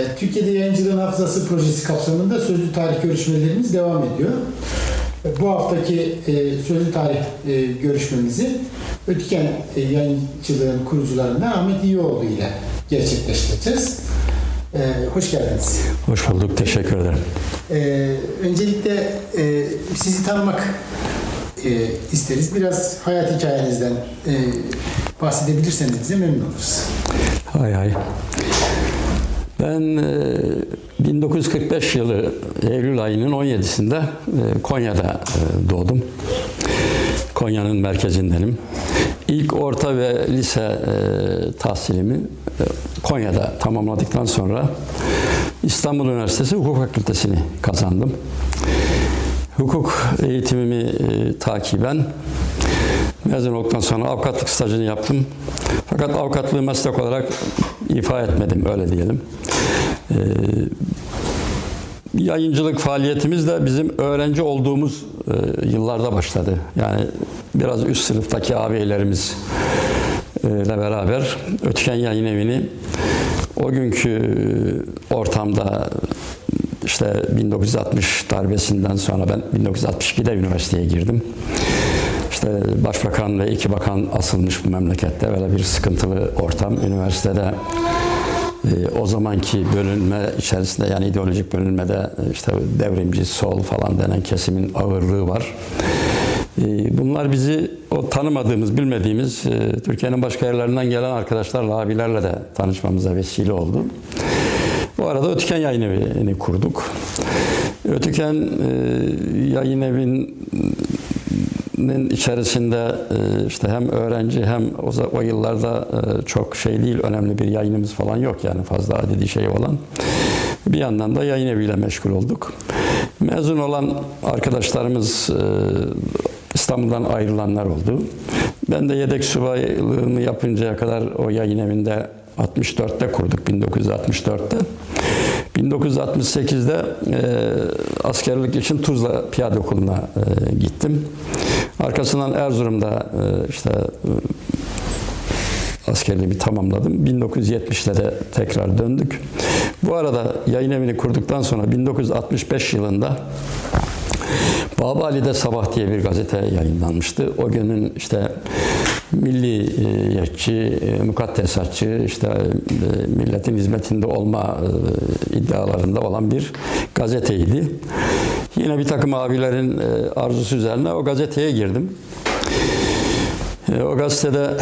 E, Türkiye'de Yayıncılığın Hafızası Projesi kapsamında sözlü tarih görüşmelerimiz devam ediyor. E, Bu haftaki e, sözlü tarih görüşmemizi Ötüken Yayıncılığın kurucularından Ahmet İyioğlu ile gerçekleştireceğiz. Hoş geldiniz. Hoş bulduk, teşekkür ederim. Ee, öncelikle e, sizi tanımak e, isteriz. Biraz hayat hikayenizden e, bahsedebilirseniz bize memnun oluruz. Hay hay. Ben e, 1945 yılı Eylül ayının 17'sinde e, Konya'da e, doğdum. Konya'nın merkezindenim. İlk orta ve lise e, tahsilimi e, Konya'da tamamladıktan sonra İstanbul Üniversitesi Hukuk Fakültesini kazandım. Hukuk eğitimimi e, takiben mezun olduktan sonra avukatlık stajını yaptım. Fakat avukatlığı meslek olarak ifa etmedim öyle diyelim. E, yayıncılık faaliyetimiz de bizim öğrenci olduğumuz e, yıllarda başladı. Yani biraz üst sınıftaki ağabeylerimiz e, ile beraber Ötken Yayın Evi'ni o günkü ortamda işte 1960 darbesinden sonra ben 1962'de üniversiteye girdim. İşte başbakan ve iki bakan asılmış bu memlekette. Böyle bir sıkıntılı ortam. Üniversitede e, o zamanki bölünme içerisinde yani ideolojik bölünmede e, işte devrimci, sol falan denen kesimin ağırlığı var. E, Bunlar bizi o tanımadığımız, bilmediğimiz Türkiye'nin başka yerlerinden gelen arkadaşlarla, abilerle de tanışmamıza vesile oldu. Bu arada Ötüken Yayın Evi'ni kurduk. Ötüken Yayın Evi'nin içerisinde e, işte hem öğrenci hem o, yıllarda e, çok şey değil, önemli bir yayınımız falan yok yani fazla adedi şey olan. Bir yandan da yayın eviyle meşgul olduk. Mezun olan arkadaşlarımız e, İstanbul'dan ayrılanlar oldu. Ben de yedek subaylığımı yapıncaya kadar o yayın evinde 64'te kurduk 1964'te. 1968'de e, askerlik için Tuzla Piyade Okulu'na e, gittim. Arkasından Erzurum'da e, işte e, askerliğimi tamamladım. 1970'lere tekrar döndük. Bu arada yayın evini kurduktan sonra 1965 yılında Babali'de Sabah diye bir gazete yayınlanmıştı. O günün işte milliyetçi, e, mukaddesatçı, işte e, milletin hizmetinde olma e, iddialarında olan bir gazeteydi. Yine bir takım abilerin arzusu üzerine o gazeteye girdim. O gazetede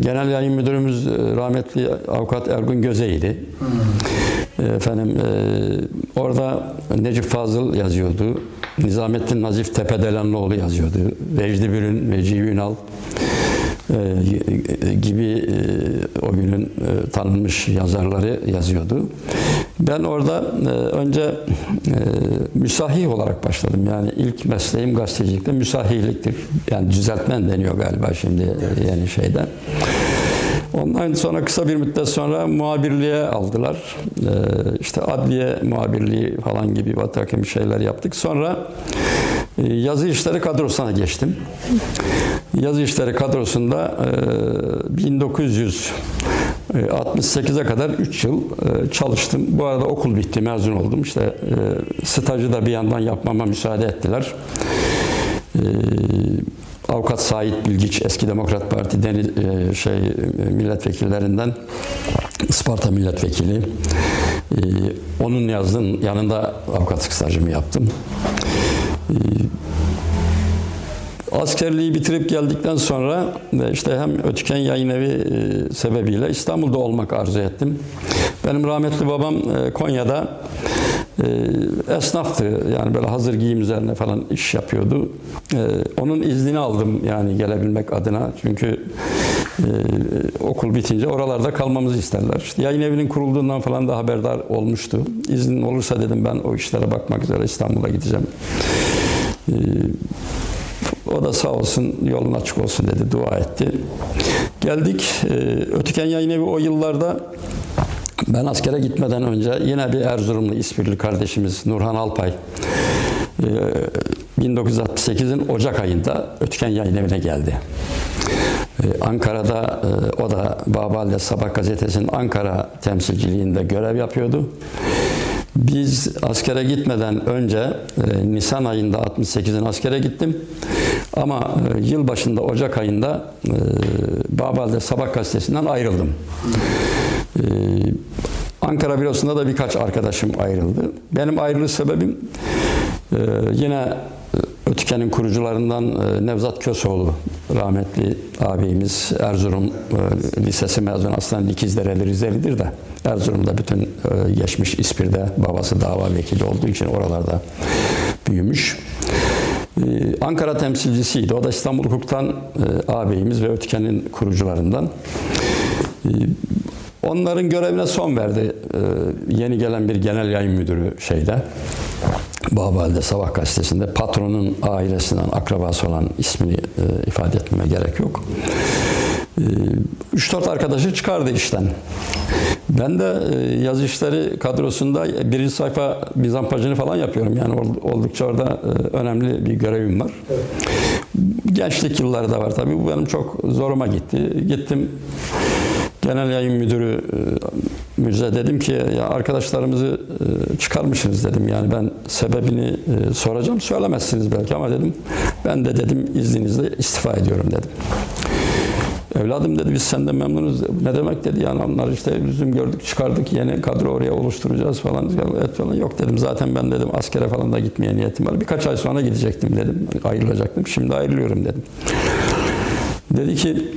genel yayın müdürümüz rahmetli avukat Ergun Göze'ydi. E, Efendim e, orada Necip Fazıl yazıyordu. Nizamettin Nazif Tepedelenlioğlu yazıyordu. Vecdi Bürün, Vecihi Ünal e, gibi e, o günün e, tanınmış yazarları yazıyordu. Ben orada e, önce e, müsahih olarak başladım. Yani ilk mesleğim gazetecilikte müsahihliktir. Yani düzeltmen deniyor galiba şimdi e, yeni şeyde. Ondan sonra kısa bir müddet sonra muhabirliğe aldılar. Ee, işte adliye muhabirliği falan gibi bir şeyler yaptık. Sonra e, yazı işleri kadrosuna geçtim. Yazı işleri kadrosunda e, 1968'e kadar 3 yıl e, çalıştım. Bu arada okul bitti, mezun oldum. İşte e, stajı da bir yandan yapmama müsaade ettiler. Avukat Sait Bilgiç, eski Demokrat Parti deniz, e, şey e, milletvekillerinden Isparta milletvekili. E, onun yazdığın yanında avukatlık stajımı yaptım. Askerliği bitirip geldikten sonra işte hem Ötüken Yayın Evi e, sebebiyle İstanbul'da olmak arzu ettim. Benim rahmetli babam e, Konya'da e, esnaftı. Yani böyle hazır giyim üzerine falan iş yapıyordu. Onun iznini aldım yani gelebilmek adına. Çünkü okul bitince oralarda kalmamızı isterler. İşte yayın evinin kurulduğundan falan da haberdar olmuştu. İznin olursa dedim ben o işlere bakmak üzere İstanbul'a gideceğim. E, o da sağ olsun yolun açık olsun dedi, dua etti. Geldik. E, Ötüken Yayın Evi o yıllarda ben askere gitmeden önce yine bir Erzurumlu İspirli kardeşimiz Nurhan Alpay e, 1968'in Ocak ayında Ötüken Yayın Evi'ne geldi. E, Ankara'da e, o da Babalde Sabah gazetesinin Ankara temsilciliğinde görev yapıyordu. Biz askere gitmeden önce e, Nisan ayında 68'in askere gittim. Ama e, yıl başında Ocak ayında e, Babalde Sabah gazetesinden ayrıldım. E, Ankara bürosunda da birkaç arkadaşım ayrıldı. Benim ayrılış sebebim yine Ötüken'in kurucularından Nevzat Kösoğlu rahmetli abimiz Erzurum Lisesi mezunu aslında Dikizdereli Rizelidir de Erzurum'da bütün e, geçmiş İspir'de babası dava vekili olduğu için oralarda büyümüş. Ee, Ankara temsilcisiydi. O da İstanbul Hukuk'tan e, ağabeyimiz ve Ötken'in kurucularından. Ee, Onların görevine son verdi e, yeni gelen bir genel yayın müdürü şeyde. Babal'de Sabah gazetesinde patronun ailesinden akrabası olan ismini e, ifade etmeme gerek yok. Ee, 3-4 arkadaşı çıkardı işten. Ben de e, yazı işleri kadrosunda birinci sayfa bizampajını falan yapıyorum. Yani ol- oldukça orada e, önemli bir görevim var. Gençlik yılları da var tabii. Bu benim çok zoruma gitti. Gittim genel yayın müdürü e, Mirza dedim ki ya arkadaşlarımızı çıkarmışsınız dedim. Yani ben sebebini soracağım. Söylemezsiniz belki ama dedim ben de dedim izninizle istifa ediyorum dedim. Evladım dedi biz senden memnunuz. Ne demek dedi yani onlar işte lüzum gördük çıkardık yeni kadro oraya oluşturacağız falan. Et falan. Yok dedim zaten ben dedim askere falan da gitmeye niyetim var. Birkaç ay sonra gidecektim dedim. Ayrılacaktım. Şimdi ayrılıyorum dedim. Dedi ki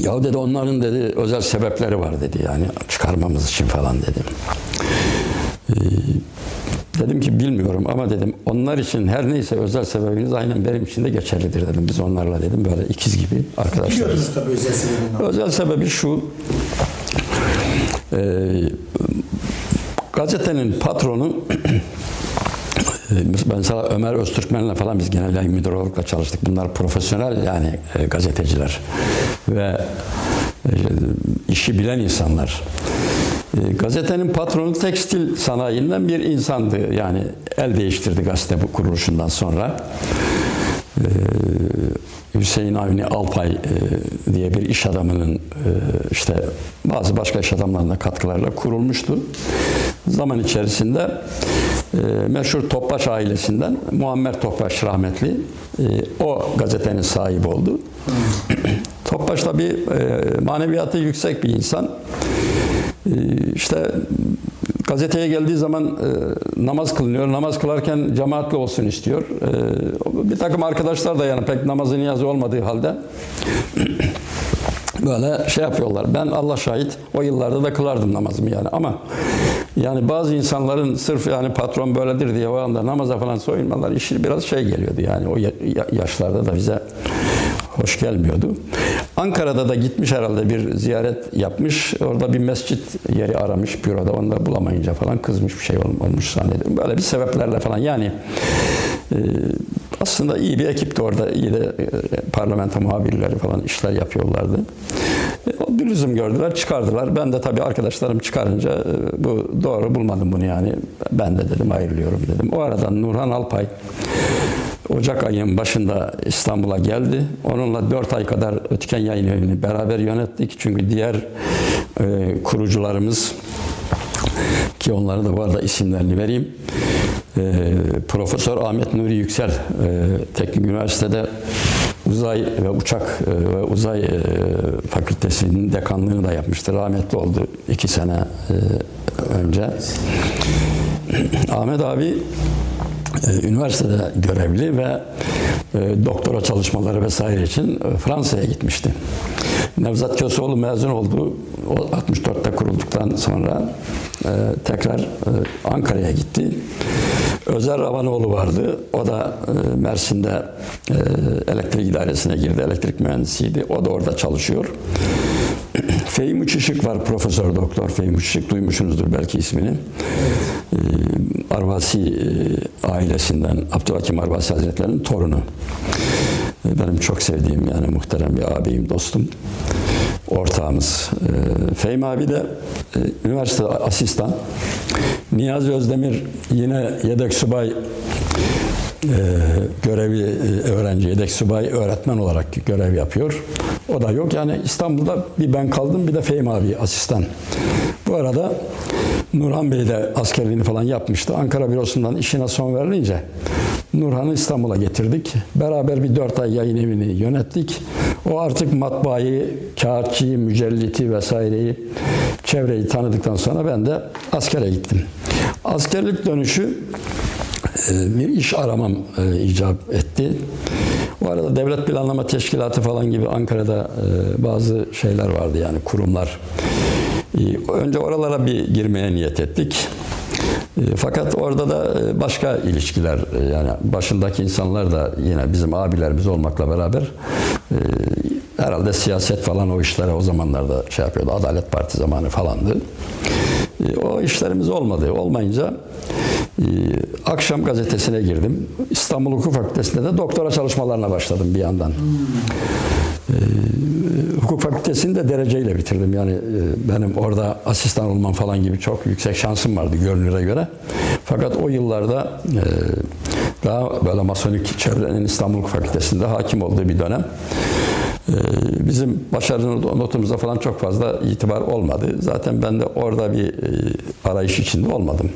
ya dedi onların dedi özel sebepleri var dedi yani çıkarmamız için falan dedim. Ee, dedim ki bilmiyorum ama dedim onlar için her neyse özel sebebiniz aynen benim için de geçerlidir dedim. Biz onlarla dedim böyle ikiz gibi arkadaşlar. Biliyordunuz tabii özel sebebini. Özel sebebi şu. e, gazetenin patronu e, mesela Ömer Öztürkmen'le falan biz genel yayın müdürü da çalıştık. Bunlar profesyonel yani e, gazeteciler ve e, işi bilen insanlar. E, gazetenin patronu tekstil sanayinden bir insandı. Yani el değiştirdi gazete bu kuruluşundan sonra. Hüseyin Avni Alpay diye bir iş adamının işte bazı başka iş adamlarına katkılarla kurulmuştu. Zaman içerisinde e, meşhur Topbaş ailesinden Muammer Topbaş rahmetli e, o gazetenin sahibi oldu. Topbaş tabi maneviyatı yüksek bir insan. E, işte gazeteye geldiği zaman e, namaz kılınıyor. Namaz kılarken cemaatli olsun istiyor. E, bir takım arkadaşlar da yani pek namazı niyazı olmadığı halde böyle şey yapıyorlar. Ben Allah şahit o yıllarda da kılardım namazımı yani ama yani bazı insanların sırf yani patron böyledir diye o anda namaza falan soyunmalar işi biraz şey geliyordu yani o ya- ya- yaşlarda da bize hoş gelmiyordu. Ankara'da da gitmiş herhalde bir ziyaret yapmış. Orada bir mescit yeri aramış büroda. Onu da bulamayınca falan kızmış bir şey ol- olmuş zannediyorum. Böyle bir sebeplerle falan yani aslında iyi bir ekipti orada. İyi de e, parlamento muhabirleri falan işler yapıyorlardı. E, o bir lüzum gördüler, çıkardılar. Ben de tabii arkadaşlarım çıkarınca e, bu doğru bulmadım bunu yani. Ben de dedim ayrılıyorum dedim. O aradan Nurhan Alpay Ocak ayının başında İstanbul'a geldi. Onunla 4 ay kadar Ötken Yayın Evi'ni beraber yönettik. Çünkü diğer e, kurucularımız ki onları da bu arada isimlerini vereyim. E, Profesör Ahmet Nuri Yüksel e, Teknik Üniversitede uzay ve uçak e, ve uzay e, fakültesinin dekanlığını da yapmıştı. Rahmetli oldu iki sene önce. Ahmet abi üniversitede görevli ve e, doktora çalışmaları vesaire için e, Fransa'ya gitmişti. Nevzat Köseoğlu mezun oldu. O 64'te kurulduktan sonra e, tekrar Ankara'ya gitti. Özer Ravanoğlu vardı. O da Mersin'de elektrik idaresine girdi. Elektrik mühendisiydi. O da orada çalışıyor. Fehmi Uçuşuk var, Profesör Doktor Fehmi Uçuşuk. Duymuşsunuzdur belki ismini. Ee, Arvasi e, ailesinden Abdülhakim Arvasi Hazretleri'nin torunu. Ee, Benim çok sevdiğim yani muhterem bir abim, dostum. Ortağımız. Ee, Fehmi abi de e, üniversite asistan. Niyazi Özdemir yine yedek subay e, görevi e, öğrenci, yedek subay öğretmen olarak görev yapıyor. O da yok. Yani İstanbul'da bir ben kaldım bir de Fehmi abi asistan. Bu arada Nurhan Bey de askerliğini falan yapmıştı. Ankara bürosundan işine son verilince Nurhan'ı İstanbul'a getirdik. Beraber bir dört ay yayın evini yönettik. O artık matbaayı, kağıtçıyı, mücelliti vesaireyi, çevreyi tanıdıktan sonra ben de askere gittim. Askerlik dönüşü bir iş aramam e, icap etti. Bu arada Devlet Planlama Teşkilatı falan gibi Ankara'da e, bazı şeyler vardı yani kurumlar. E, Önce oralara bir girmeye niyet ettik. E, Fakat orada da e, başka ilişkiler yani başındaki insanlar da yine bizim abilerimiz olmakla beraber herhalde siyaset falan o işlere o zamanlarda şey yapıyordu. Adalet Parti zamanı falandı. O işlerimiz olmadı. Olmayınca e, akşam gazetesine girdim. İstanbul Hukuk Fakültesi'nde de doktora çalışmalarına başladım bir yandan. E, Hukuk Fakültesini de dereceyle bitirdim. Yani e, benim orada asistan olmam falan gibi çok yüksek şansım vardı görünüre göre. Fakat o yıllarda daha böyle masonik çevrenin İstanbul Hukuk Fakültesi'nde hakim olduğu bir dönem. Ee, Bizim başarı notumuzda falan çok fazla itibar olmadı. Zaten ben de orada bir e, arayış içinde olmadım.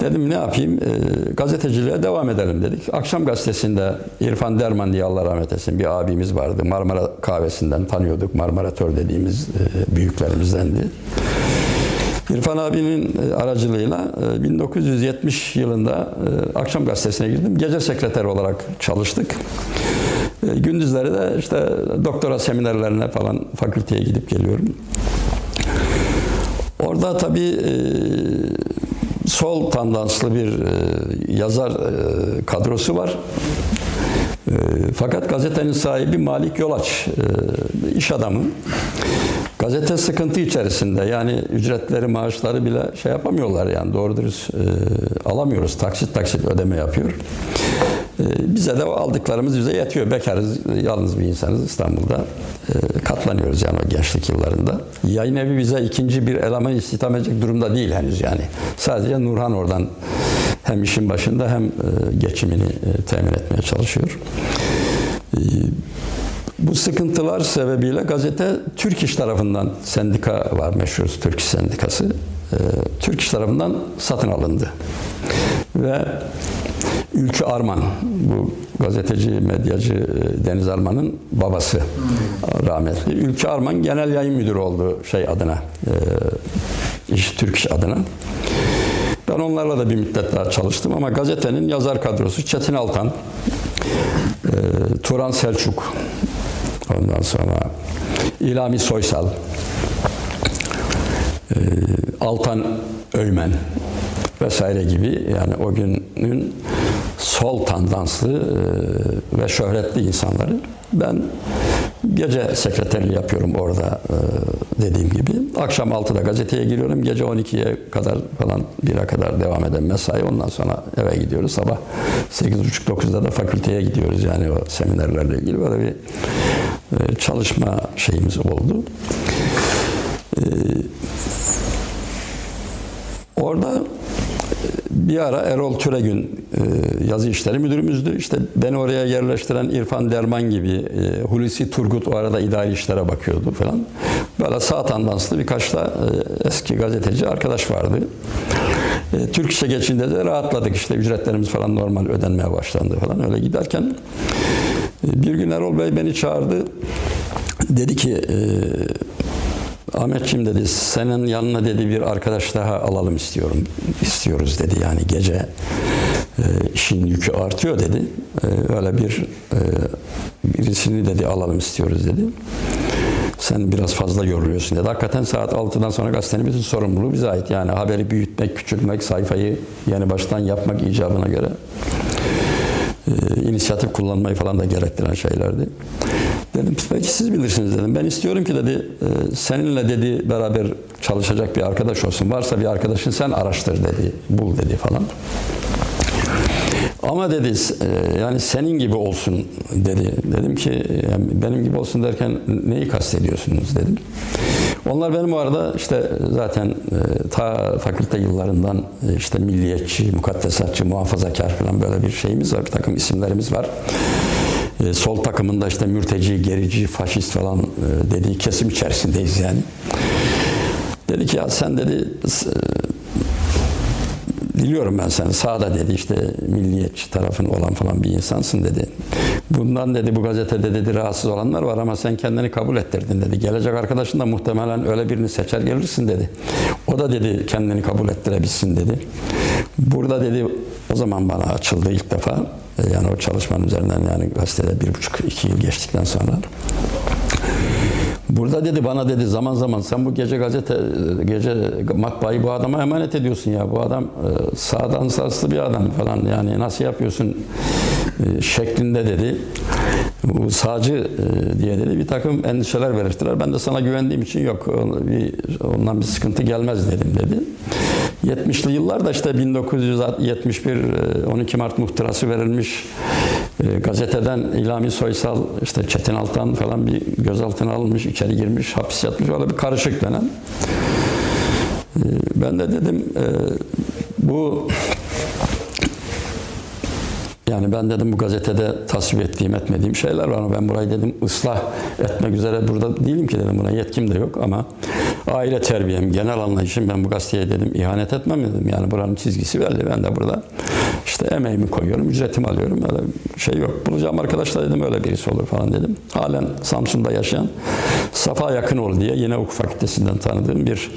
Dedim ne yapayım? E, Gazeteciliğe devam edelim dedik. Akşam gazetesinde İrfan Derman diye Allah rahmet etsin bir abimiz vardı. Marmara kahvesinden tanıyorduk. Marmaratör dediğimiz e, büyüklerimizdendi. İrfan abinin e, aracılığıyla e, 1970 yılında Akşam Gazetesi'ne girdim. Gece sekreteri olarak çalıştık. E, Gündüzleri de işte doktora seminerlerine falan fakülteye gidip geliyorum. Orada tabii e, sol tandanslı bir e, yazar kadrosu var. Fakat gazetenin sahibi Malik Yolaç, iş adamı. Gazete sıkıntı içerisinde yani ücretleri, maaşları bile şey yapamıyorlar yani doğru dürüst alamıyoruz. Taksit taksit ödeme yapıyor. E, bize de o aldıklarımız bize yetiyor. Bekarız, yalnız bir insanız İstanbul'da. E, katlanıyoruz yani o gençlik yıllarında. Yayın evi bize ikinci bir eleman istihdam edecek durumda değil henüz yani. Sadece Nurhan oradan hem işin başında hem e, geçimini e, temin etmeye çalışıyor. E, bu sıkıntılar sebebiyle gazete Türk İş tarafından sendika var meşhur Türk İş Sendikası. Türk İş tarafından satın alındı. Ve Ülkü Arman, bu gazeteci, medyacı e, Deniz Arman'ın babası rahmetli. Ülkü Arman genel yayın müdürü oldu şey adına, e, iş Türk İş adına. Ben onlarla da bir müddet daha çalıştım ama gazetenin yazar kadrosu Çetin Altan, e, Turan Selçuk, ondan sonra İlami Soysal, e, Altan Öymen vesaire gibi yani o günün sol tandanslı e, ve şöhretli insanları ben gece sekreterliği yapıyorum orada e, dediğim gibi. Akşam 6'da gazeteye giriyorum. Gece 12'ye kadar falan 1'e kadar devam eden mesai. Ondan sonra eve gidiyoruz. Sabah 8.30-9'da da fakülteye gidiyoruz. Yani o seminerlerle ilgili böyle bir e, çalışma şeyimiz oldu. Orada bir ara Erol Türegün e, yazı işleri müdürümüzdü. İşte beni oraya yerleştiren İrfan Derman gibi, e, Hulusi Turgut o arada idari işlere bakıyordu falan. Böyle sağ tandanslı birkaç da e, eski gazeteci arkadaş vardı. Türk işe geçince de rahatladık işte ücretlerimiz falan normal ödenmeye başlandı falan öyle giderken bir gün Erol Bey beni çağırdı. Dedi ki Ahmetciğim dedi? Senin yanına dedi bir arkadaş daha alalım istiyorum istiyoruz dedi. Yani gece e, işin yükü artıyor dedi. E, öyle bir e, birisini dedi alalım istiyoruz dedi. Sen biraz fazla yoruluyorsun dedi. Hakikaten saat 6'dan sonra gazetenin bütün sorumluluğu bize ait. Yani haberi büyütmek, küçültmek, sayfayı yeni baştan yapmak icabına göre e, inisiyatif kullanmayı falan da gerektiren şeylerdi. Dedim peki siz bilirsiniz dedim. Ben istiyorum ki dedi e, seninle dedi beraber çalışacak bir arkadaş olsun. Varsa bir arkadaşın sen araştır dedi. Bul dedi falan. Ama dedi e, yani senin gibi olsun dedi. Dedim ki yani benim gibi olsun derken neyi kastediyorsunuz dedim. Onlar benim o arada işte zaten e, ta fakülte yıllarından e, işte milliyetçi, mukaddesatçı, muhafazakar falan böyle bir şeyimiz var. Bir takım isimlerimiz var. E, sol takımında işte mürteci, gerici, faşist falan dediği kesim içerisindeyiz yani. Dedi ki ya sen dedi Biliyorum ben seni sağda dedi işte milliyetçi tarafın olan falan bir insansın dedi. Bundan dedi bu gazetede dedi rahatsız olanlar var ama sen kendini kabul ettirdin dedi. Gelecek arkadaşın da muhtemelen öyle birini seçer gelirsin dedi. O da dedi kendini kabul ettirebilsin dedi. Burada dedi o zaman bana açıldı ilk defa. E, Yani o çalışmanın üzerinden yani gazetede bir buçuk iki yıl geçtikten sonra. Burada dedi bana dedi zaman zaman sen bu gece gazete gece matbaayı bu adama emanet ediyorsun ya bu adam e, sağdan saslı bir adam falan yani nasıl yapıyorsun e, şeklinde dedi. Bu sağcı e, diye dedi bir takım endişeler belirttiler. Ben de sana güvendiğim için yok ondan bir sıkıntı gelmez dedim dedi. 70'li yıllarda işte 1971 e, 12 Mart muhtırası verilmiş e, gazeteden İlami Soysal işte Çetin Altan falan bir gözaltına alınmış, içeri girmiş, hapis yatmış. Öyle bir karışık dönem. E, Ben de dedim e, bu yani ben dedim bu gazetede tasvip ettiğim, etmediğim şeyler var ama ben burayı dedim ıslah etmek üzere burada değilim ki dedim buna yetkim de yok ama aile terbiyem, genel anlayışım ben bu gazeteye dedim ihanet etmem dedim. Yani buranın çizgisi belli. Ben de burada işte emeğimi koyuyorum, ücretimi alıyorum. Öyle şey yok. Bulacağım arkadaşlar dedim öyle birisi olur falan dedim. Halen Samsun'da yaşayan Safa Yakınoğlu diye yine hukuk fakültesinden tanıdığım bir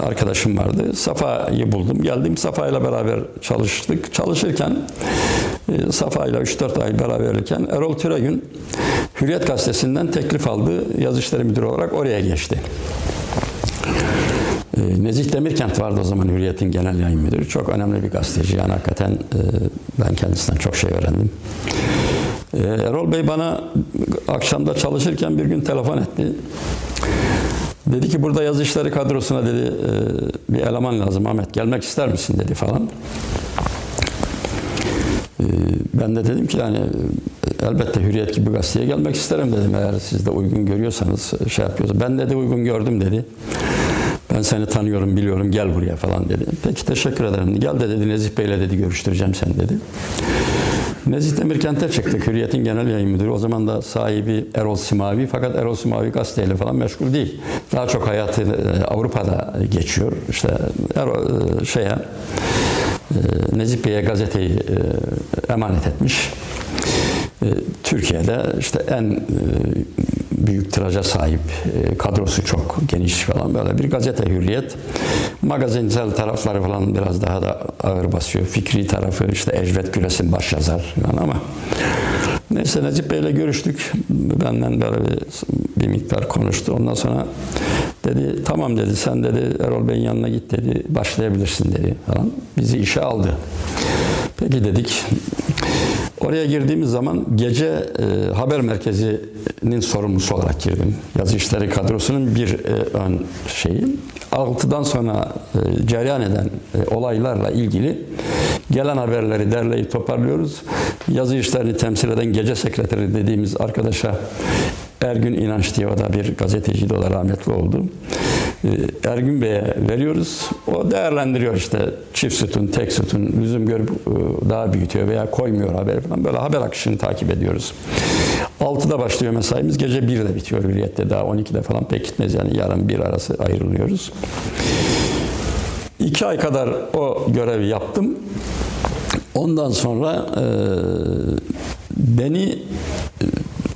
arkadaşım vardı. Safa'yı buldum. Geldim Safa ile beraber çalıştık. Çalışırken e, Safa ile 3-4 ay beraberken Erol Türegün Hürriyet Gazetesi'nden teklif aldı. Yazı İşleri Müdürü olarak oraya geçti. E, Nezih Demirkent vardı o zaman Hürriyet'in genel yayın müdürü. Çok önemli bir gazeteci. Yani hakikaten e, ben kendisinden çok şey öğrendim. E, Erol Bey bana akşamda çalışırken bir gün telefon etti. Dedi ki burada yazı işleri kadrosuna dedi e, bir eleman lazım Ahmet gelmek ister misin dedi falan. E, Ben de dedim ki yani e, elbette Hürriyet gibi gazeteye gelmek isterim dedim eğer siz de uygun görüyorsanız şey yapıyorsanız. Ben de, de uygun gördüm dedi. Ben seni tanıyorum biliyorum gel buraya falan dedi. Peki teşekkür ederim. Gel de dedi Nezih Bey'le dedi görüştüreceğim seni dedi. Nezih Demirkent'e çıktık. Hürriyet'in genel yayın müdürü. O zaman da sahibi Erol Simavi. Fakat Erol Simavi gazeteyle falan meşgul değil. Daha çok hayatı e, Avrupa'da geçiyor. İşte Erol, e, şeye e, Nezih Bey'e gazeteyi emanet etmiş. Türkiye'de işte en büyük tiraja sahip, e, kadrosu çok geniş falan böyle bir gazete hürriyet. Magazinsel tarafları falan biraz daha da ağır basıyor. Fikri tarafı işte Ecvet Güres'in başyazar falan ama neyse Necip Bey'le görüştük. Benden böyle bir, bir miktar konuştu. Ondan sonra dedi tamam dedi sen dedi Erol Bey'in yanına git dedi başlayabilirsin dedi falan. Bizi işe aldı. Peki dedik. Oraya girdiğimiz zaman gece e, haber merkezinin sorumlusu olarak girdim. Yazı işleri kadrosunun bir e, ön şeyi. 6'dan sonra e, cereyan eden e, olaylarla ilgili gelen haberleri derleyip toparlıyoruz. Yazı işlerini temsil eden gece sekreteri dediğimiz arkadaşa Ergün İnanç diye o da bir gazeteciydi, o da rahmetli oldu. Ee, Ergün Bey'e veriyoruz. O değerlendiriyor işte çift sütun, tek sütun, lüzum görüp e, daha büyütüyor veya koymuyor haberi falan. Böyle haber akışını takip ediyoruz. 6'da başlıyor mesaimiz, gece 1'de bitiyor Hürriyet'te. Daha 12'de falan pek gitmez yani yarın bir arası ayrılıyoruz. İki ay kadar o görevi yaptım. Ondan sonra e, beni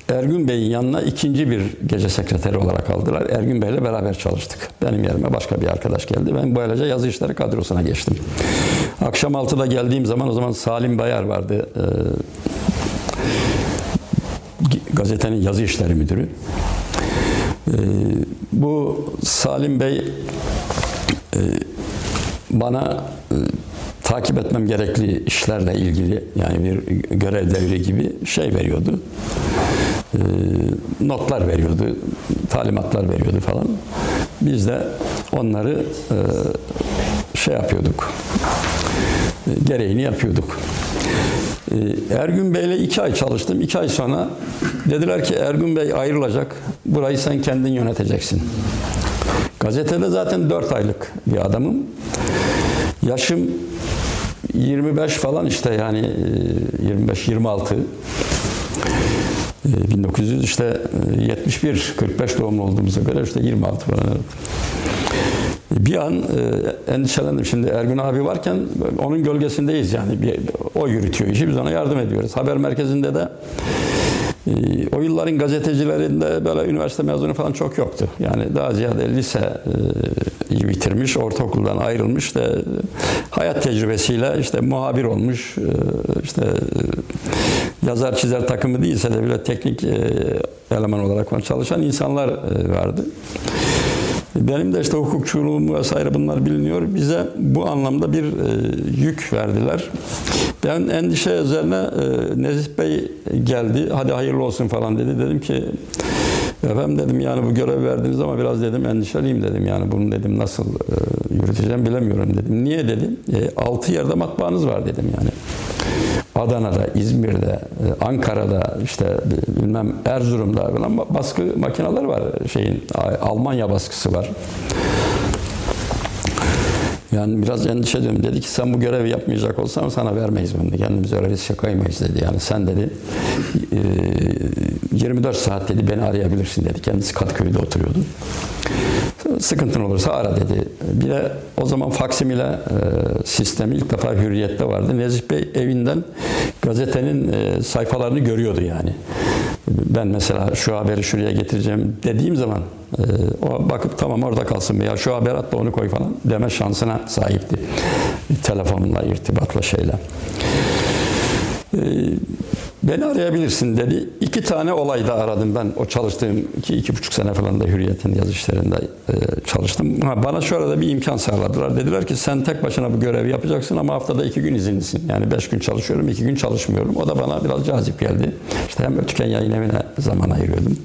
Ergün Bey'in yanına ikinci bir gece sekreteri olarak aldılar. Ergün Bey'le beraber çalıştık. Benim yerime başka bir arkadaş geldi. Ben böylece yazı işleri kadrosuna geçtim. Akşam 6'da geldiğim zaman o zaman Salim Bayar vardı. E, gazetenin yazı işleri müdürü. E, bu Salim Bey e, bana e, takip etmem gerekli işlerle ilgili yani bir görev devri gibi şey veriyordu. E, notlar veriyordu, talimatlar veriyordu falan. Biz de onları e, şey yapıyorduk. gereğini yapıyorduk. Ee, Ergün Bey'le iki ay çalıştım. İki ay sonra dediler ki Ergün Bey ayrılacak. Burayı sen kendin yöneteceksin. Gazetede zaten 4 aylık bir adamım. Yaşım 25 falan işte yani 25-26. 1900 işte e, 71 45 doğumlu olduğumuza göre işte 26 falan. Bir an e, endişelendim. Şimdi Ergün abi varken onun gölgesindeyiz yani. O yürütüyor işi biz ona yardım ediyoruz. Haber merkezinde de e, o yılların gazetecilerinde böyle üniversite mezunu falan çok yoktu. Yani daha ziyade lise e, bitirmiş, ortaokuldan ayrılmış da hayat tecrübesiyle işte muhabir olmuş, e, işte e, yazar çizer takımı değilse de bile teknik eleman olarak çalışan insanlar vardı. Benim de işte hukukçuluğum vesaire bunlar biliniyor. Bize bu anlamda bir e, yük verdiler. Ben endişe üzerine e, Nezih Bey geldi. Hadi hayırlı olsun falan dedi. Dedim ki efendim dedim yani bu görev verdiniz ama biraz dedim endişeliyim dedim. Yani bunu dedim nasıl e, yürüteceğim bilemiyorum dedim. Niye dedim? E, 6 yerde matbaanız var dedim yani. Adana'da, İzmir'de, e, Ankara'da, işte bilmem Erzurum'da falan baskı makineleri var. Şeyin Almanya baskısı var. Yani biraz endişe ediyorum. Dedi ki sen bu görevi yapmayacak olsan sana vermeyiz bunu. Kendimiz öyle riske koymayız dedi. Yani sen dedi e, 24 saat dedi beni arayabilirsin dedi. Kendisi Katköy'de oturuyordu. Sıkıntın olursa ara dedi. Bir de o zaman faksimile e, sistemi ilk defa Hürriyet'te vardı. Nezih Bey evinden gazetenin e, sayfalarını görüyordu yani. Ben mesela şu haberi şuraya getireceğim dediğim zaman e, o bakıp tamam orada kalsın veya şu haber atla onu koy falan deme şansına sahipti. Telefonla, irtibatla şeyle. E, Beni arayabilirsin dedi. İki tane olayda aradım ben. O çalıştığım iki, iki buçuk sene falan da Hürriyet'in yazı işlerinde e, çalıştım. Ha, bana şöyle de bir imkan sağladılar. Dediler ki sen tek başına bu görevi yapacaksın ama haftada iki gün izinlisin. Yani beş gün çalışıyorum, iki gün çalışmıyorum. O da bana biraz cazip geldi. İşte hem Ötüken Yayın Evi'ne zaman ayırıyordum.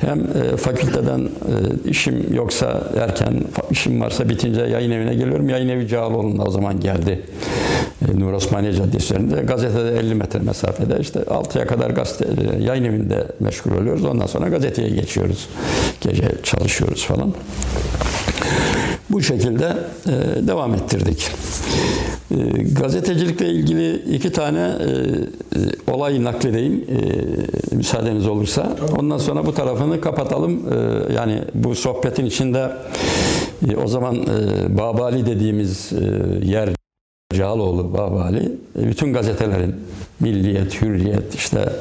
Hem e, fakülteden e, işim yoksa erken, işim varsa bitince yayın evine geliyorum. Yayın evi Cağaloğlu'nda o zaman geldi. E, Nur Osmaniye Caddesi üzerinde. Gazetede 50 metre mesafede işte 6'ya kadar gazete, e, yayın evinde meşgul oluyoruz. Ondan sonra gazeteye geçiyoruz. Gece çalışıyoruz falan. Bu şekilde e, devam ettirdik. E, gazetecilikle ilgili iki tane e, e, olay nakledeyim e, müsaadeniz olursa. Ondan sonra bu tarafını kapatalım. E, yani bu sohbetin içinde e, o zaman e, Babali dediğimiz e, yer Cağaloğlu, Babali, e, bütün gazetelerin Milliyet, Hürriyet, işte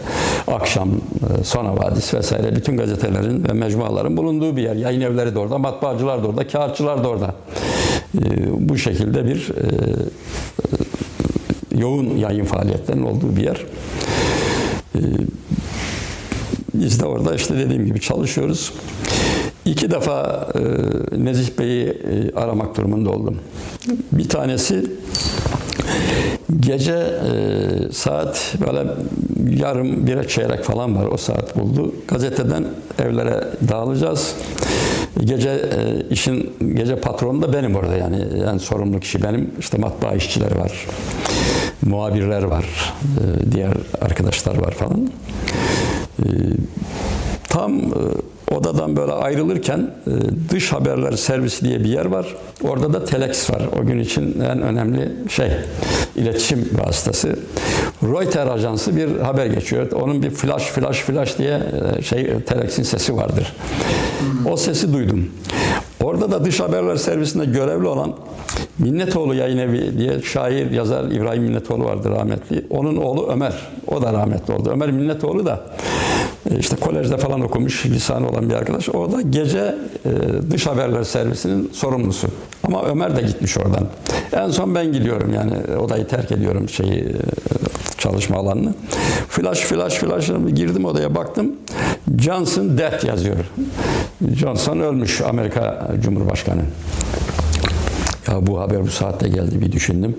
Akşam, e, Sona Vadisi vesaire bütün gazetelerin ve mecmuaların bulunduğu bir yer. Yayın evleri de orada, matbaacılar da orada, kağıtçılar da orada. E, Bu şekilde bir yoğun yayın faaliyetlerinin olduğu bir yer. Biz de orada işte dediğim gibi çalışıyoruz. İki defa e, Nezih Bey'i e, aramak durumunda oldum. Bir tanesi gece e, saat böyle yarım bire çeyrek falan var o saat buldu. Gazeteden evlere dağılacağız. Gece e, işin gece patronu da benim orada yani en sorumlu kişi benim. İşte matbaa işçileri var. Muhabirler var. E, diğer arkadaşlar var falan. E, tam e, odadan böyle ayrılırken e, dış haberler servisi diye bir yer var. Orada da telex var. O gün için en önemli şey iletişim vasıtası. Reuters ajansı bir haber geçiyor. Onun bir flash flash flash diye e, şey telexin sesi vardır. O sesi duydum. Orada da dış haberler servisinde görevli olan Minnetoğlu Yayın Evi diye şair, yazar İbrahim Minnetoğlu vardı rahmetli. Onun oğlu Ömer. O da rahmetli oldu. Ömer Minnetoğlu da işte kolejde falan okumuş, lisanı olan bir arkadaş. O da gece e, dış haberler servisinin sorumlusu. Ama Ömer de gitmiş oradan. En son ben gidiyorum yani odayı terk ediyorum şeyi e, çalışma alanını. Flash flash flash girdim odaya baktım. Johnson death yazıyor. Johnson ölmüş Amerika Cumhurbaşkanı. Ya bu haber bu saatte geldi bir düşündüm.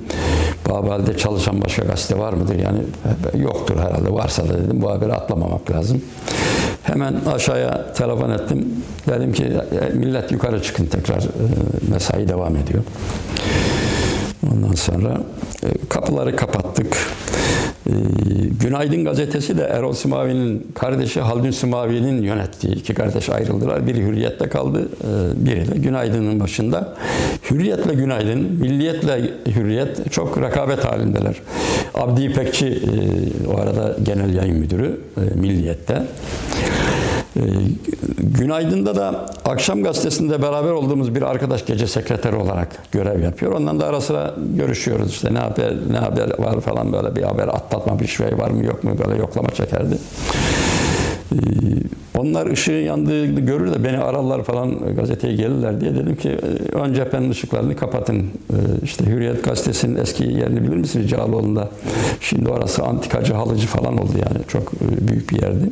Babali'de çalışan başka gazete var mıdır? Yani yoktur herhalde. Varsa da dedim bu haberi atlamamak lazım. Hemen aşağıya telefon ettim. Dedim ki millet yukarı çıkın tekrar mesai devam ediyor. Ondan sonra kapıları kapattık. Ee, Günaydın gazetesi de Erol Simavi'nin kardeşi Haldun Simavi'nin yönettiği iki kardeş ayrıldılar. Biri Hürriyet'te kaldı, e, biri de Günaydın'ın başında. Hürriyet'le Günaydın, Milliyet'le Hürriyet çok rekabet halindeler. Abdi İpekçi e, o arada genel yayın müdürü e, Milliyet'te. Ee, Günaydın'da da akşam gazetesinde beraber olduğumuz bir arkadaş gece sekreteri olarak görev yapıyor. Ondan da ara sıra görüşüyoruz işte ne haber ne haber var falan böyle bir haber atlatma bir şey var mı yok mu böyle yoklama çekerdi. Ee, Onlar ışığın yandığını görür de beni ararlar falan gazeteye gelirler diye dedim ki "E, ön cephenin ışıklarını kapatın. Ee, İşte Hürriyet gazetesinin eski yerini bilir misiniz Cağaloğlu'nda? Şimdi orası antikacı halıcı falan oldu yani çok e, büyük bir yerdi.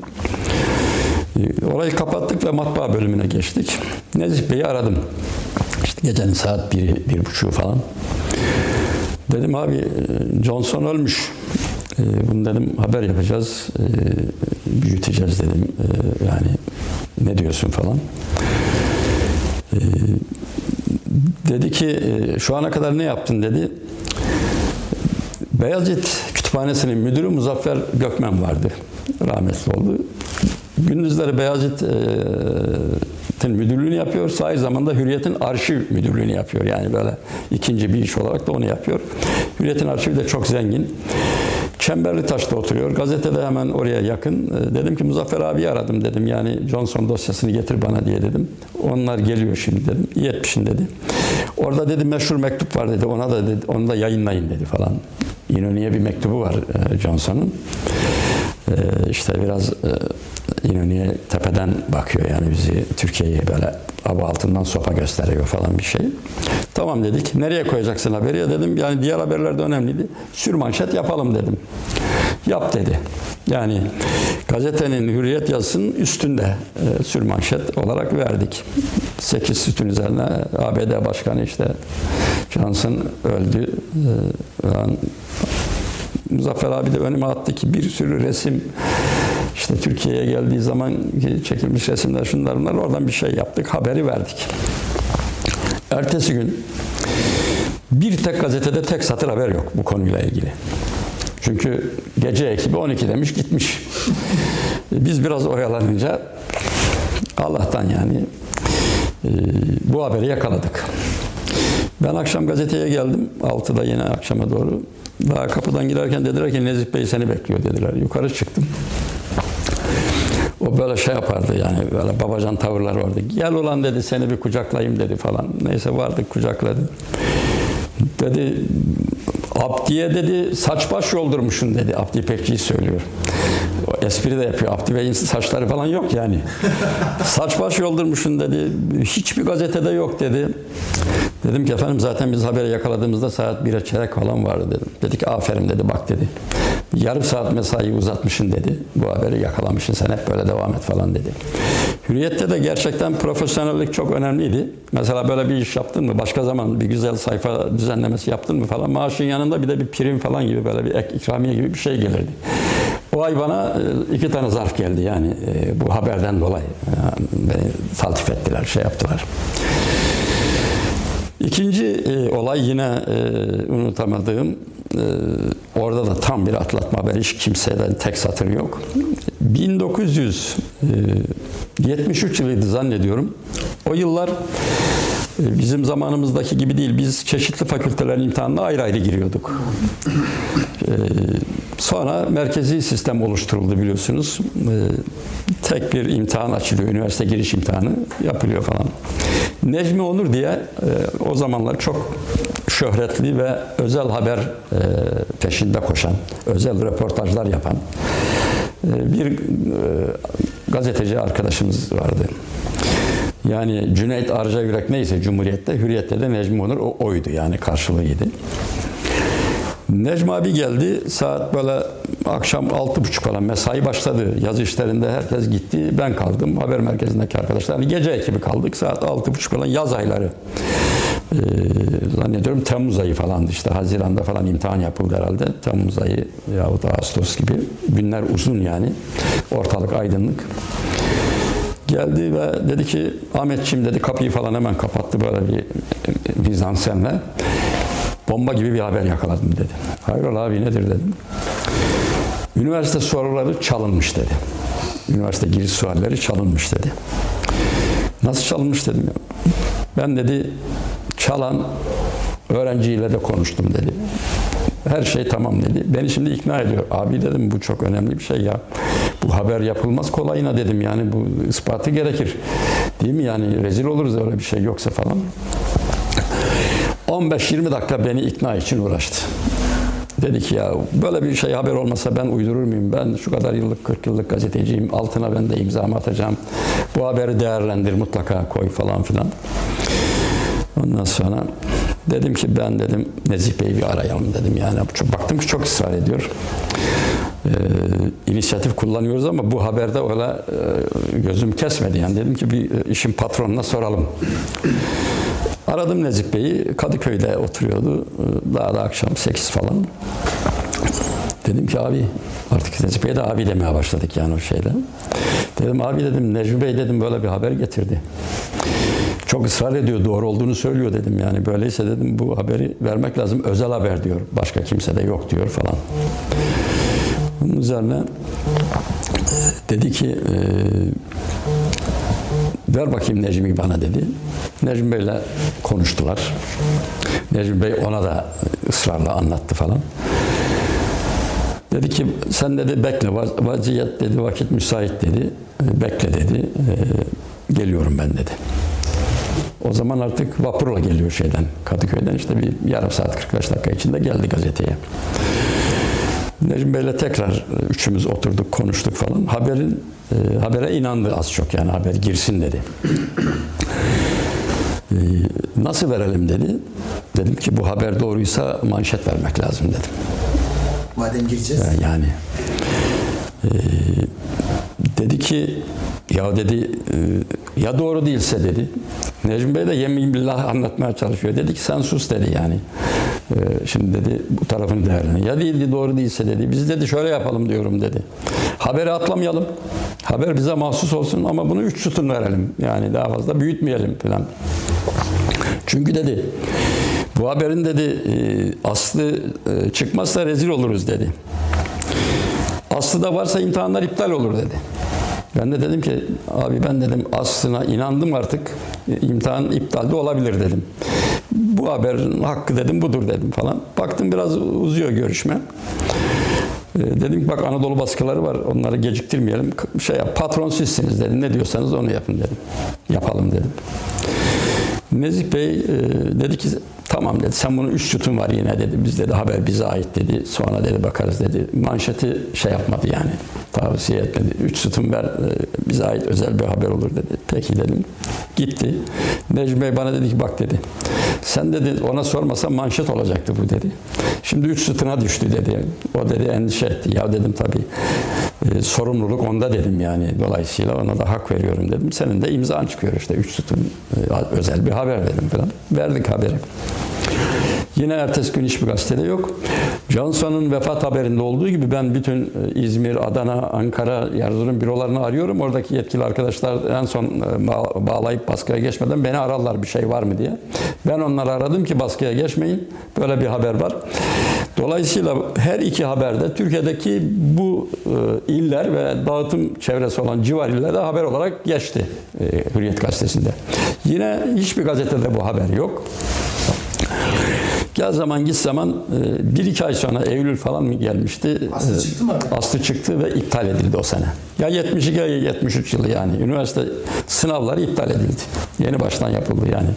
Ee, Orayı kapattık ve matbaa bölümüne geçtik. Nezih Bey'i aradım. İşte gecenin saat biri, bir buçuğu falan. Dedim abi e, Johnson ölmüş. E, Bunu dedim haber yapacağız. e, Büyüteceğiz dedim. Yani ne diyorsun falan. Dedi ki şu ana kadar ne yaptın dedi. Beyazıt Kütüphanesi'nin müdürü Muzaffer Gökmen vardı. Rahmetli oldu. Gündüzleri Beyazıt'ın müdürlüğünü yapıyor. Aynı zamanda Hürriyet'in arşiv müdürlüğünü yapıyor. Yani böyle ikinci bir iş olarak da onu yapıyor. Hürriyet'in arşivi de çok zengin. Çemberli Taş'ta oturuyor. Gazete de hemen oraya yakın. E, Dedim ki Muzaffer abi aradım dedim. Yani Johnson dosyasını getir bana diye dedim. Onlar geliyor şimdi dedim. İyi etmişsin dedi. Orada dedi meşhur mektup var dedi. Ona da dedi, onu da yayınlayın dedi falan. İnönü'ye bir mektubu var e, Johnson'ın. E, işte biraz e, İnönü'ye tepeden bakıyor yani bizi Türkiye'yi böyle hava altından sopa gösteriyor falan bir şey. Tamam dedik. Nereye koyacaksın haberi? Ya dedim yani diğer haberler de önemliydi. Sürmanşet yapalım dedim. Yap dedi. Yani gazetenin hürriyet yazısının üstünde e, sürmanşet olarak verdik. 8 sütun üzerine ABD Başkanı işte Johnson öldü. E. Muzaffer abi de önüme attı ki bir sürü resim işte Türkiye'ye geldiği zaman ki çekilmiş resimler şunlar bunlar oradan bir şey yaptık haberi verdik. Ertesi gün bir tek gazetede tek satır haber yok bu konuyla ilgili. Çünkü gece ekibi 12 demiş gitmiş. Biz biraz oyalanınca Allah'tan yani e, bu haberi yakaladık. Ben akşam gazeteye geldim. 6'da yine akşama doğru. Daha kapıdan girerken dediler ki Nezih Bey seni bekliyor dediler. Yukarı çıktım. O böyle şey yapardı yani böyle babacan tavırlar vardı. Gel ulan dedi seni bir kucaklayayım dedi falan. Neyse vardık kucakladı. Dedi Abdi'ye dedi saç baş yoldurmuşsun dedi. Abdi İpekçi'yi söylüyor. O espri de yapıyor. Abdi Bey'in saçları falan yok yani. saç baş yoldurmuşsun dedi. Hiçbir gazetede yok dedi. Dedim ki efendim zaten biz haberi yakaladığımızda saat 1'e çeyrek falan vardı dedim. Dedi ki aferin dedi bak dedi. Yarım saat mesai uzatmışsın dedi. Bu haberi yakalamışsın sen hep böyle devam et falan dedi. Hürriyette de gerçekten profesyonellik çok önemliydi. Mesela böyle bir iş yaptın mı, başka zaman bir güzel sayfa düzenlemesi yaptın mı falan maaşın yanında bir de bir prim falan gibi böyle bir ek ikramiye gibi bir şey gelirdi. O ay bana e, iki tane zarf geldi yani e, bu haberden dolayı. Yani beni taltif ettiler, şey yaptılar. İkinci e, olay yine e, unutamadığım, e, orada da tam bir atlatma haberi, hiç kimseden tek satır yok. 1973 yılıydı zannediyorum. O yıllar e, bizim zamanımızdaki gibi değil, biz çeşitli fakültelerin imtihanına ayrı ayrı giriyorduk. E, Sonra merkezi sistem oluşturuldu biliyorsunuz. Ee, tek bir imtihan açılıyor, üniversite giriş imtihanı yapılıyor falan. Necmi Onur diye e, o zamanlar çok şöhretli ve özel haber e, peşinde koşan, özel röportajlar yapan e, bir gazeteci arkadaşımız vardı. Yani Cüneyt Arca Yürek neyse Cumhuriyet'te, Hürriyet'te de Necmi Onur o oydu yani karşılığıydı. Necmi abi geldi. Saat böyle akşam altı buçuk falan mesai başladı. Yazı işlerinde herkes gitti. Ben kaldım. Haber merkezindeki arkadaşlar. Yani gece ekibi kaldık. Saat altı buçuk falan yaz ayları. Ee, zannediyorum Temmuz ayı falandı işte. Haziran'da falan imtihan yapıldı herhalde. Temmuz ayı yahut Ağustos gibi. Günler uzun yani. Ortalık aydınlık. Geldi ve dedi ki Ahmetçim dedi kapıyı falan hemen kapattı böyle bir Bizansenle. Bomba gibi bir haber yakaladım dedi. Hayrola abi nedir dedim. Üniversite soruları çalınmış dedi. Üniversite giriş sualleri çalınmış dedi. Nasıl çalınmış dedim. Ben dedi çalan öğrenciyle de konuştum dedi. Her şey tamam dedi. Beni şimdi ikna ediyor. Abi dedim bu çok önemli bir şey ya. Bu haber yapılmaz kolayına dedim. Yani bu ispatı gerekir. Değil mi yani rezil oluruz öyle bir şey yoksa falan. 15-20 dakika beni ikna için uğraştı. Dedi ki ya böyle bir şey haber olmasa ben uydurur muyum? Ben şu kadar yıllık 40 yıllık gazeteciyim. Altına ben de imzamı atacağım. Bu haberi değerlendir mutlaka koy falan filan. Ondan sonra dedim ki ben dedim Nezih Bey'i bir arayalım dedim. Yani çok, baktım ki çok ısrar ediyor. Ee, inisiyatif kullanıyoruz ama bu haberde öyle e, gözüm kesmedi. Yani dedim ki bir e, işin patronuna soralım. Aradım Nezih Bey'i. Kadıköy'de oturuyordu. Ee, Daha da akşam 8 falan. Dedim ki abi artık Necip Bey'e de abi demeye başladık yani o şeyle. Dedim abi dedim Necmi Bey dedim böyle bir haber getirdi. Çok ısrar ediyor doğru olduğunu söylüyor dedim yani böyleyse dedim bu haberi vermek lazım özel haber diyor. Başka kimse de yok diyor falan. Bunun üzerine e, dedi ki e, ver bakayım Necmi bana dedi. Necmi Bey'le konuştular. Necmi Bey ona da ısrarla anlattı falan. Dedi ki sen dedi bekle vaz- vaziyet dedi vakit müsait dedi. E, Bekle dedi. E, Geliyorum ben dedi. O zaman artık vapurla geliyor şeyden Kadıköy'den işte bir yarım saat 45 dakika içinde geldi gazeteye. Necmi Bey'le tekrar e, üçümüz oturduk konuştuk falan. Haberin e, habere inandı az çok yani haber girsin dedi. E, nasıl verelim dedi. Dedim ki bu haber doğruysa manşet vermek lazım dedim. Madem gireceğiz. Yani e, dedi ki ya dedi e, ya doğru değilse dedi. Necmi Bey de yemin billah anlatmaya çalışıyor. Dedi ki sen sus dedi yani. E, şimdi dedi bu tarafını değerlendir. Ya değildi doğru değilse dedi. Biz dedi şöyle yapalım diyorum dedi. Haberi atlamayalım. Haber bize mahsus olsun ama bunu üç sütun verelim. Yani daha fazla büyütmeyelim falan. Çünkü dedi bu haberin dedi e, aslı çıkmazsa rezil oluruz dedi. Aslı da varsa imtihanlar iptal olur dedi. Ben de dedim ki abi ben dedim aslına inandım artık imtihan iptal de olabilir dedim. Bu haberin hakkı dedim budur dedim falan. Baktım biraz uzuyor görüşme. E, Dedim ki bak Anadolu baskıları var onları geciktirmeyelim. Şey yap, patron sizsiniz dedim. Ne diyorsanız onu yapın dedim. Yapalım dedim. Nezih Bey e, dedi ki tamam dedi sen bunu üç sütun var yine dedi. Biz dedi haber bize ait dedi. Sonra dedi bakarız dedi. Manşeti şey yapmadı yani. Tavsiye etmedi. Üç sütun ver e, bize ait özel bir haber olur dedi. Peki dedim. Gitti. Necmi Bey bana dedi ki bak dedi. Sen dedi ona sormasan manşet olacaktı bu dedi. Şimdi üç sütuna düştü dedi. O dedi endişe etti. Ya dedim tabii e, sorumluluk onda dedim yani. Dolayısıyla ona da hak veriyorum dedim. Senin de imzan çıkıyor işte üç sütun e, özel bir haber dedim falan. Verdik haberi. Yine ertesi gün hiçbir gazetede yok. Johnson'un vefat haberinde olduğu gibi ben bütün e, İzmir, Adana, Ankara, Erzurum bürolarını arıyorum. Oradaki yetkili arkadaşlar en son e, bağ- bağlayıp baskıya geçmeden beni ararlar bir şey var mı diye. Ben onları aradım ki baskıya geçmeyin. Böyle bir haber var. Dolayısıyla her iki haberde Türkiye'deki bu e, iller ve dağıtım çevresi olan civar illerde haber olarak geçti Hürriyet gazetesinde. Yine hiçbir gazetede bu haber yok. Gel zaman git zaman e, bir iki ay sonra Eylül falan mı gelmişti? Aslı E, çıktı mı? Aslı çıktı ve iptal edildi o sene. Ya 72 ya 73 yılı yani. Üniversite sınavları iptal edildi. Yeni baştan yapıldı yani.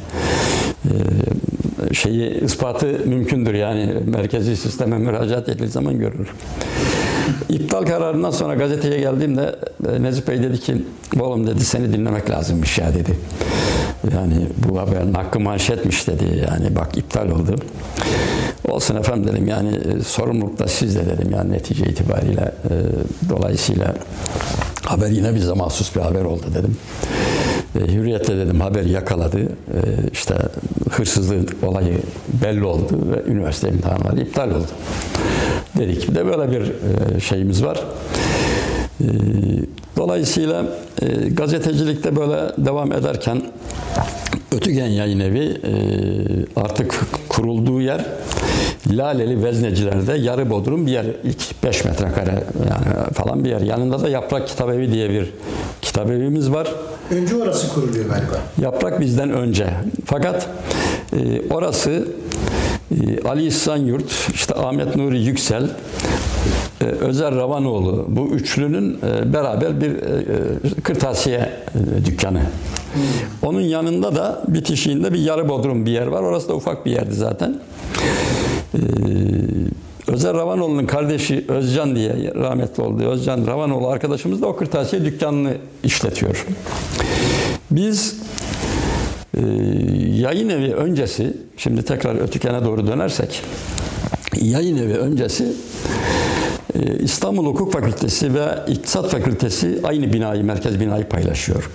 E, şeyi ispatı mümkündür yani merkezi sisteme müracaat edildiği zaman görülür. İptal kararından sonra gazeteye geldiğimde Nezih Bey dedi ki oğlum dedi seni dinlemek lazımmış ya dedi. Yani bu haberin hakkı manşetmiş dedi. Yani bak iptal oldu. Olsun efendim dedim yani e, sorumluluk da sizde dedim yani netice itibariyle. E, dolayısıyla haber yine bize mahsus bir haber oldu dedim. E, Hürriyet'te dedim haber yakaladı. E, işte hırsızlık olayı belli oldu ve üniversite imtihanları iptal oldu. Dedik bir de böyle bir e, şeyimiz var. E, Dolayısıyla e, gazetecilikte böyle devam ederken Ötügen Yayın Evi e, artık kurulduğu yer Laleli Vezneciler'de yarı bodrum bir yer. ilk 5 metrekare yani falan bir yer. Yanında da Yaprak Kitabevi diye bir kitabevimiz var. Önce orası kuruluyor galiba. Yaprak bizden önce. Fakat e, orası e, Ali İhsan Yurt, işte Ahmet Nuri Yüksel, Özer Ravanoğlu bu üçlünün e, beraber bir e, e, kırtasiye dükkanı. Onun yanında da bitişiğinde bir yarı bodrum bir yer var. Orası da ufak bir yerdi zaten. E, Özer Ravanoğlu'nun kardeşi Özcan diye rahmetli oldu. Özcan Ravanoğlu arkadaşımız da o kırtasiye dükkanını işletiyor. Biz e, yayın evi öncesi, şimdi tekrar Ötüken'e doğru dönersek, yayın evi öncesi İstanbul Hukuk Fakültesi ve İktisat Fakültesi aynı binayı, merkez binayı paylaşıyor.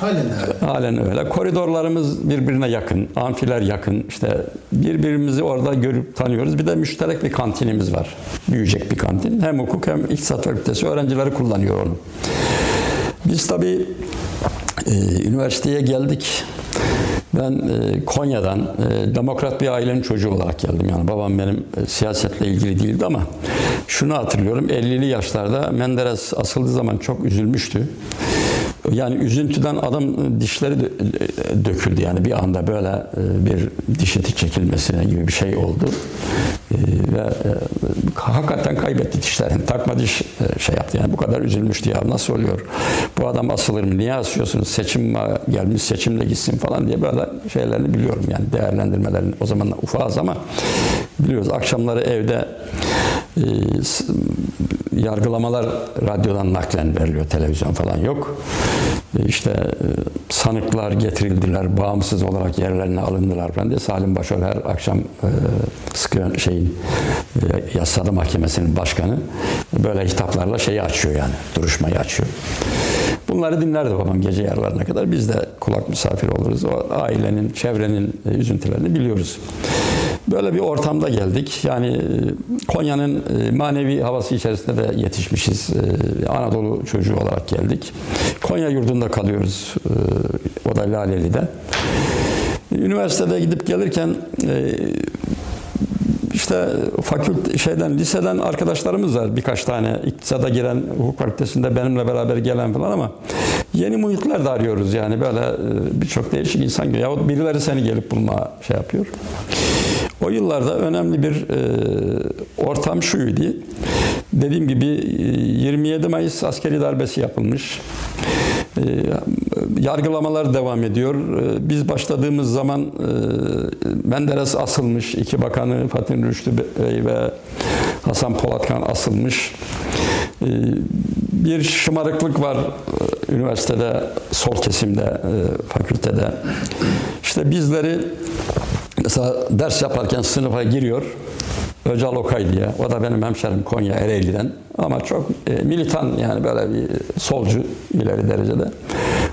Halen öyle. Halen öyle. Koridorlarımız birbirine yakın, amfiler yakın. İşte birbirimizi orada görüp tanıyoruz. Bir de müşterek bir kantinimiz var. Büyüyecek bir kantin. Hem hukuk hem iktisat fakültesi öğrencileri kullanıyor onu. Biz tabii e, üniversiteye geldik. Ben e, Konya'dan e, demokrat bir ailenin çocuğu olarak geldim. Yani babam benim e, siyasetle ilgili değildi ama şunu hatırlıyorum. 50'li yaşlarda Menderes asıldığı zaman çok üzülmüştü. Yani üzüntüden adam dişleri dö- döküldü yani bir anda böyle e, bir diş eti çekilmesine gibi bir şey oldu. E, Ve e, hakikaten kaybetti dişlerini. Takma diş e, şey yaptı yani bu kadar üzülmüştü ya nasıl oluyor? Bu adam asılır mı? Niye asıyorsunuz? Seçim var, gelmiş seçimle gitsin falan diye böyle şeylerini biliyorum yani değerlendirmelerini. O zaman ufağız ama biliyoruz. Akşamları evde e, yargılamalar radyodan naklen veriliyor. Televizyon falan yok. E, İşte e, sanıklar getirildiler. Bağımsız olarak yerlerine alındılar falan diye. Salim Başar her akşam e, şeyin e, Yassıada Mahkemesi'nin başkanı böyle hitaplarla şeyi açıyor yani. Duruşmayı açıyor. Bunları dinlerdi babam gece yarılarına kadar. Biz de kulak misafir oluruz. O ailenin, çevrenin e, üzüntülerini biliyoruz. Böyle bir ortamda geldik. Yani e, Konya'nın e, manevi havası içerisinde de yetişmişiz. E, Anadolu çocuğu olarak geldik. Konya yurdunda kalıyoruz. O da Laleli'de. Üniversitede gidip gelirken işte fakülte şeyden liseden arkadaşlarımız var birkaç tane iktisada giren hukuk fakültesinde benimle beraber gelen falan ama yeni muhitler de arıyoruz yani böyle birçok değişik insan geliyor. Yahut birileri seni gelip bulma şey yapıyor. O yıllarda önemli bir e, ortam şuydu. Dediğim gibi e, 27 Mayıs askeri darbesi yapılmış. E, yargılamalar devam ediyor. E, Biz başladığımız zaman e, Menderes asılmış. iki bakanı Fatih Rüştü Bey ve Hasan Polatkan asılmış. E, Bir şımarıklık var e, üniversitede, sol kesimde, e, fakültede. İşte bizleri mesela ders yaparken sınıfa giriyor. Öcal Okay diye. O da benim hemşerim Konya Ereğli'den. Ama çok e, militan yani böyle bir solcu ileri derecede.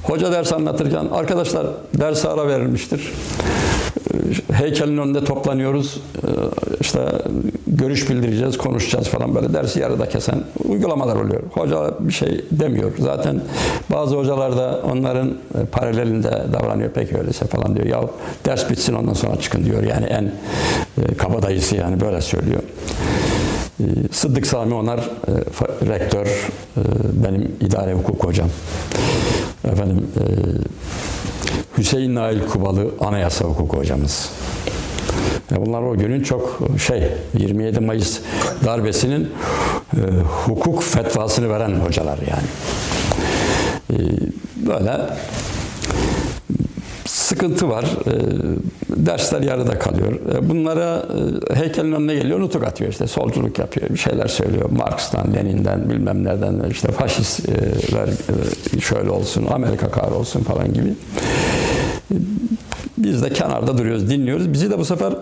Hoca ders anlatırken arkadaşlar derse ara verilmiştir. Heykelin önünde toplanıyoruz. E, işte görüş bildireceğiz, konuşacağız falan böyle dersi yarıda kesen uygulamalar oluyor. Hoca bir şey demiyor. Zaten bazı hocalar da onların e, paralelinde davranıyor. Peki öyleyse falan diyor. Ya ders bitsin ondan sonra çıkın diyor. Yani en e, kabadayısı yani böyle söylüyor. E, Sıddık Sami Onar e, rektör, e, benim idare hukuk hocam. Efendim e, Hüseyin Nail Kubalı anayasa hukuku hocamız. Bunlar o günün çok şey 27 Mayıs darbesinin hukuk fetvasını veren hocalar yani. Böyle sıkıntı var. E, dersler yarıda kalıyor. E, bunlara e, heykelin önüne geliyor, nutuk atıyor işte. Solculuk yapıyor, bir şeyler söylüyor. Marx'tan, Lenin'den, bilmem nereden işte faşistler e, şöyle olsun, Amerika kahrolsun falan gibi. Biz de kenarda duruyoruz, dinliyoruz. Bizi de bu sefer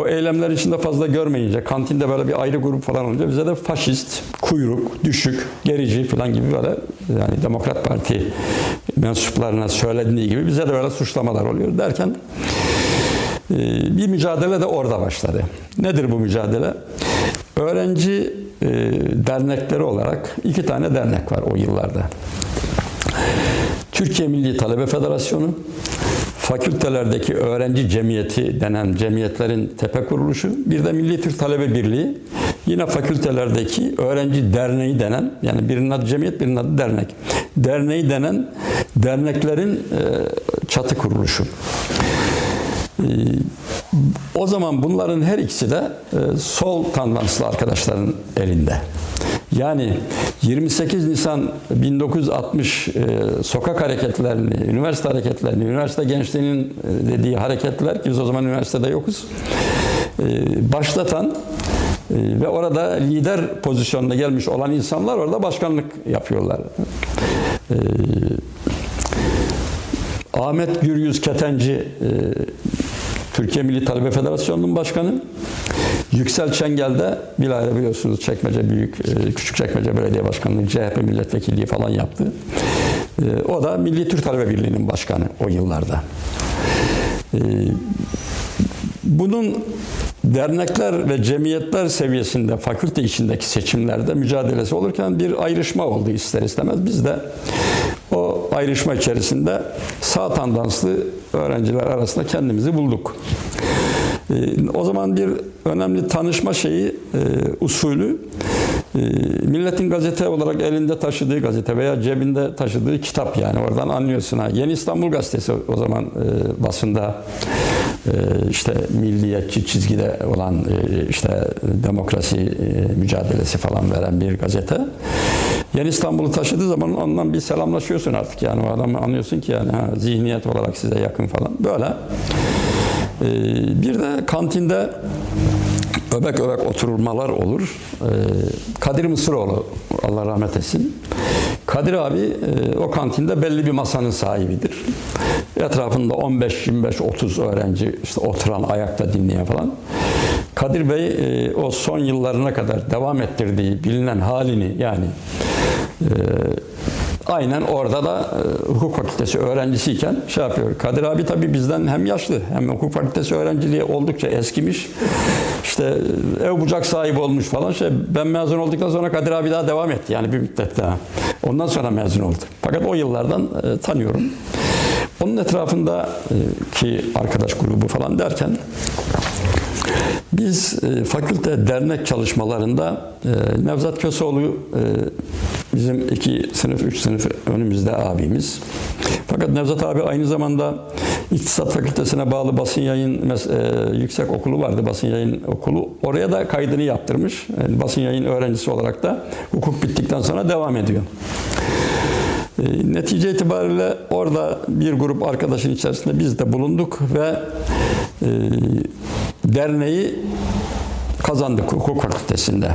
o eylemler içinde fazla görmeyince, kantinde böyle bir ayrı grup falan olunca bize de faşist, kuyruk, düşük, gerici falan gibi böyle yani Demokrat Parti mensuplarına söylediği gibi bize de böyle suçlamalar oluyor derken e, bir mücadele de orada başladı. Nedir bu mücadele? Öğrenci e, dernekleri olarak iki tane dernek var o yıllarda. Türkiye Milli Talebe Federasyonu, fakültelerdeki öğrenci cemiyeti denen cemiyetlerin tepe kuruluşu, bir de Milli Türk Talebe Birliği, yine fakültelerdeki öğrenci derneği denen, yani birinin adı cemiyet, birinin adı dernek. Derneği denen derneklerin e, çatı kuruluşu. E, o zaman bunların her ikisi de e, sol tandanslı arkadaşların elinde. Yani 28 Nisan 1960 e, sokak hareketlerini, üniversite hareketlerini, üniversite gençliğinin e, dediği hareketler ki biz o zaman üniversitede yokuz, başlatan ve orada lider pozisyonuna gelmiş olan insanlar orada başkanlık yapıyorlar. Ahmet Güryüz Ketenci e, Türkiye Milli Talebe Federasyonu'nun başkanı. Yüksel Çengel de bilahare biliyorsunuz Çekmece Büyük, e, Küçükçekmece Belediye Başkanlığı, CHP milletvekilliği falan yaptı. E, O da Milli Türk Talebe Birliği'nin başkanı o yıllarda. E, Bunun dernekler ve cemiyetler seviyesinde fakülte içindeki seçimlerde mücadelesi olurken bir ayrışma oldu ister istemez. Biz de o ayrışma içerisinde sağ tandanslı öğrenciler arasında kendimizi bulduk. Ee, O zaman bir önemli tanışma şeyi, e, usulü e, milletin gazete olarak elinde taşıdığı gazete veya cebinde taşıdığı kitap yani oradan anlıyorsun ha. Yeni İstanbul Gazetesi o zaman e, basında e, işte milliyetçi çizgide olan işte demokrasi mücadelesi falan veren bir gazete. Yeni İstanbul'u taşıdığı zaman ondan bir selamlaşıyorsun artık yani o adamı anlıyorsun ki yani ha, zihniyet olarak size yakın falan böyle. Ee, bir de kantinde öbek öbek oturmalar olur. Ee, Kadir Mısıroğlu Allah rahmet etsin. Kadir abi e, o kantinde belli bir masanın sahibidir. Etrafında 15, 25, 30 öğrenci işte oturan, ayakta dinleyen falan. Kadir Bey e, o son yıllarına kadar devam ettirdiği bilinen halini yani e, aynen orada da e, hukuk fakültesi öğrencisiyken şey yapıyor. Kadir abi tabii bizden hem yaşlı hem hukuk fakültesi öğrenciliği oldukça eskimiş. İşte e, ev bucak sahibi olmuş falan. Şey, ben mezun olduktan sonra Kadir abi daha devam etti yani bir müddet daha. Ondan sonra mezun oldu. Fakat o yıllardan e, tanıyorum. Onun etrafında e, ki arkadaş grubu falan derken biz e, fakülte dernek çalışmalarında e, Nevzat Köseoğlu e, bizim iki sınıf, üç sınıf önümüzde abimiz. Fakat Nevzat abi aynı zamanda İktisat Fakültesine bağlı basın yayın e, yüksek okulu vardı, basın yayın okulu. Oraya da kaydını yaptırmış. Yani basın yayın öğrencisi olarak da hukuk bittikten sonra devam ediyor. E, Netice itibariyle orada bir grup arkadaşın içerisinde biz de bulunduk ve e, derneği kazandık hukuk fakültesinde.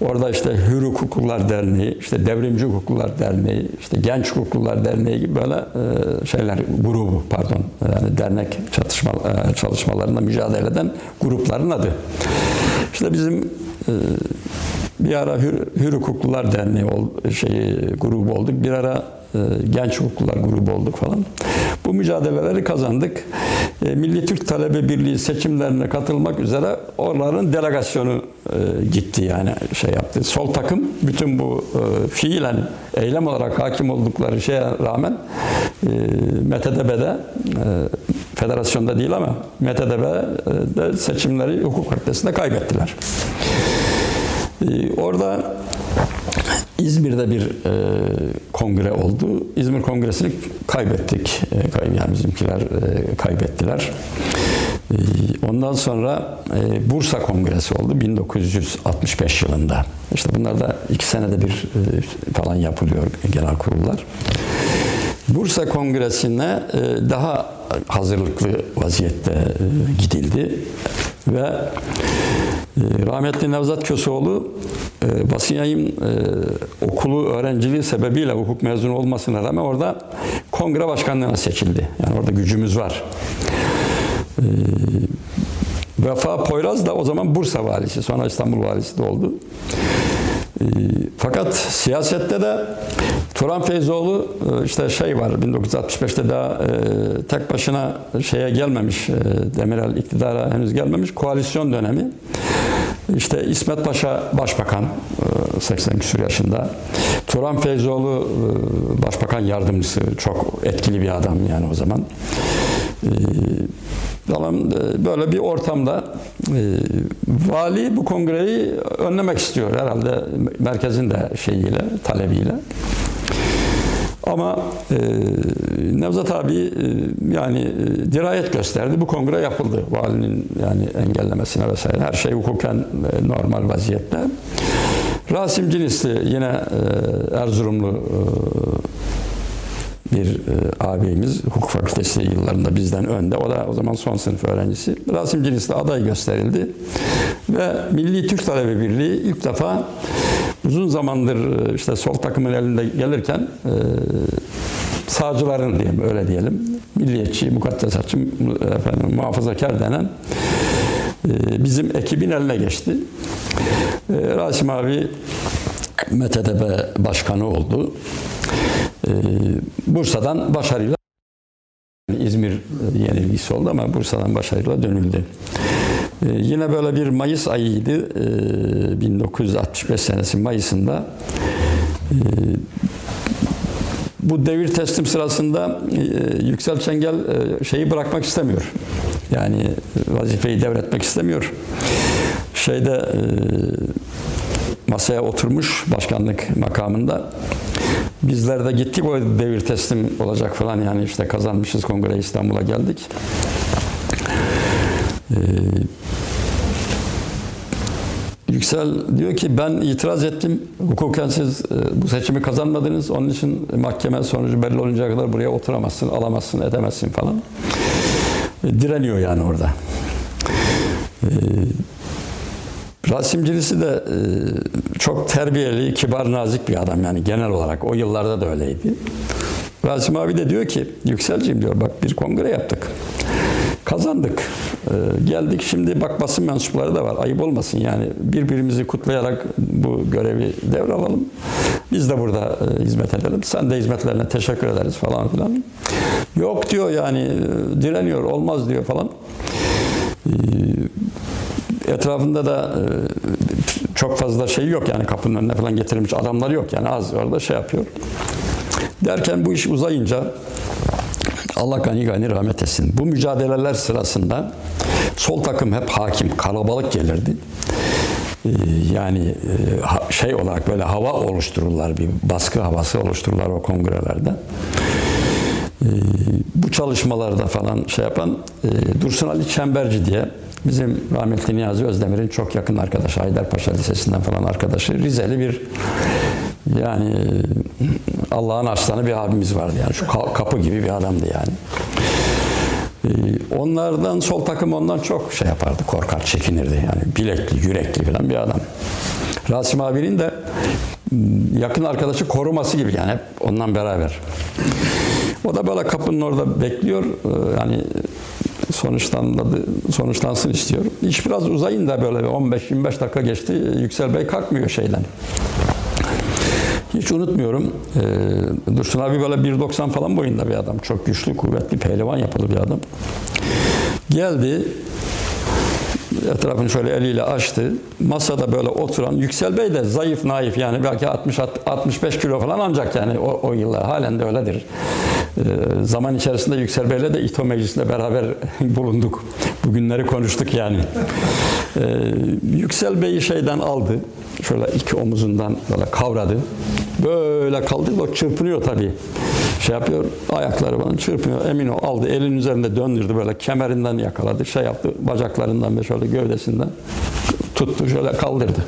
Orada işte Hür Hukuklular Derneği, işte Devrimci Hukuklular Derneği, işte Genç Hukuklular Derneği gibi böyle e, şeyler grubu pardon yani dernek çatışma e, çalışmalarında mücadele eden grupların adı. İşte bizim e, bir ara Hür, Hür Hukuklular Derneği şeyi, grubu olduk. Bir ara Genç Hukuklular grubu olduk falan. Bu mücadeleleri kazandık. E, Milli Türk Talebe Birliği seçimlerine katılmak üzere onların delegasyonu e, gitti yani şey yaptı. Sol takım bütün bu e, fiilen eylem olarak hakim oldukları şeye rağmen MTDB'de federasyonda değil ama MTDB'de seçimleri hukuk fakültesinde kaybettiler. Orada İzmir'de bir e, kongre oldu. İzmir Kongresi'ni kaybettik. E, kay- yani bizimkiler e, kaybettiler. E, ondan sonra e, Bursa Kongresi oldu 1965 yılında. İşte bunlar da iki senede bir e, falan yapılıyor genel kurullar. Bursa Kongresi'ne e, daha hazırlıklı vaziyette e, gidildi ve rahmetli Nevzat Köseoğlu e, basın yayın e, okulu öğrenciliği sebebiyle hukuk mezunu olmasına rağmen orada kongre başkanlığına seçildi. Yani orada gücümüz var. E, Vefa Poyraz da o zaman Bursa valisi, sonra İstanbul valisi de oldu. E, Fakat siyasette de Turan Feyzoğlu e, işte şey var 1965'te daha e, tek başına şeye gelmemiş e, Demirel iktidara henüz gelmemiş koalisyon dönemi. İşte İsmet Paşa başbakan e, 80 küsur yaşında. Turan Feyzoğlu başbakan yardımcısı çok etkili bir adam yani o zaman. Falan, e, böyle bir ortamda e, vali bu kongreyi önlemek istiyor herhalde merkezin de şeyiyle, talebiyle. Ama e, Nevzat abi e, yani e, dirayet gösterdi. Bu kongre yapıldı. Valinin yani engellemesine vesaire. Her şey hukuken e, normal vaziyette. Rasim Cinisli yine e, Erzurumlu e, bir e, ağabeyimiz hukuk fakültesi yıllarında bizden önde. O da o zaman son sınıf öğrencisi. Rasim Cinisli aday gösterildi. Ve Milli Türk Talebe Birliği ilk defa uzun zamandır e, işte sol takımın elinde gelirken e, sağcıların diyeyim öyle diyelim milliyetçi, mukaddesatçı, efendim, muhafazakar denen e, bizim ekibin eline geçti. E, Rasim abi MTDB başkanı oldu. E, Bursa'dan başarıyla İzmir e, yenilgisi oldu ama Bursa'dan başarıyla dönüldü. Ee, yine böyle bir Mayıs ayıydı. Ee, 1965 senesi Mayıs'ında. Ee, bu devir teslim sırasında e, Yüksel Çengel e, şeyi bırakmak istemiyor. Yani vazifeyi devretmek istemiyor. Şeyde masaya oturmuş başkanlık makamında. Bizler de gittik o devir teslim olacak falan yani işte kazanmışız kongre İstanbul'a geldik. Ee, Yüksel diyor ki ben itiraz ettim. Hukuken siz e, bu seçimi kazanmadınız. Onun için mahkeme sonucu belli oluncaya kadar buraya oturamazsın, alamazsın, edemezsin falan. E, direniyor yani orada. E, Rasim Cilisi de e, çok terbiyeli, kibar, nazik bir adam yani genel olarak. O yıllarda da öyleydi. Rasim abi de diyor ki, Yükselciğim diyor bak bir kongre yaptık. Kazandık. Ee, geldik şimdi bak basın mensupları da var. Ayıp olmasın yani birbirimizi kutlayarak bu görevi devralalım. Biz de burada e, hizmet edelim. Sen de hizmetlerine teşekkür ederiz falan filan. Yok diyor yani e, direniyor olmaz diyor falan. Etrafında da e, çok fazla şey yok yani kapının önüne falan getirilmiş adamlar yok yani az orada şey yapıyor. Derken bu iş uzayınca Allah gani gani rahmet etsin. Bu mücadeleler sırasında sol takım hep hakim, kalabalık gelirdi. Ee, Yani e, şey olarak böyle hava oluştururlar, bir baskı havası oluştururlar o kongrelerde. Bu çalışmalarda falan şey yapan e, Dursun Ali Çemberci diye bizim rahmetli Niyazi Özdemir'in çok yakın arkadaşı, Haydarpaşa Lisesi'nden falan arkadaşı, Rizeli bir yani Allah'ın aslanı bir abimiz vardı yani şu ka- kapı gibi bir adamdı yani. Ee, Onlardan sol takım ondan çok şey yapardı, korkar, çekinirdi yani bilekli, yürekli falan bir adam. Rasim abinin de yakın arkadaşı koruması gibi yani hep ondan beraber. O da böyle kapının orada bekliyor. Ee, Yani sonuçlandı, sonuçlansın istiyor. İş biraz uzayın da böyle 15-25 dakika geçti. Yüksel Bey kalkmıyor şeyden. Hiç unutmuyorum. Ee, Dursun abi böyle 1.90 falan boyunda bir adam. Çok güçlü, kuvvetli, pehlivan yapılı bir adam. Geldi. Etrafını şöyle eliyle açtı. Masada böyle oturan Yüksel Bey de zayıf naif yani belki 60 65 kilo falan ancak yani o, o yıllar halen de öyledir. Ee, zaman içerisinde Yüksel Bey'le de İTO Meclisi'nde beraber bulunduk. Bugünleri konuştuk yani. Ee, Yüksel Bey'i şeyden aldı. Şöyle iki omuzundan böyle kavradı. Böyle kaldı. O çırpınıyor tabii. Şey yapıyor. Ayakları falan çırpınıyor. Emin o aldı. Elin üzerinde döndürdü böyle. Kemerinden yakaladı. Şey yaptı. Bacaklarından ve şöyle gövdesinden tuttu. Şöyle kaldırdı.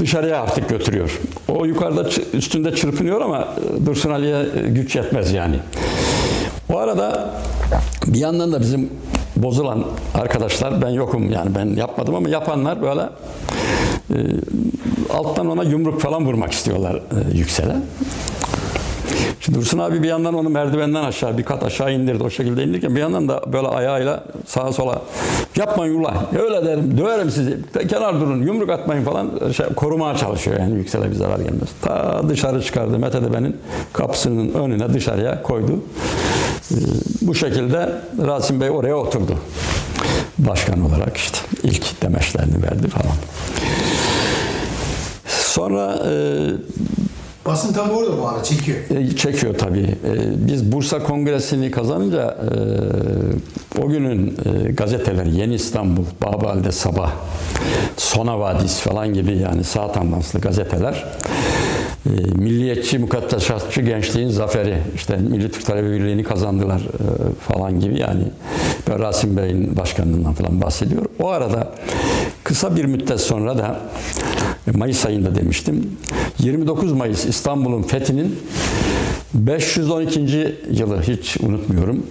Dışarıya artık götürüyor. O yukarıda üstünde çırpınıyor ama e, Dursun Ali'ye e, güç yetmez yani. O arada bir yandan da bizim bozulan arkadaşlar ben yokum yani ben yapmadım ama yapanlar böyle e, alttan ona yumruk falan vurmak istiyorlar e, yüksele. Dursun abi bir yandan onu merdivenden aşağı bir kat aşağı indirdi o şekilde indirken bir yandan da böyle ayağıyla sağa sola yapmayın ulan öyle derim döverim sizi kenar durun yumruk atmayın falan şey, korumaya çalışıyor yani yüksele bir zarar gelmez. Ta dışarı çıkardı Metedebe'nin kapısının önüne dışarıya koydu. Ee, Bu şekilde Rasim Bey oraya oturdu. Başkan olarak işte ilk demeçlerini verdi falan. Sonra e, Basın tabi orada bu ara çekiyor. E, Çekiyor tabii. E, Biz Bursa Kongresi'ni kazanınca e, o günün e, gazeteleri Yeni İstanbul, Babali'de Sabah, Sona Vadisi falan gibi yani sağ tandanslı gazeteler e, milliyetçi, mukaddeşatçı gençliğin zaferi, işte Milli Türk Talebe Birliği'ni kazandılar e, falan gibi yani böyle Rasim Bey'in başkanlığından falan bahsediyor. O arada kısa bir müddet sonra da Mayıs ayında demiştim. 29 Mayıs İstanbul'un fethinin 512. yılı hiç unutmuyorum.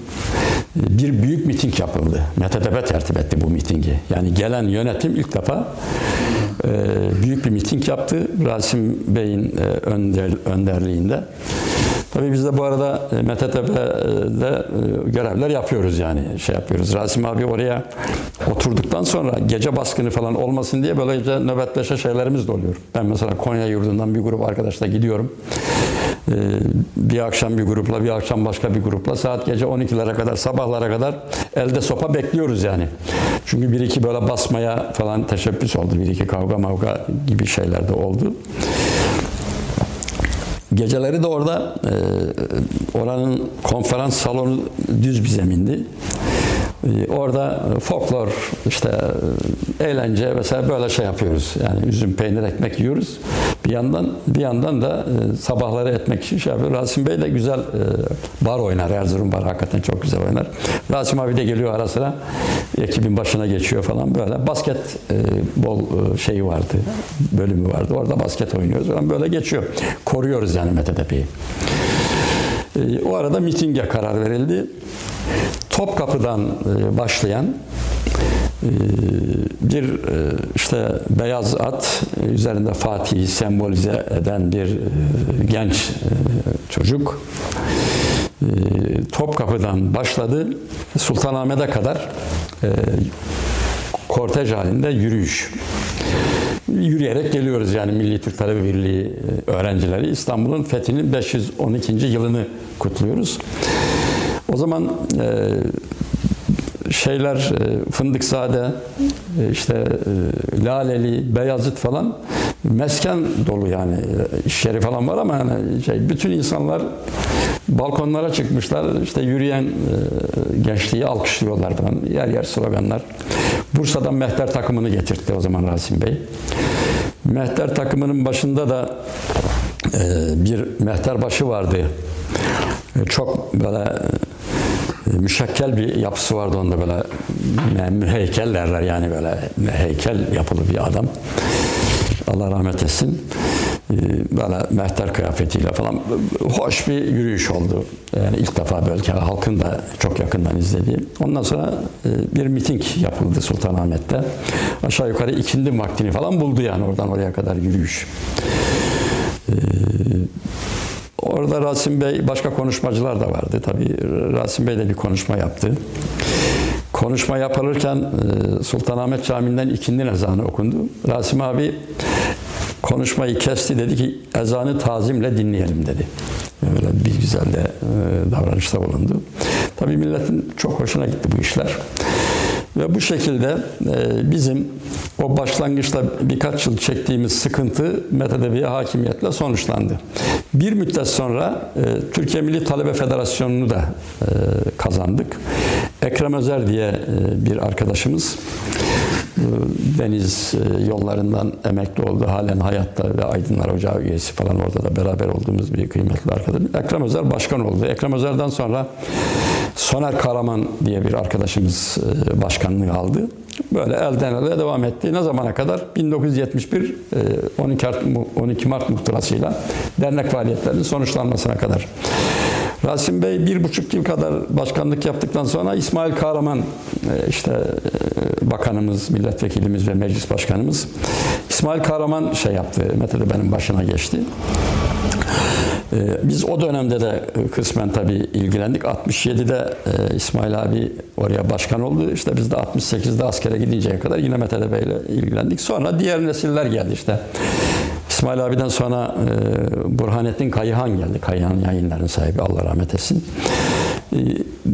Bir büyük miting yapıldı. MTTP tertip etti bu mitingi. Yani gelen yönetim ilk defa e, büyük bir miting yaptı. Rasim Bey'in e, önder, önderliğinde. Tabii biz de bu arada e, MTTP'de e, görevler yapıyoruz yani şey yapıyoruz. Rasim abi oraya oturduktan sonra gece baskını falan olmasın diye böylece nöbetleşe şeylerimiz de oluyor. Ben mesela Konya yurdundan bir grup arkadaşla gidiyorum. Bir akşam bir grupla, bir akşam başka bir grupla saat gece 12'lere kadar, sabahlara kadar elde sopa bekliyoruz yani. Çünkü bir iki böyle basmaya falan teşebbüs oldu. Bir iki kavga mavga gibi şeyler de oldu. Geceleri de orada e, oranın konferans salonu düz bir zemindi. E, orada folklor, işte e, eğlence mesela böyle şey yapıyoruz. Yani üzüm, peynir, ekmek yiyoruz. Bir yandan bir yandan da e, sabahları etmek için şey yapıyor. Rasim Bey de güzel e, bar oynar. Erzurum bar hakikaten çok güzel oynar. Rasim abi de geliyor ara sıra ekibin başına geçiyor falan böyle. Basket e, bol e, şeyi vardı. Bölümü vardı. Orada basket oynuyoruz falan böyle geçiyor. Koruyoruz yani MTTP'yi. E, o arada mitinge karar verildi. Topkapı'dan e, başlayan bir e, işte beyaz at e, üzerinde Fatih'i sembolize eden bir e, genç çocuk e, Topkapı'dan başladı Sultanahmet'e kadar kortej halinde yürüyüş. Yürüyerek geliyoruz yani Milli Türk Talebe Birliği öğrencileri İstanbul'un fethinin 512. yılını kutluyoruz. O zaman şeyler e, Fındıkzade, e, işte e, Laleli, Beyazıt falan mesken dolu yani iş falan var ama yani şey bütün insanlar balkonlara çıkmışlar işte yürüyen gençliği alkışlıyorlar falan yer yer sloganlar. Bursa'dan mehter takımını getirtti o zaman Rasim Bey. Mehter takımının başında da bir mehter başı vardı. Çok böyle müşekkel bir yapısı vardı onda böyle me- heykel derler yani böyle heykel yapılı bir adam. Allah rahmet etsin. E, Böyle mehter kıyafetiyle falan hoş bir yürüyüş oldu. Yani ilk defa belki halkın da çok yakından izlediği. Ondan sonra e, bir miting yapıldı Sultanahmet'te. Aşağı yukarı ikindi vaktini falan buldu yani oradan oraya kadar yürüyüş. Orada Rasim Bey, başka konuşmacılar da vardı. Tabii Rasim Bey de bir konuşma yaptı. Konuşma yapılırken e, Sultanahmet Camii'nden ikindi ezanı okundu. Rasim abi konuşmayı kesti dedi ki ezanı tazimle dinleyelim dedi. Öyle bir güzel de e, davranışta bulundu. Tabii milletin çok hoşuna gitti bu işler. Ve bu şekilde e, bizim o başlangıçta birkaç yıl çektiğimiz sıkıntı MTDB'ye hakimiyetle sonuçlandı. Bir müddet sonra e, Türkiye Milli Talebe Federasyonu'nu da e, kazandık. Ekrem Özer diye bir arkadaşımız deniz e, yollarından emekli oldu. Halen hayatta ve Aydınlar Ocağı üyesi falan orada da beraber olduğumuz bir kıymetli arkadaşım. Ekrem Özer başkan oldu. Ekrem Özer'den sonra Soner Karaman diye bir arkadaşımız e, başkanlığı aldı. Böyle elden ele devam etti. Ne zamana kadar? 1971 e, 12 Mart, 12 Mart muhtırasıyla dernek faaliyetlerinin sonuçlanmasına kadar. Rasim Bey bir buçuk yıl kadar başkanlık yaptıktan sonra İsmail Kahraman e, işte e, bakanımız, milletvekilimiz ve meclis başkanımız İsmail Kahraman şey yaptı, MTDB'nin başına geçti. Ee, Biz o dönemde de e, kısmen tabii ilgilendik. 67'de e, İsmail abi oraya başkan oldu. İşte biz de 68'de askere gidinceye kadar yine MTDB ile ilgilendik. Sonra diğer nesiller geldi işte. İsmail abiden sonra e, Burhanettin Kayıhan geldi. Kayıhan yayınların sahibi Allah rahmet etsin. E,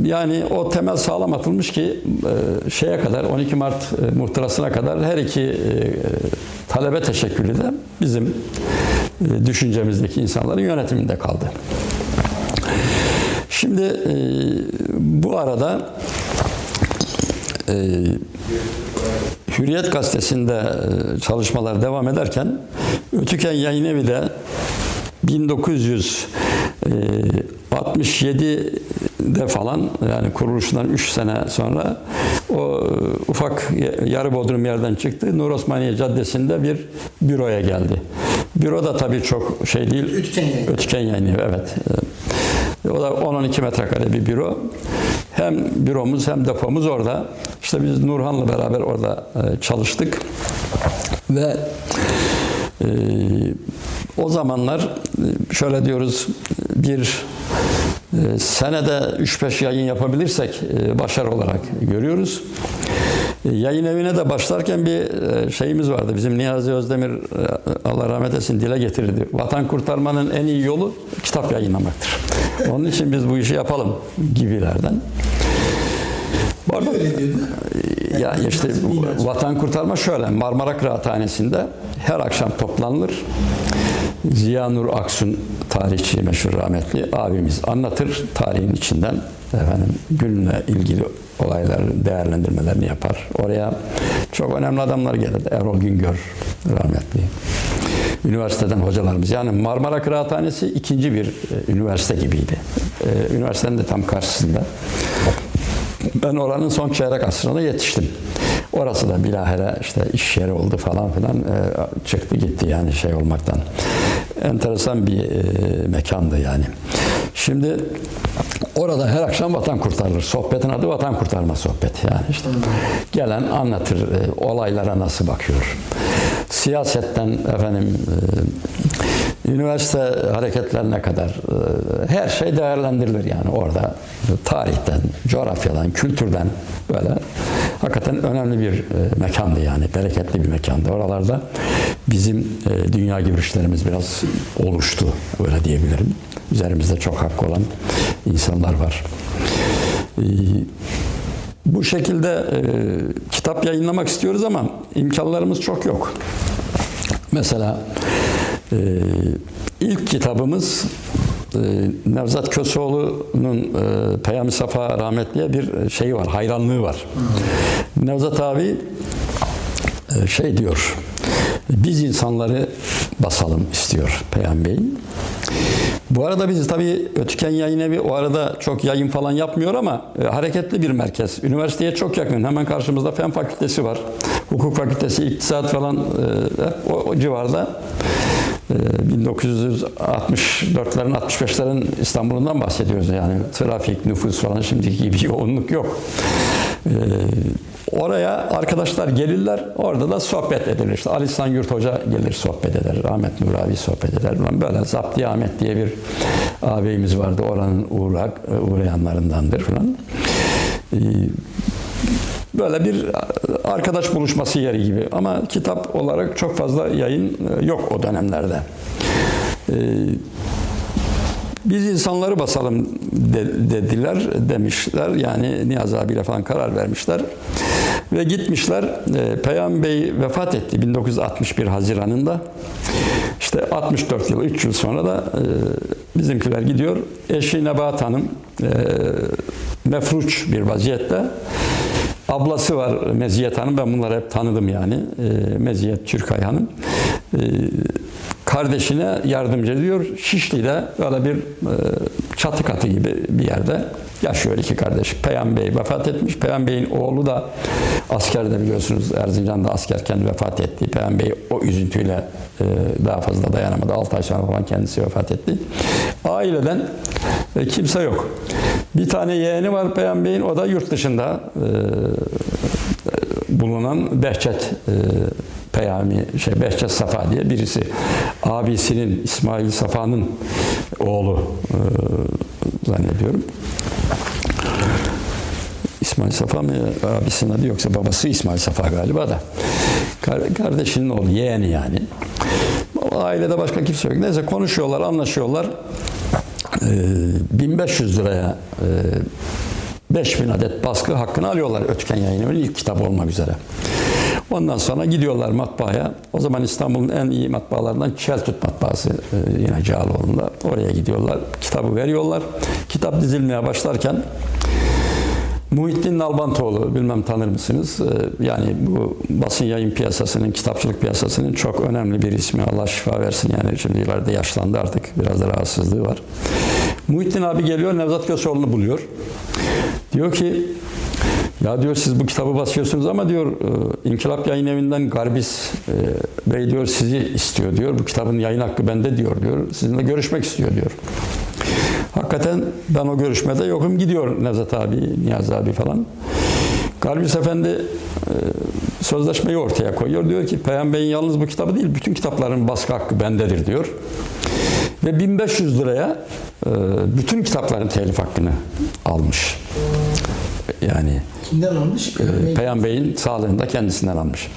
Yani o temel sağlam atılmış ki e, şeye kadar 12 Mart e, muhtırasına kadar her iki talebe teşekkülü de bizim düşüncemizdeki insanların yönetiminde kaldı. Şimdi bu arada e, Hürriyet gazetesinde e, çalışmalar devam ederken Ötüken Yayın Evi de 1967'de falan yani kuruluşundan 3 sene sonra o ufak yarı bodrum yerden çıktı. Nur Osmaniye Caddesi'nde bir büroya geldi. Büro da tabii çok şey değil. Ötüken Yayın. Ötüken Yayın Evi, evet. O da 10-12 metrekare bir büro. Hem büromuz hem depomuz orada. İşte biz Nurhan'la beraber orada e, çalıştık. Ve e, o zamanlar e, şöyle diyoruz bir e, senede 3-5 yayın yapabilirsek e, başarı olarak görüyoruz. E, Yayın evine de başlarken bir e, şeyimiz vardı. Bizim Niyazi Özdemir e, Allah rahmet etsin dile getirirdi. Vatan kurtarmanın en iyi yolu kitap yayınlamaktır. Onun için biz bu işi yapalım gibilerden. Bu arada diyordu. ya işte vatan kurtarma şöyle Marmara Kıraathanesi'nde her akşam toplanılır. Ziya Nur Aksun tarihçi meşhur rahmetli abimiz anlatır tarihin içinden efendim günle ilgili olayları değerlendirmelerini yapar. Oraya çok önemli adamlar gelirdi. Erol Güngör rahmetli. Üniversiteden hocalarımız. Yani Marmara Kıraathanesi ikinci bir e, üniversite gibiydi. E, üniversitenin de tam karşısında. Ben oranın son çeyrek asrına yetiştim. Orası da bilahare işte iş yeri oldu falan filan e, çıktı gitti yani şey olmaktan. Enteresan bir e, mekandı yani. Şimdi orada her akşam vatan kurtarılır. Sohbetin adı vatan kurtarma sohbeti yani işte. Gelen anlatır e, olaylara nasıl bakıyor. Siyasetten efendim e, üniversite hareketlerine kadar e, her şey değerlendirilir yani orada tarihten, coğrafyadan, kültürden böyle hakikaten önemli bir e, mekandı yani bereketli bir mekandı. Oralarda bizim e, dünya görüşlerimiz biraz oluştu öyle diyebilirim. Üzerimizde çok hakkı olan insanlar var. Bu şekilde kitap yayınlamak istiyoruz ama imkanlarımız çok yok. Mesela e, ilk kitabımız e, Nevzat Köseoğlu'nun e, Peyami Safa rahmetliye bir şeyi var, hayranlığı var. Nevzat abi e, şey diyor, biz insanları basalım istiyor Peyami Bey'in. Bu arada biz tabii Ötüken Yayın Evi o arada çok yayın falan yapmıyor ama e, hareketli bir merkez. Üniversiteye çok yakın. Hemen karşımızda Fen Fakültesi var. Hukuk Fakültesi, iktisat falan e, hep o, o civarda. E, 1964'lerin 65'lerin İstanbul'undan bahsediyoruz yani. Trafik, nüfus falan şimdiki gibi yoğunluk yok. E, Oraya arkadaşlar gelirler, orada da sohbet edilir. İşte Ali İhsan Yurt Hoca gelir sohbet eder, Ahmet Nur abi sohbet eder. Böyle Zapti Ahmet diye bir ağabeyimiz vardı, oranın uğrak, uğrayanlarındandır falan. Ee, Böyle bir arkadaş buluşması yeri gibi ama kitap olarak çok fazla yayın yok o dönemlerde. Biz insanları basalım de- dediler, demişler. Yani Niyazi abiyle falan karar vermişler. Ve gitmişler. E, Peyami Bey vefat etti 1961 Haziran'ında. İşte 64 yıl, 3 yıl sonra da e, bizimkiler gidiyor. Eşi Nebahat Hanım e, mefruç bir vaziyette. Ablası var Meziyet Hanım. Ben bunları hep tanıdım yani. E, Meziyet Türkay Hanım. E, kardeşine yardımcı ediyor. Şişli'de böyle bir e, çatı katı gibi bir yerde yaşıyor iki kardeş. Peyam Bey vefat etmiş. Peyam Bey'in oğlu da askerde biliyorsunuz Erzincan'da askerken vefat etti. Peyam Bey o üzüntüyle e, daha fazla dayanamadı. 6 ay sonra falan kendisi vefat etti. Aileden e, kimse yok. Bir tane yeğeni var Peyam Bey'in o da yurt dışında bulunan Behçet Peyami şey Behçet Safa diye birisi abisinin İsmail Safa'nın oğlu e, zannediyorum. İsmail Safa mı abisinin adı yoksa babası İsmail Safa galiba da. Kar- Kardeşinin oğlu, yeğeni yani. Ailede başka kimse yok. Neyse konuşuyorlar, anlaşıyorlar. Ee, 1500 liraya e, 5000 adet baskı hakkını alıyorlar Ötken Yayın Evi'nin ilk kitabı olmak üzere. Ondan sonra gidiyorlar matbaaya. O zaman İstanbul'un en iyi matbaalarından Çeltut matbaası e, yine Cağaloğlu'nda. Oraya gidiyorlar. Kitabı veriyorlar. Kitap dizilmeye başlarken Muhittin Nalbantoğlu, bilmem tanır mısınız? Ee, Yani bu basın yayın piyasasının, kitapçılık piyasasının çok önemli bir ismi. Allah şifa versin yani şimdi ileride yaşlandı artık. Biraz da rahatsızlığı var. Muhittin abi geliyor, Nevzat Köseoğlu'nu buluyor. Diyor ki, ya diyor siz bu kitabı basıyorsunuz ama diyor e, İnkılap Yayın Evi'nden Garbis e, Bey diyor sizi istiyor diyor. Bu kitabın yayın hakkı bende diyor diyor. Sizinle görüşmek istiyor diyor. Hakikaten ben o görüşmede yokum gidiyor Nevzat abi, Niyazi abi falan. Garbis Efendi e, sözleşmeyi ortaya koyuyor. Diyor ki Peyam Bey'in yalnız bu kitabı değil, bütün kitapların baskı hakkı bendedir diyor. Ve 1500 liraya bütün kitapların telif hakkını almış. Yani Kimden almış? e, Peyam Bey'in sağlığında kendisinden almış.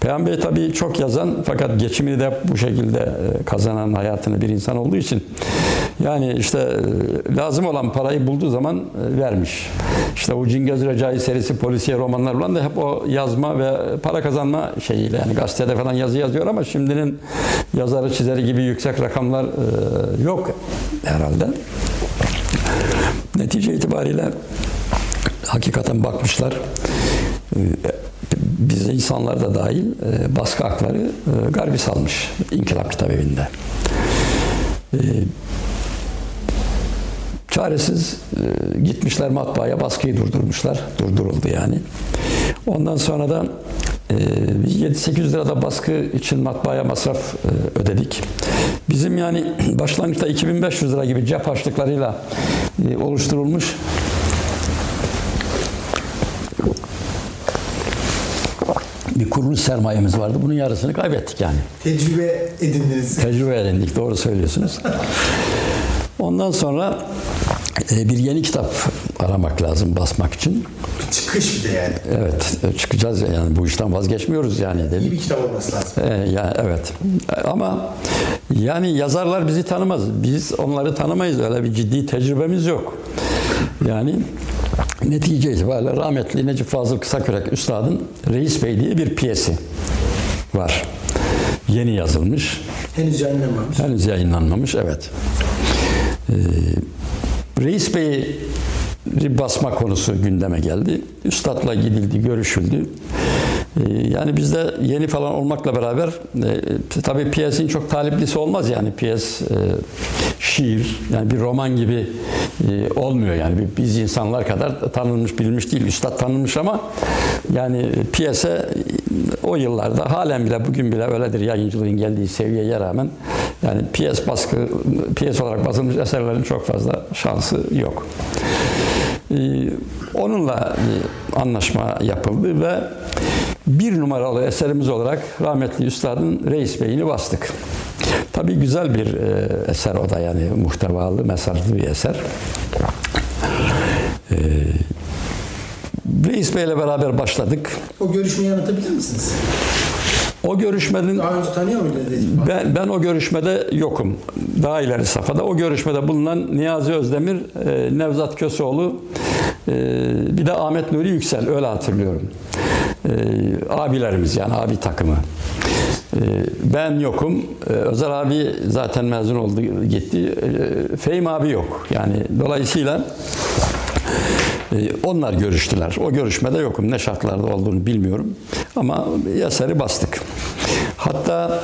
Peyam Bey tabii çok yazan fakat geçimini de bu şekilde e, kazanan hayatını bir insan olduğu için yani işte e, lazım olan parayı bulduğu zaman e, vermiş. İşte o Cingöz Recai serisi polisiye romanlar falan da hep o yazma ve para kazanma şeyiyle yani gazetede falan yazı yazıyor ama şimdinin yazarı çizeri gibi yüksek rakamlar yok herhalde. Netice itibariyle hakikaten bakmışlar. Ee, Biz insanlar da dahil e, baskı hakları e, Garbis almış İnkılap Kitap. Ee, Çaresiz e, gitmişler matbaaya baskıyı durdurmuşlar. Durduruldu yani. Ondan sonra da e, 7-800 lira da baskı için matbaaya masraf ödedik. Bizim yani başlangıçta 2500 lira gibi cep harçlıklarıyla oluşturulmuş bir kuruluş sermayemiz vardı. Bunun yarısını kaybettik yani. Tecrübe edindiniz. Tecrübe edindik, doğru söylüyorsunuz. Ondan sonra e, bir yeni kitap aramak lazım basmak için. Çıkış bir de yani. Evet, e, çıkacağız yani bu işten vazgeçmiyoruz yani İyi dedik. bir kitap olması lazım. E, ya evet. Ama yani yazarlar bizi tanımaz. Biz onları tanımayız. Öyle bir ciddi tecrübemiz yok. Yani netice itibariyle rahmetli Necip Fazıl Kısakürek Üstad'ın Reis Bey diye bir piyesi var. Yeni yazılmış. Henüz yayınlanmamış. Henüz yayınlanmamış, evet. Ee, Reis Bey'i basma konusu gündeme geldi. Üstad'la gidildi, görüşüldü. Ee, yani bizde yeni falan olmakla beraber e, tabii piyesin çok taliplisi olmaz yani. Piyes e, şiir yani bir roman gibi e, olmuyor yani. Bi- biz insanlar kadar tanınmış bilinmiş değil üstad tanınmış ama yani piyese e, o yıllarda halen bile bugün bile öyledir yayıncılığın geldiği seviyeye rağmen. Yani piyes baskı piyes olarak basılmış eserlerin çok fazla şansı yok. Ee, Onunla bir anlaşma yapıldı ve bir numaralı eserimiz olarak rahmetli Üstad'ın Reis Bey'ini bastık. Tabii güzel bir e, eser o da yani muhtevalı, mesajlı bir eser. Ee, Reis Bey'le beraber başladık. O görüşmeyi anlatabilir misiniz? O görüşmenin Daha önce tanıyor muydunuz? Ben, ben o görüşmede yokum. Daha ileri safhada. O görüşmede bulunan Niyazi Özdemir, e, Nevzat Köseoğlu, e, bir de Ahmet Nuri Yüksel. Öyle hatırlıyorum. E, abilerimiz yani abi takımı. E, ben yokum. E, Özer abi zaten mezun oldu gitti. E, Fehim abi yok. Yani dolayısıyla e, onlar görüştüler. O görüşmede yokum. Ne şartlarda olduğunu bilmiyorum. Ama eseri bastık. Hatta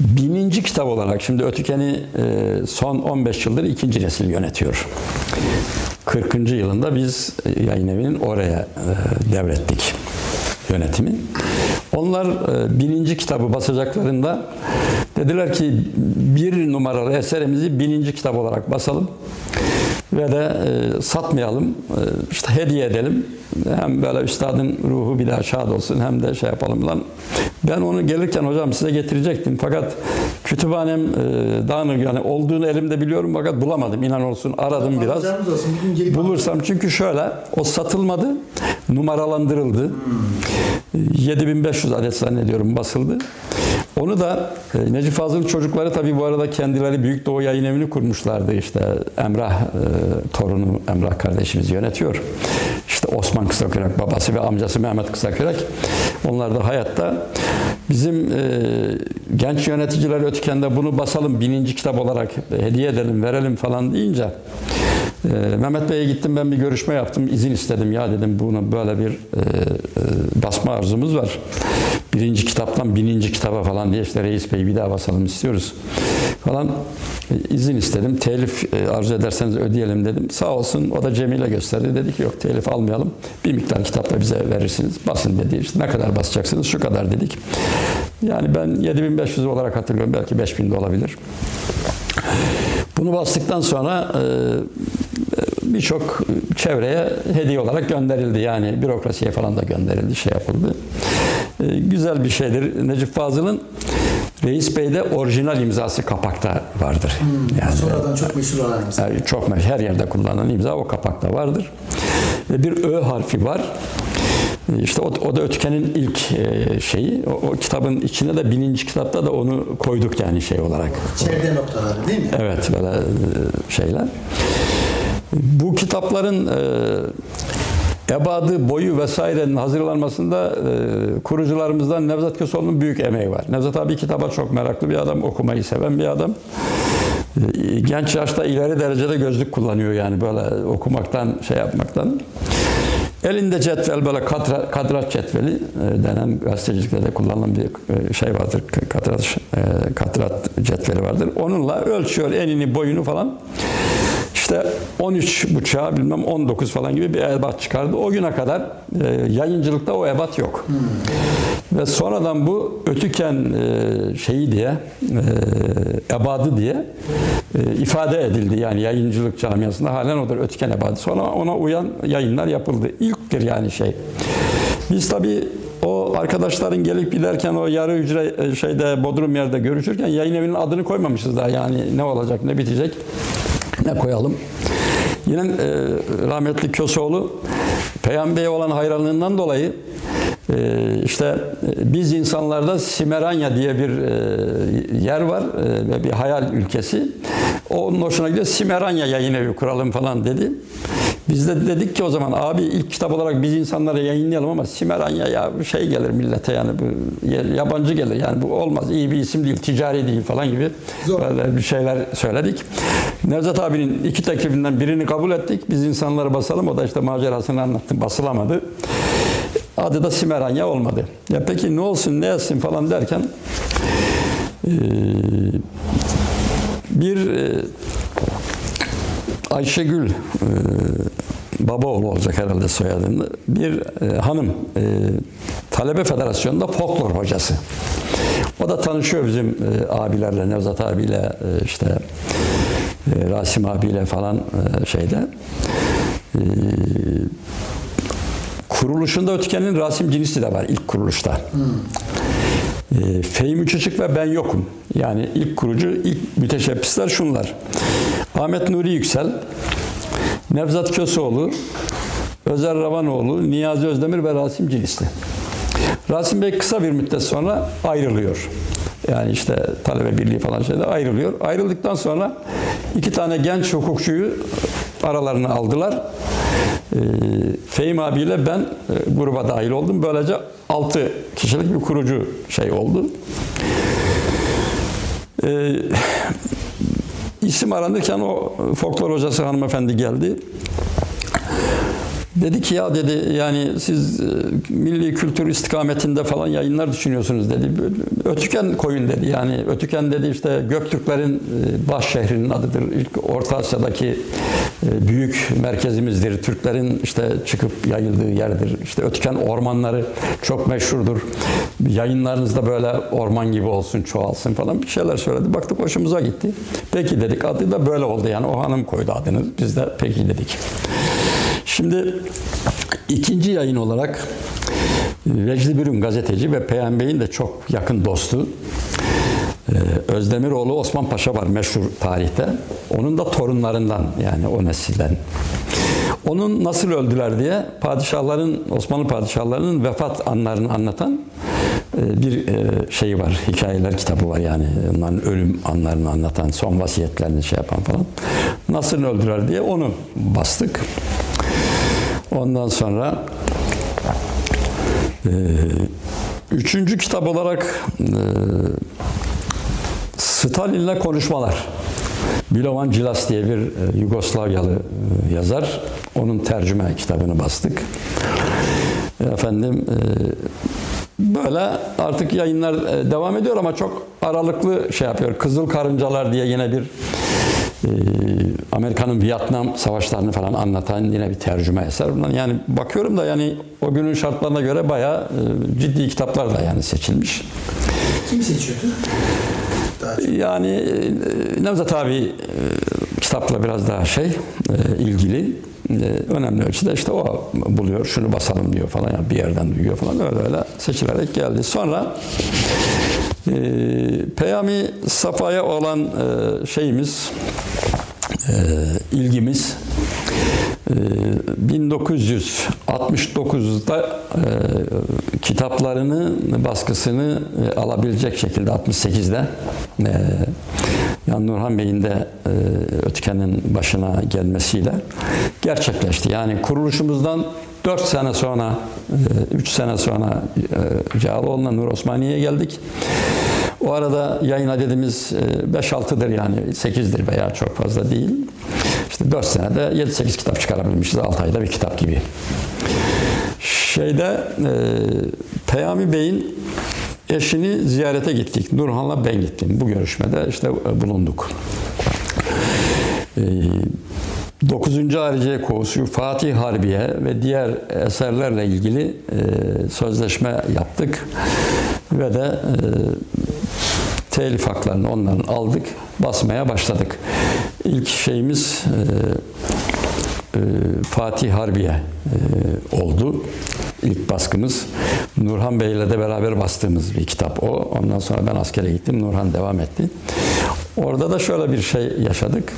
bininci kitap olarak şimdi Ötüken'i e, son 15 yıldır ikinci nesil yönetiyor. 40. yılında biz yayın evinin oraya e, devrettik yönetimi. Onlar e, bininci kitabı basacaklarında dediler ki bir numaralı eserimizi bininci kitap olarak basalım ve de e, satmayalım, e, işte hediye edelim. Hem böyle üstadın ruhu bir daha şad olsun hem de şey yapalım lan. Ben onu gelirken hocam size getirecektim fakat kütüphanem e, dağınık yani olduğunu elimde biliyorum fakat bulamadım inan olsun aradım biraz. Bulursam çünkü şöyle o satılmadı numaralandırıldı. 7500 adet zannediyorum basıldı. Onu da e, Necip Fazıl'ın çocukları tabii bu arada kendileri Büyük Doğu Yayın Evi'ni kurmuşlardı işte Emrah e, torunu Emrah kardeşimiz yönetiyor. İşte Osman Kısakürek babası ve amcası Mehmet Kısakürek. Onlar da hayatta. Bizim e, genç yöneticiler Ötüken'de bunu basalım bininci kitap olarak hediye edelim, verelim falan deyince e, Mehmet Bey'e gittim ben bir görüşme yaptım. izin istedim ya dedim bunu böyle bir e, e, basma arzumuz var. Birinci kitaptan bininci kitaba falan diye işte Reis Bey bir daha basalım istiyoruz falan. E, izin istedim. Telif e, arzu ederseniz ödeyelim dedim. Sağ olsun o da Cemile gösterdi. Dedi ki yok telif almayalım. Bir miktar kitapla bize verirsiniz. Basın dedi. İşte ne kadar basacaksınız? Şu kadar dedik. Yani ben 7500 olarak hatırlıyorum. Belki 5000 de olabilir. Bunu bastıktan sonra e, birçok çevreye hediye olarak gönderildi. Yani bürokrasiye falan da gönderildi, şey yapıldı. E, Güzel bir şeydir. Necip Fazıl'ın Reis Bey'de orijinal imzası kapakta vardır. Yani Sonradan çok meşhur olan imza. yani çok meşhur, her yerde kullanılan imza o kapakta vardır. Ve bir Ö harfi var. İşte o, o da Ötken'in ilk e, şeyi. O, o kitabın içine de bininci kitapta da onu koyduk yani şey olarak. Çevre noktaları değil mi? Evet böyle e, şeyler. Bu kitapların e, ebadı, boyu vesairenin hazırlanmasında e, kurucularımızdan Nevzat Köseoğlu'nun büyük emeği var. Nevzat abi kitaba çok meraklı bir adam, okumayı seven bir adam. Genç yaşta ileri derecede gözlük kullanıyor yani böyle okumaktan, şey yapmaktan. Elinde cetvel böyle katra, kadrat cetveli e, denen gazetecilikte de kullanılan bir e, şey vardır. Kadrat, e, kadrat cetveli vardır. Onunla ölçüyor enini boyunu falan. İşte 13 buçuğa bilmem 19 falan gibi bir ebat çıkardı. O güne kadar e, yayıncılıkta o ebat yok. Ve sonradan bu ötüken e, şeyi diye e, ebadı diye e, ifade edildi. Yani yayıncılık camiasında halen odur ötüken ebadı. Sonra ona uyan yayınlar yapıldı. İlktir yani şey. Biz tabii o arkadaşların gelip giderken o yarı hücre e, şeyde Bodrum yerde görüşürken yayın evinin adını koymamışız daha yani ne olacak ne bitecek ne koyalım. Yine e, rahmetli Köseoğlu Peygamber'e olan hayranlığından dolayı e, işte e, biz insanlarda Simeranya diye bir e, yer var e, ve bir hayal ülkesi. Onun hoşuna gidiyor. Simeranya yayın evi kuralım falan dedi. Biz de dedik ki o zaman abi ilk kitap olarak biz insanlara yayınlayalım ama Simeranya ya şey gelir millete yani bu yabancı gelir yani bu olmaz iyi bir isim değil ticari değil falan gibi Zor. böyle bir şeyler söyledik. Nevzat abinin iki teklifinden birini kabul ettik. Biz insanları basalım. O da işte macerasını anlattı. Basılamadı. Adı da Simeranya olmadı. Ya peki ne olsun ne etsin falan derken eee, bir Ayşegül eee Babaoğlu olacak herhalde soyadını. Bir eee, hanım eee, Talebe Federasyonu'nda folklor hocası. O da tanışıyor bizim eee, abilerle, Nevzat abiyle, işte Rasim abiyle falan şeyde. Kuruluşunda Ötken'in Rasim Cinisi de var ilk kuruluşta. E, Fehmi Çocuk ve ben yokum. Yani ilk kurucu, ilk müteşebbisler şunlar. Ahmet Nuri Yüksel, Nevzat Köseoğlu, Özer Ravanoğlu, Niyazi Özdemir ve Rasim Cilisli. Rasim Bey kısa bir müddet sonra ayrılıyor. Yani işte talebe birliği falan şeyde ayrılıyor. Ayrıldıktan sonra iki tane genç hukukçuyu aralarına aldılar. Ee, Fehim abiyle ben e, gruba dahil oldum. Böylece 6 kişilik bir kurucu şey oldu. Ee, isim aranırken o folklor hocası hanımefendi geldi. Dedi ki ya dedi yani siz e, milli kültür istikametinde falan yayınlar düşünüyorsunuz dedi. Ötüken koyun dedi. Yani Ötüken dedi işte Göktürklerin e, baş şehrinin adıdır. İlk Orta Asya'daki e, büyük merkezimizdir. Türklerin işte çıkıp yayıldığı yerdir. İşte Ötüken ormanları çok meşhurdur. Yayınlarınızda böyle orman gibi olsun, çoğalsın falan bir şeyler söyledi. Baktık hoşumuza gitti. Peki dedik adı da böyle oldu yani o hanım koydu adını. Biz de peki dedik. Şimdi ikinci yayın olarak Vecdi Bürüm gazeteci ve Peyam Bey'in de çok yakın dostu ee, Özdemiroğlu Osman Paşa var meşhur tarihte. Onun da torunlarından yani o nesilden. Onun nasıl öldüler diye padişahların, Osmanlı padişahlarının vefat anlarını anlatan e, bir e, şey var, hikayeler kitabı var yani. Onların ölüm anlarını anlatan, son vasiyetlerini şey yapan falan. Nasıl öldüler diye onu bastık. Ondan sonra e, üçüncü kitap olarak e, Stalin'le konuşmalar. Milovan Cilas diye bir e, Yugoslavyalı e, yazar. Onun tercüme kitabını bastık. Efendim e, böyle artık yayınlar e, devam ediyor ama çok aralıklı şey yapıyor. Kızıl Karıncalar diye yine bir e, Amerika'nın Vietnam savaşlarını falan anlatan yine bir tercüme eser. Yani bakıyorum da yani o günün şartlarına göre bayağı e, ciddi kitaplar da yani seçilmiş. Kim seçiyordu? Yani e, Nevzat abi e, kitapla biraz daha şey e, ilgili. E, önemli ölçüde işte o buluyor, şunu basalım diyor falan yani bir yerden duyuyor falan öyle öyle seçilerek geldi. Sonra e, Peyami Safa'ya olan e, şeyimiz ilgimiz e, 1969'da e, kitaplarını baskısını e, alabilecek şekilde 68'de e, Yan Nurhan Bey'in de e, Ötken'in başına gelmesiyle gerçekleşti. Yani kuruluşumuzdan 4 sene sonra, 3 sene sonra e, Cağaloğlu'na Nur Osmaniye'ye geldik. O arada yayın adedimiz 5-6'dır yani 8'dir veya çok fazla değil. İşte 4 senede 7-8 kitap çıkarabilmişiz. 6 ayda bir kitap gibi. Şeyde e, Peyami Bey'in eşini ziyarete gittik. Nurhan'la ben gittim. Bu görüşmede işte e, bulunduk. E, 9. Hariciye Koğusu, Fatih Harbiye ve diğer eserlerle ilgili e, sözleşme yaptık. Ve de e, telif haklarını onların aldık, basmaya başladık. İlk şeyimiz e, e, Fatih Harbiye e, oldu. İlk baskımız. Nurhan Bey ile de beraber bastığımız bir kitap o. Ondan sonra ben askere gittim. Nurhan devam etti. Orada da şöyle bir şey yaşadık.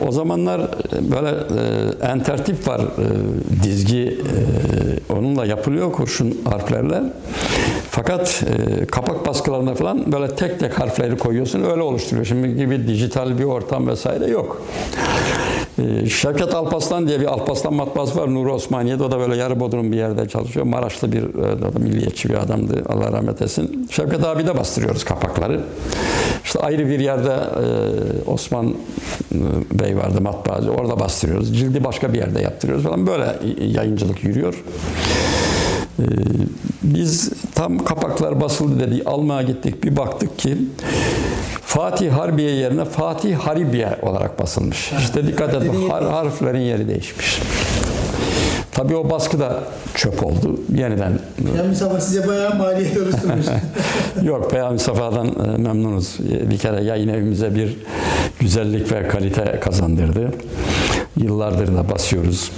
O zamanlar böyle e, entertip var, e, dizgi e, onunla yapılıyor kurşun harflerle. Fakat e, kapak baskılarında falan böyle tek tek harfleri koyuyorsun, öyle oluşturuyor. Şimdi gibi dijital bir ortam vesaire yok. E, Şevket Alpaslan diye bir Alpaslan matbaası var Nuri Osmaniye'de. O da böyle yarı bodrum bir yerde çalışıyor. Maraşlı bir e, milliyetçi bir adamdı. Allah rahmet etsin. Şevket abi de bastırıyoruz kapakları. İşte ayrı bir yerde e, Osman e, Bey vardı matbaacı. Orada bastırıyoruz. Cildi başka bir yerde yaptırıyoruz falan. Böyle yayıncılık yürüyor. E, biz tam kapaklar basıldı dedi. Almaya gittik. Bir baktık ki Fatih Harbiye yerine Fatih Haribiye olarak basılmış. İşte dikkat edin har- harflerin yeri değişmiş. Tabii o baskı da çöp oldu. Yeniden Yani Mustafa size bayağı maliyet oluşturmuş. Yok Peyami Safa'dan e, memnunuz. E, Bir kere yayın evimize bir güzellik ve kalite kazandırdı. Yıllardır da basıyoruz.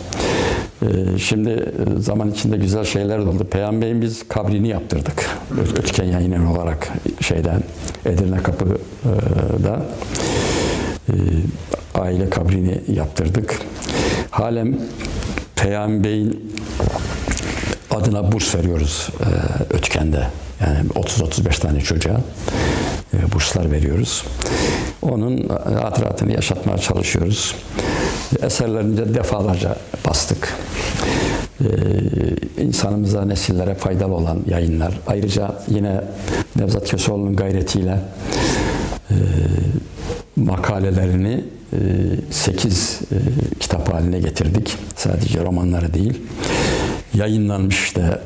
E, Şimdi zaman içinde güzel şeyler oldu. Peyami Bey'in biz kabrini yaptırdık. Ötken yayın evi olarak şeyden Edirne Kapı'da aile kabrini yaptırdık. Halen Peyami Bey'in adına burs veriyoruz e, Ötken'de. Yani 30-35 tane çocuğa e, burslar veriyoruz. Onun hatıratını yaşatmaya çalışıyoruz. Eserlerini de defalarca bastık. E, insanımıza, nesillere faydalı olan yayınlar. Ayrıca yine Nevzat Köseoğlu'nun gayretiyle e, makalelerini 8 kitap haline getirdik. Sadece romanları değil. Yayınlanmış işte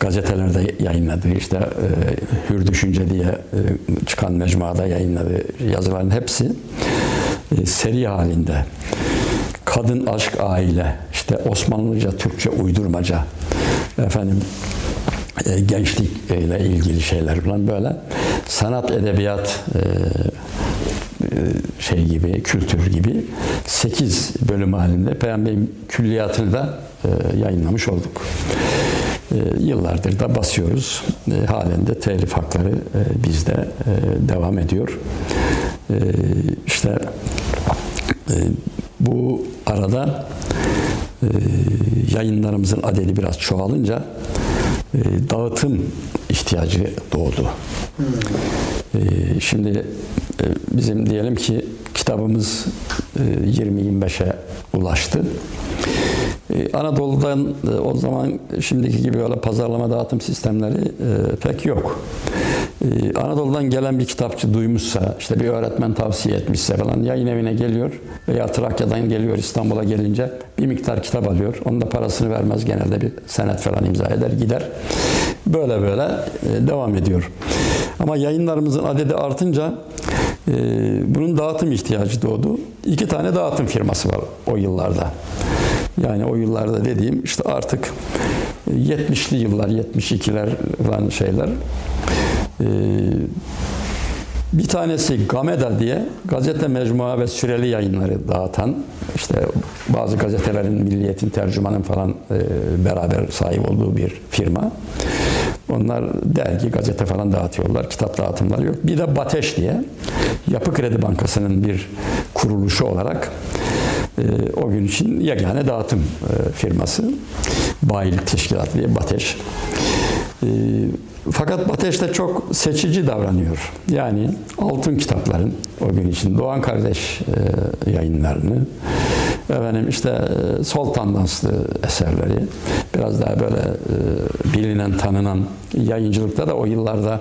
gazetelerde yayınladı. işte e, Hür Düşünce diye e, çıkan mecmuada yayınladı. Yazıların hepsi e, seri halinde. Kadın, aşk, aile, işte Osmanlıca, Türkçe uydurmaca, efendim e, gençlikle ilgili şeyler falan böyle sanat, edebiyat, e, şey gibi, kültür gibi 8 bölüm halinde Peygamberin külliyatını da e, yayınlamış olduk. E, yıllardır da basıyoruz. E, halen de telif hakları e, bizde e, devam ediyor. E, işte e, bu arada e, yayınlarımızın adedi biraz çoğalınca e, dağıtım ihtiyacı doğdu. E, şimdi e, bizim diyelim ki kitabımız e, 20-25'e ulaştı. Ee, Anadolu'dan e, o zaman şimdiki gibi öyle pazarlama dağıtım sistemleri e, pek yok. Anadolu'dan gelen bir kitapçı duymuşsa, işte bir öğretmen tavsiye etmişse falan yayın evine geliyor veya Trakya'dan geliyor İstanbul'a gelince bir miktar kitap alıyor. Onun da parasını vermez genelde bir senet falan imza eder gider. Böyle böyle e, devam ediyor. Ama yayınlarımızın adedi artınca e, bunun dağıtım ihtiyacı doğdu. İki tane dağıtım firması var o yıllarda. Yani o yıllarda dediğim işte artık 70'li yıllar, 72'ler falan şeyler. Ee, bir tanesi Gameda diye gazete mecmua ve süreli yayınları dağıtan işte bazı gazetelerin Milliyet'in tercümanın falan e, beraber sahip olduğu bir firma. Onlar dergi, gazete falan dağıtıyorlar. Kitap dağıtımları yok. Bir de Bateş diye Yapı Kredi Bankası'nın bir kuruluşu olarak e, o gün için yegane dağıtım e, firması. Bayilik Teşkilatı diye Bateş. E, fakat Bateş de çok seçici davranıyor. Yani altın kitapların o gün için Doğan Kardeş yayınlarını, efendim işte e, sol tandanslı eserleri, biraz daha böyle e, bilinen, tanınan yayıncılıkta da o yıllarda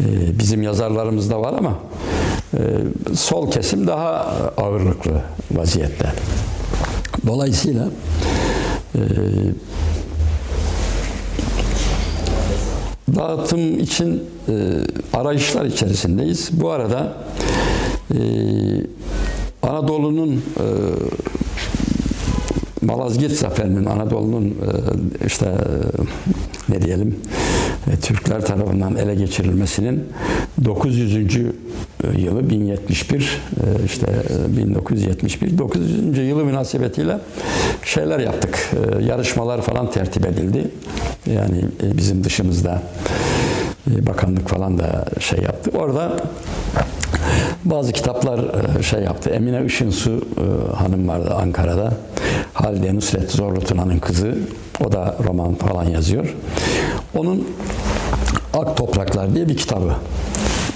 e, bizim yazarlarımız da var ama sol kesim daha ağırlıklı vaziyette. Dolayısıyla dağıtım için arayışlar içerisindeyiz. Bu arada Anadolu'nun e, Malazgirt Zaferi'nin Anadolu'nun e, işte e, ne diyelim e, Türkler tarafından ele geçirilmesinin 900. yılı 1071 e, işte e, 1971 900. yılı münasebetiyle şeyler yaptık. E, yarışmalar falan tertip edildi. Yani e, bizim dışımızda e, bakanlık falan da şey yaptı. Orada bazı kitaplar e, şey yaptı. Emine Işınsu e, hanım vardı Ankara'da. Halide Nusret Zorlu Tuna'nın kızı. O da roman falan yazıyor. Onun Ak Topraklar diye bir kitabı.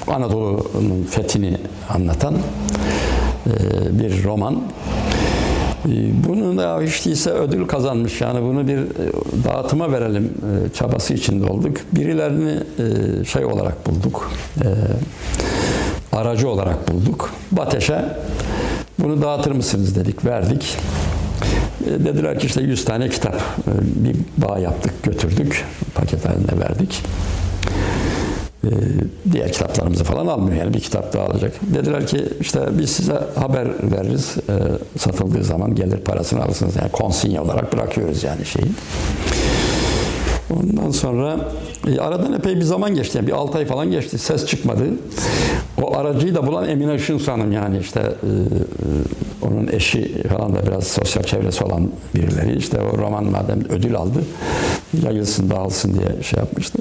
Anadolu'nun fethini anlatan e, bir roman. E, Bunu da hiç değilse ödül kazanmış. Yani bunu bir dağıtıma verelim çabası içinde olduk. Birilerini şey olarak bulduk. Aracı olarak bulduk. Bateş'e bunu dağıtır mısınız dedik, verdik. E, Dediler ki işte 100 tane kitap. E, Bir bağ yaptık, götürdük. Paket halinde verdik. E, Diğer kitaplarımızı falan almıyor yani bir kitap daha alacak. Dediler ki işte biz size haber veririz. Satıldığı zaman gelir parasını alırsınız. Yani konsinye olarak bırakıyoruz yani şeyi. Ondan sonra e, aradan epey bir zaman geçti. Yani bir 6 ay falan geçti. Ses çıkmadı. O aracıyı da bulan Emine Işınsu Hanım yani işte e, e, onun eşi falan da biraz sosyal çevresi olan birileri. İşte o roman madem ödül aldı yayılsın dağılsın diye şey yapmıştı.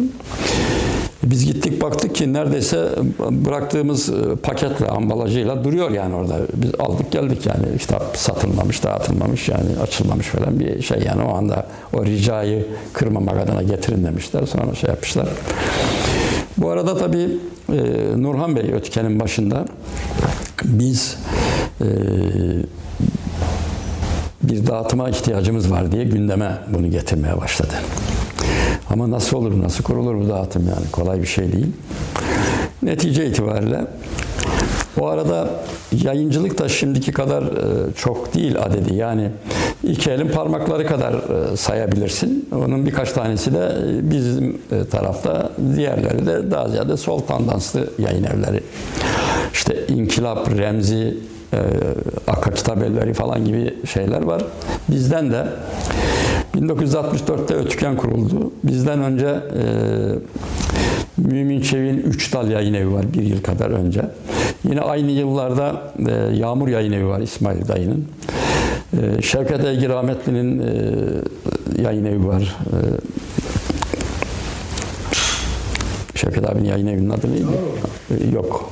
Biz gittik baktık ki neredeyse bıraktığımız e, paketle, ambalajıyla duruyor yani orada. Biz aldık geldik yani kitap satılmamış, dağıtılmamış yani açılmamış falan bir şey yani o anda o ricayı kırmamak adına getirin demişler. Sonra şey yapmışlar. Bu arada tabii e, Nurhan Bey Ötken'in başında biz e, bir dağıtıma ihtiyacımız var diye gündeme bunu getirmeye başladı. Ama nasıl olur, nasıl kurulur bu dağıtım yani kolay bir şey değil. Netice itibariyle o arada yayıncılık da şimdiki kadar e, çok değil adedi. Yani iki elin parmakları kadar e, sayabilirsin. Onun birkaç tanesi de e, bizim tarafta, diğerleri de daha ziyade sol tandanslı yayın evleri. İşte İnkılap, Remzi, Akka Kitabelleri falan gibi şeyler var. Bizden de 1964'te Ötüken kuruldu. Bizden önce e, Mümin Çevik'in Üç Dal Yayın Evi var bir yıl kadar önce. Yine aynı yıllarda e, Yağmur Yayın Evi var İsmail Dayı'nın. E, Şevket Eygir Rahmetli'nin e, yayın evi var. E, Şevket abinin yayın evinin adı neydi? E, yok.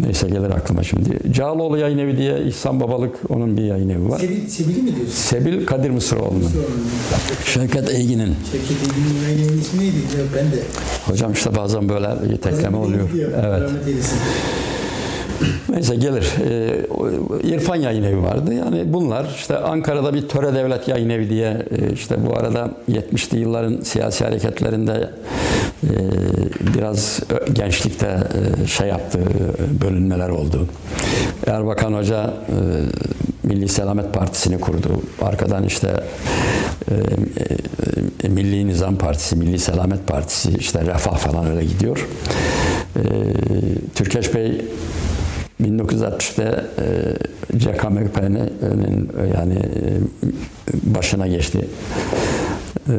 Neyse gelir aklıma şimdi. Cağaloğlu Yayın Evi diye İhsan Babalık onun bir yayın evi var. Sebil, Sebil'i mi diyorsun? Sebil Kadir Mısıroğlu'nun. Şevket Eygin'in. Şevket Eylül'ün yayın ismi neydi? Ya Ben de. Hocam işte bazen böyle tekleme oluyor. Evet. Evet. Neyse gelir. O- İrfan Yayın Evi vardı. Yani bunlar işte Ankara'da bir töre devlet yayın evi diye e, işte bu arada 70'li yılların siyasi hareketlerinde e, biraz gençlikte e, şey yaptı, e, bölünmeler oldu. Erbakan Hoca e, Milli Selamet Partisi'ni kurdu. Arkadan işte e, e, Milli Nizam Partisi, Milli Selamet Partisi, işte Refah falan öyle gidiyor. E, Türkeş Bey 1960'te e, CKMP'nin yani e, başına geçti. E,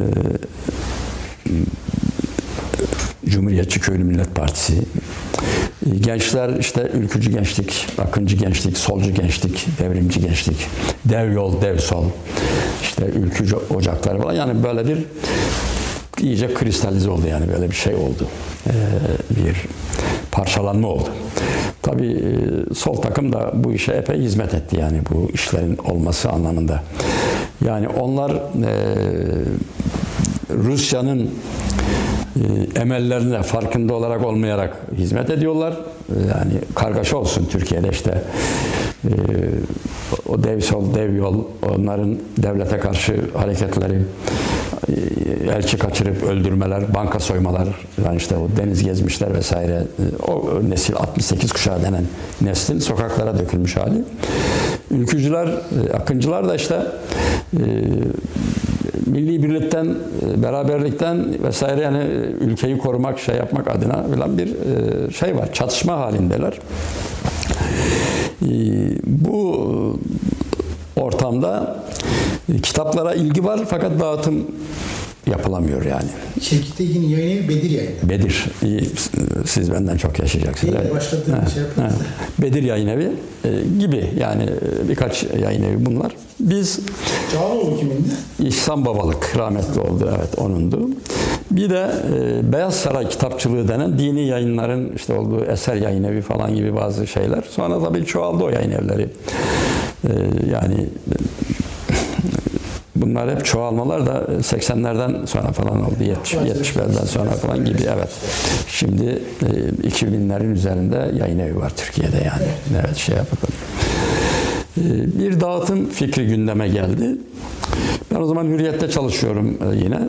Cumhuriyetçi Köylü Millet Partisi. E, Gençler işte ülkücü gençlik, akıncı gençlik, solcu gençlik, devrimci gençlik, dev yol, dev sol, işte ülkücü ocakları falan. Yani böyle bir iyice kristalize oldu yani böyle bir şey oldu. E, bir parçalanma oldu. Tabii e, sol takım da bu işe epey hizmet etti yani bu işlerin olması anlamında. Yani onlar e, Rusya'nın e, emellerine farkında olarak olmayarak hizmet ediyorlar. E, Yani kargaşa olsun Türkiye'de işte o dev sol dev yol onların devlete karşı hareketleri elçi kaçırıp öldürmeler, banka soymalar, yani işte o deniz gezmişler vesaire. E, O nesil 68 kuşağı denen neslin sokaklara dökülmüş hali. Ülkücüler, e, akıncılar da işte e, milli birlikten, beraberlikten vesaire yani ülkeyi korumak, şey yapmak adına falan bir şey var. Çatışma halindeler. E, Bu ortamda e, kitaplara ilgi var fakat dağıtım yapılamıyor yani. Şevket Egin'in yayın Bedir yayını. Bedir, siz benden çok yaşayacaksınız. İyi de başladığım bir şey da. Bedir Yayın Evi e, gibi yani e, birkaç yayın evi bunlar. Biz Çağaloğlu kimindi? İhsan Babalık rahmetli oldu evet onundu. Bir de e, Beyaz Saray kitapçılığı denen dini yayınların işte olduğu eser yayın evi falan gibi bazı şeyler. Sonra tabii çoğaldı o yayın evleri. E, yani bunlar hep çoğalmalar da 80'lerden sonra falan oldu. 70, 70'lerden sonra falan gibi evet. Şimdi e, 2000'lerin üzerinde yayın evi var Türkiye'de yani. Evet şey yapalım. E, bir dağıtım fikri gündeme geldi. Ben o zaman Hürriyet'te çalışıyorum e, yine.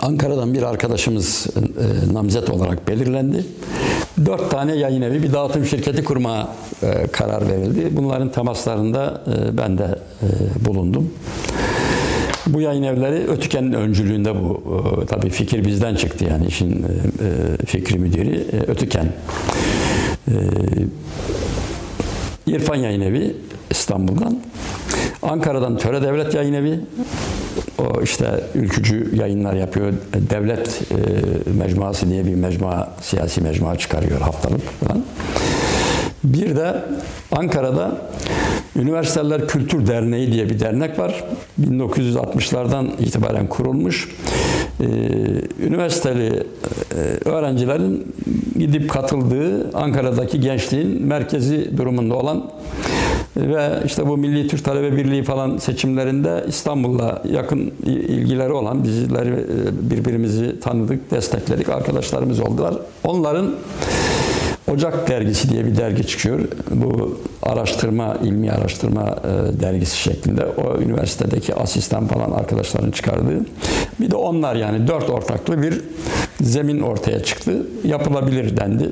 Ankara'dan bir arkadaşımız e, namzet olarak belirlendi. Dört tane yayın evi, bir dağıtım şirketi kurmaya e, karar verildi. Bunların temaslarında e, ben de e, bulundum. Bu yayın evleri Ötüken'in öncülüğünde bu. E, tabii fikir bizden çıktı yani işin fikri müdürü e, Ötüken. İrfan Yayın Evi İstanbul'dan. Ankara'dan Töre Devlet Yayın Evi. O işte ülkücü yayınlar yapıyor. Devlet e, mecmuası diye bir mecmua, siyasi mecmua çıkarıyor haftalık falan. Bir de Ankara'da Üniversiteler Kültür Derneği diye bir dernek var. 1960'lardan itibaren kurulmuş. Ee, üniversiteli e, öğrencilerin gidip katıldığı Ankara'daki gençliğin merkezi durumunda olan ve işte bu Milli Türk Talebe Birliği falan seçimlerinde İstanbul'la yakın ilgileri olan bizleri e, birbirimizi tanıdık, destekledik arkadaşlarımız oldular. Onların Ocak dergisi diye bir dergi çıkıyor. Bu araştırma, ilmi araştırma e, dergisi şeklinde. O üniversitedeki asistan falan arkadaşların çıkardığı. Bir de onlar yani dört ortaklı bir zemin ortaya çıktı. Yapılabilir dendi.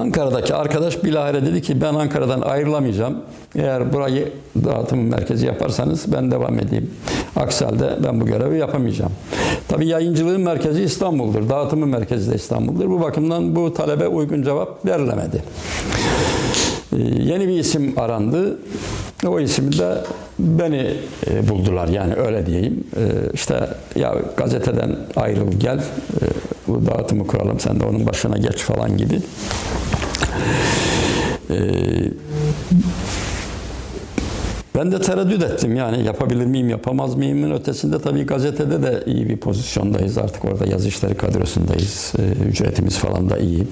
Ankara'daki arkadaş bilahare dedi ki ben Ankara'dan ayrılamayacağım. Eğer burayı dağıtım merkezi yaparsanız ben devam edeyim. Aksi halde ben bu görevi yapamayacağım. Tabii yayıncılığın merkezi İstanbul'dur. Dağıtımın merkezi de İstanbul'dur. Bu bakımdan bu talebe uygun cevap verilemedi. Ee, yeni bir isim arandı. O ismi de beni e, buldular. Yani öyle diyeyim. Ee, işte ya gazeteden ayrıl gel. E, bu dağıtımı kuralım sen de onun başına geç falan gibi. Ee, ben de tereddüt ettim. Yani yapabilir miyim yapamaz mıyımın ötesinde tabii gazetede de iyi bir pozisyondayız. Artık orada yazı işleri kadrosundayız Ee, ücretimiz falan da iyi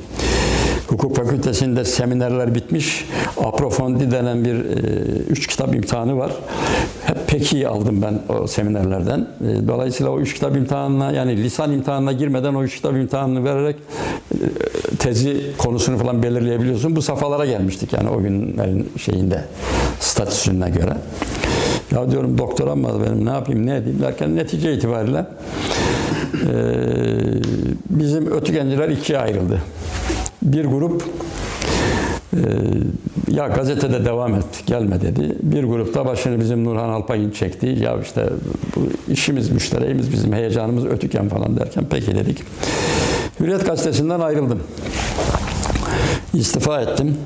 Hukuk fakültesinde seminerler bitmiş. Aprofondi denen bir e, üç kitap imtihanı var. Hep pek iyi aldım ben o seminerlerden. E, dolayısıyla o üç kitap imtihanına yani lisan imtihanına girmeden o üç kitap imtihanını vererek e, tezi konusunu falan belirleyebiliyorsun. Bu safhalara gelmiştik yani o günlerin şeyinde statüsüne göre. Ya diyorum doktoram var benim ne yapayım ne edeyim derken netice itibariyle e, bizim ötügenciler ikiye ayrıldı. Bir grup e, ya gazetede devam et gelme dedi. Bir grupta başını bizim Nurhan Alpay'ın çekti. Ya işte bu işimiz müşterimiz bizim heyecanımız ötüken falan derken peki dedik. Hürriyet gazetesinden ayrıldım. İstifa ettim.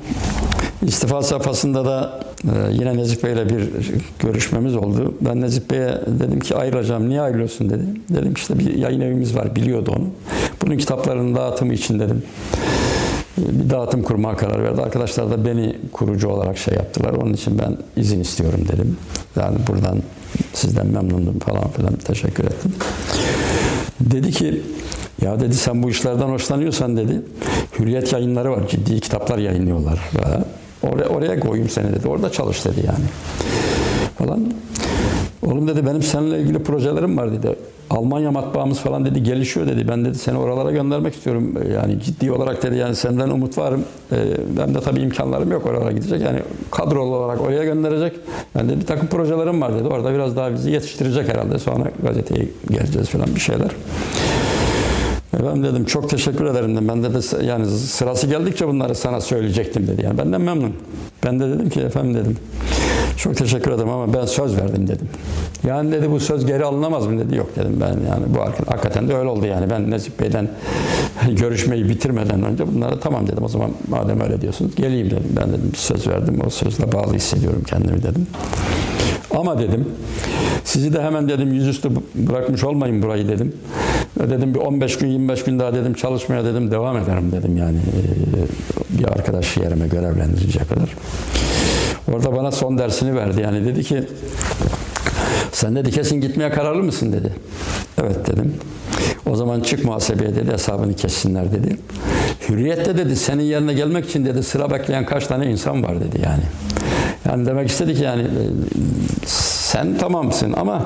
İstifa safhasında da e, yine Nezih Bey'le bir görüşmemiz oldu. Ben Nezih Bey'e dedim ki ayrılacağım. Niye ayrılıyorsun dedi. Dedim işte bir yayın evimiz var biliyordu onu. Bunun kitaplarının dağıtımı için dedim. Bir dağıtım kurmaya karar verdi. Arkadaşlar da beni kurucu olarak şey yaptılar. Onun için ben izin istiyorum dedim. Yani buradan sizden memnundum falan filan teşekkür ettim. Dedi ki ya dedi sen bu işlerden hoşlanıyorsan dedi. Hürriyet yayınları var. Ciddi kitaplar yayınlıyorlar. Oraya, oraya koyayım seni dedi. Orada çalış dedi yani. Falan. Oğlum dedi benim seninle ilgili projelerim var dedi. Almanya matbaamız falan dedi gelişiyor dedi. Ben dedi seni oralara göndermek istiyorum. Yani ciddi olarak dedi yani senden umut varım. Ee, ben de tabii imkanlarım yok oralara gidecek. Yani kadrolu olarak oraya gönderecek. Ben de bir takım projelerim var dedi. Orada biraz daha bizi yetiştirecek herhalde. Sonra gazeteye geleceğiz falan bir şeyler. Ben dedim çok teşekkür ederim dedim. Ben de, yani sırası geldikçe bunları sana söyleyecektim dedi. Yani benden memnun. Ben de dedim ki efendim dedim. Çok teşekkür ederim ama ben söz verdim dedim. Yani dedi bu söz geri alınamaz mı dedi. Yok dedim ben yani bu hakikaten de öyle oldu yani. Ben Necip Bey'den görüşmeyi bitirmeden önce bunlara tamam dedim. O zaman madem öyle diyorsunuz geleyim dedim. Ben dedim söz verdim. O sözle bağlı hissediyorum kendimi dedim. Ama dedim sizi de hemen dedim yüzüstü bırakmış olmayın burayı dedim. Dedim bir 15 gün 25 gün daha dedim çalışmaya dedim devam ederim dedim yani bir arkadaş yerime görevlendirecek kadar. Orada bana son dersini verdi yani dedi ki sen dedi kesin gitmeye kararlı mısın dedi. Evet dedim. O zaman çık muhasebeye dedi hesabını kessinler dedi. Hürriyette dedi senin yerine gelmek için dedi sıra bekleyen kaç tane insan var dedi yani. Yani demek istedi ki yani sen tamamsın ama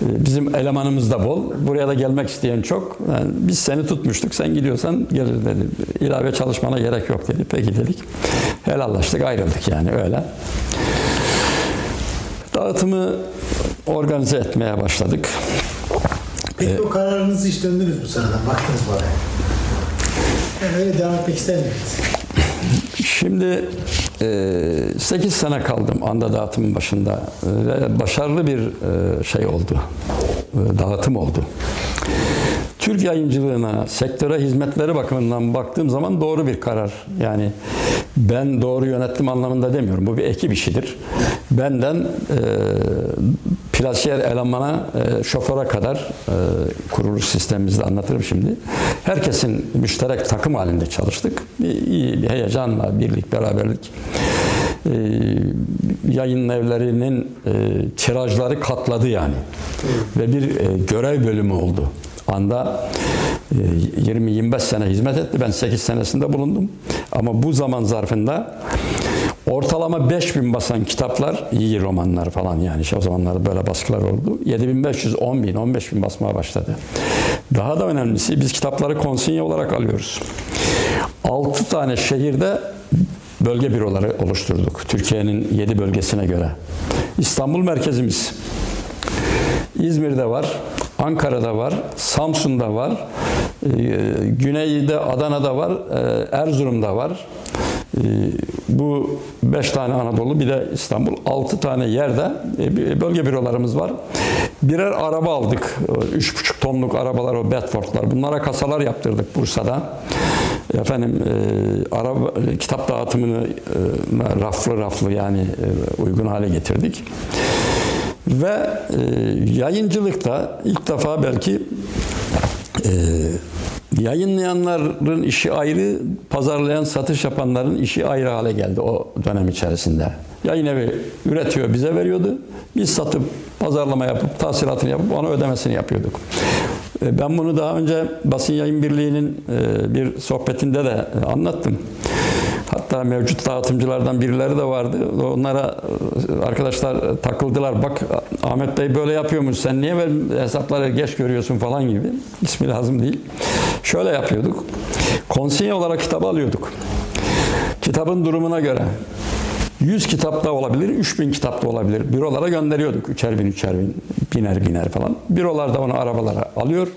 bizim elemanımız da bol. Buraya da gelmek isteyen çok. Yani biz seni tutmuştuk. Sen gidiyorsan gelir dedi. İlave çalışmana gerek yok dedi. Peki dedik. Helallaştık ayrıldık yani öyle. Dağıtımı organize etmeye başladık. Peki o kararınızı hiç döndünüz mü sonradan? Baktınız mı oraya? Yani öyle devam etmek ister miydiniz? Şimdi 8 sene kaldım anda dağıtımın başında ve başarılı bir e, şey oldu. E, Dağıtım oldu. Türk yayıncılığına, sektöre hizmetleri bakımından baktığım zaman doğru bir karar. Yani ben doğru yönettim anlamında demiyorum. Bu bir ekip işidir. Benden e, plasiyer elemana, e, şoföre kadar e, kuruluş sistemimizde anlatırım şimdi. Herkesin müşterek takım halinde çalıştık. Bir, iyi bir heyecanla, birlik, beraberlik. E, yayın evlerinin e, tirajları katladı yani. Ve bir e, görev bölümü oldu anda 20-25 sene hizmet etti. Ben 8 senesinde bulundum. Ama bu zaman zarfında ortalama 5000 basan kitaplar, iyi romanlar falan yani o zamanlarda böyle baskılar oldu. 7500, 10 bin, 15 bin basmaya başladı. Daha da önemlisi biz kitapları konsinye olarak alıyoruz. 6 tane şehirde bölge büroları oluşturduk. Türkiye'nin 7 bölgesine göre. İstanbul merkezimiz. İzmir'de var, Ankara'da var, Samsun'da var, e, Güney'de Adana'da var, e, Erzurum'da var. E, bu beş tane Anadolu bir de İstanbul. Altı tane yerde bölge bürolarımız var. Birer araba aldık. Üç buçuk tonluk arabalar o Bedford'lar. Bunlara kasalar yaptırdık Bursa'da. Efendim e, araba kitap dağıtımını e, raflı raflı yani e, uygun hale getirdik. Ve e, yayıncılıkta ilk defa belki e, yayınlayanların işi ayrı, pazarlayan, satış yapanların işi ayrı hale geldi o dönem içerisinde. Yayın evi üretiyor, bize veriyordu. Biz satıp, pazarlama yapıp, tahsilatını yapıp ona ödemesini yapıyorduk. Ben bunu daha önce Basın Yayın Birliği'nin bir sohbetinde de anlattım. Hatta mevcut dağıtımcılardan birileri de vardı. Onlara e, arkadaşlar takıldılar. Bak Ahmet Bey böyle yapıyormuş. Sen niye böyle hesapları geç görüyorsun falan gibi. İsmi lazım değil. Şöyle yapıyorduk. Konsinye olarak kitabı alıyorduk. Kitabın durumuna göre 100 kitap da olabilir, 3000 kitap da olabilir. Bürolara gönderiyorduk. Üçer bin, üçer bin, biner biner falan. Bürolar da onu arabalara alıyor.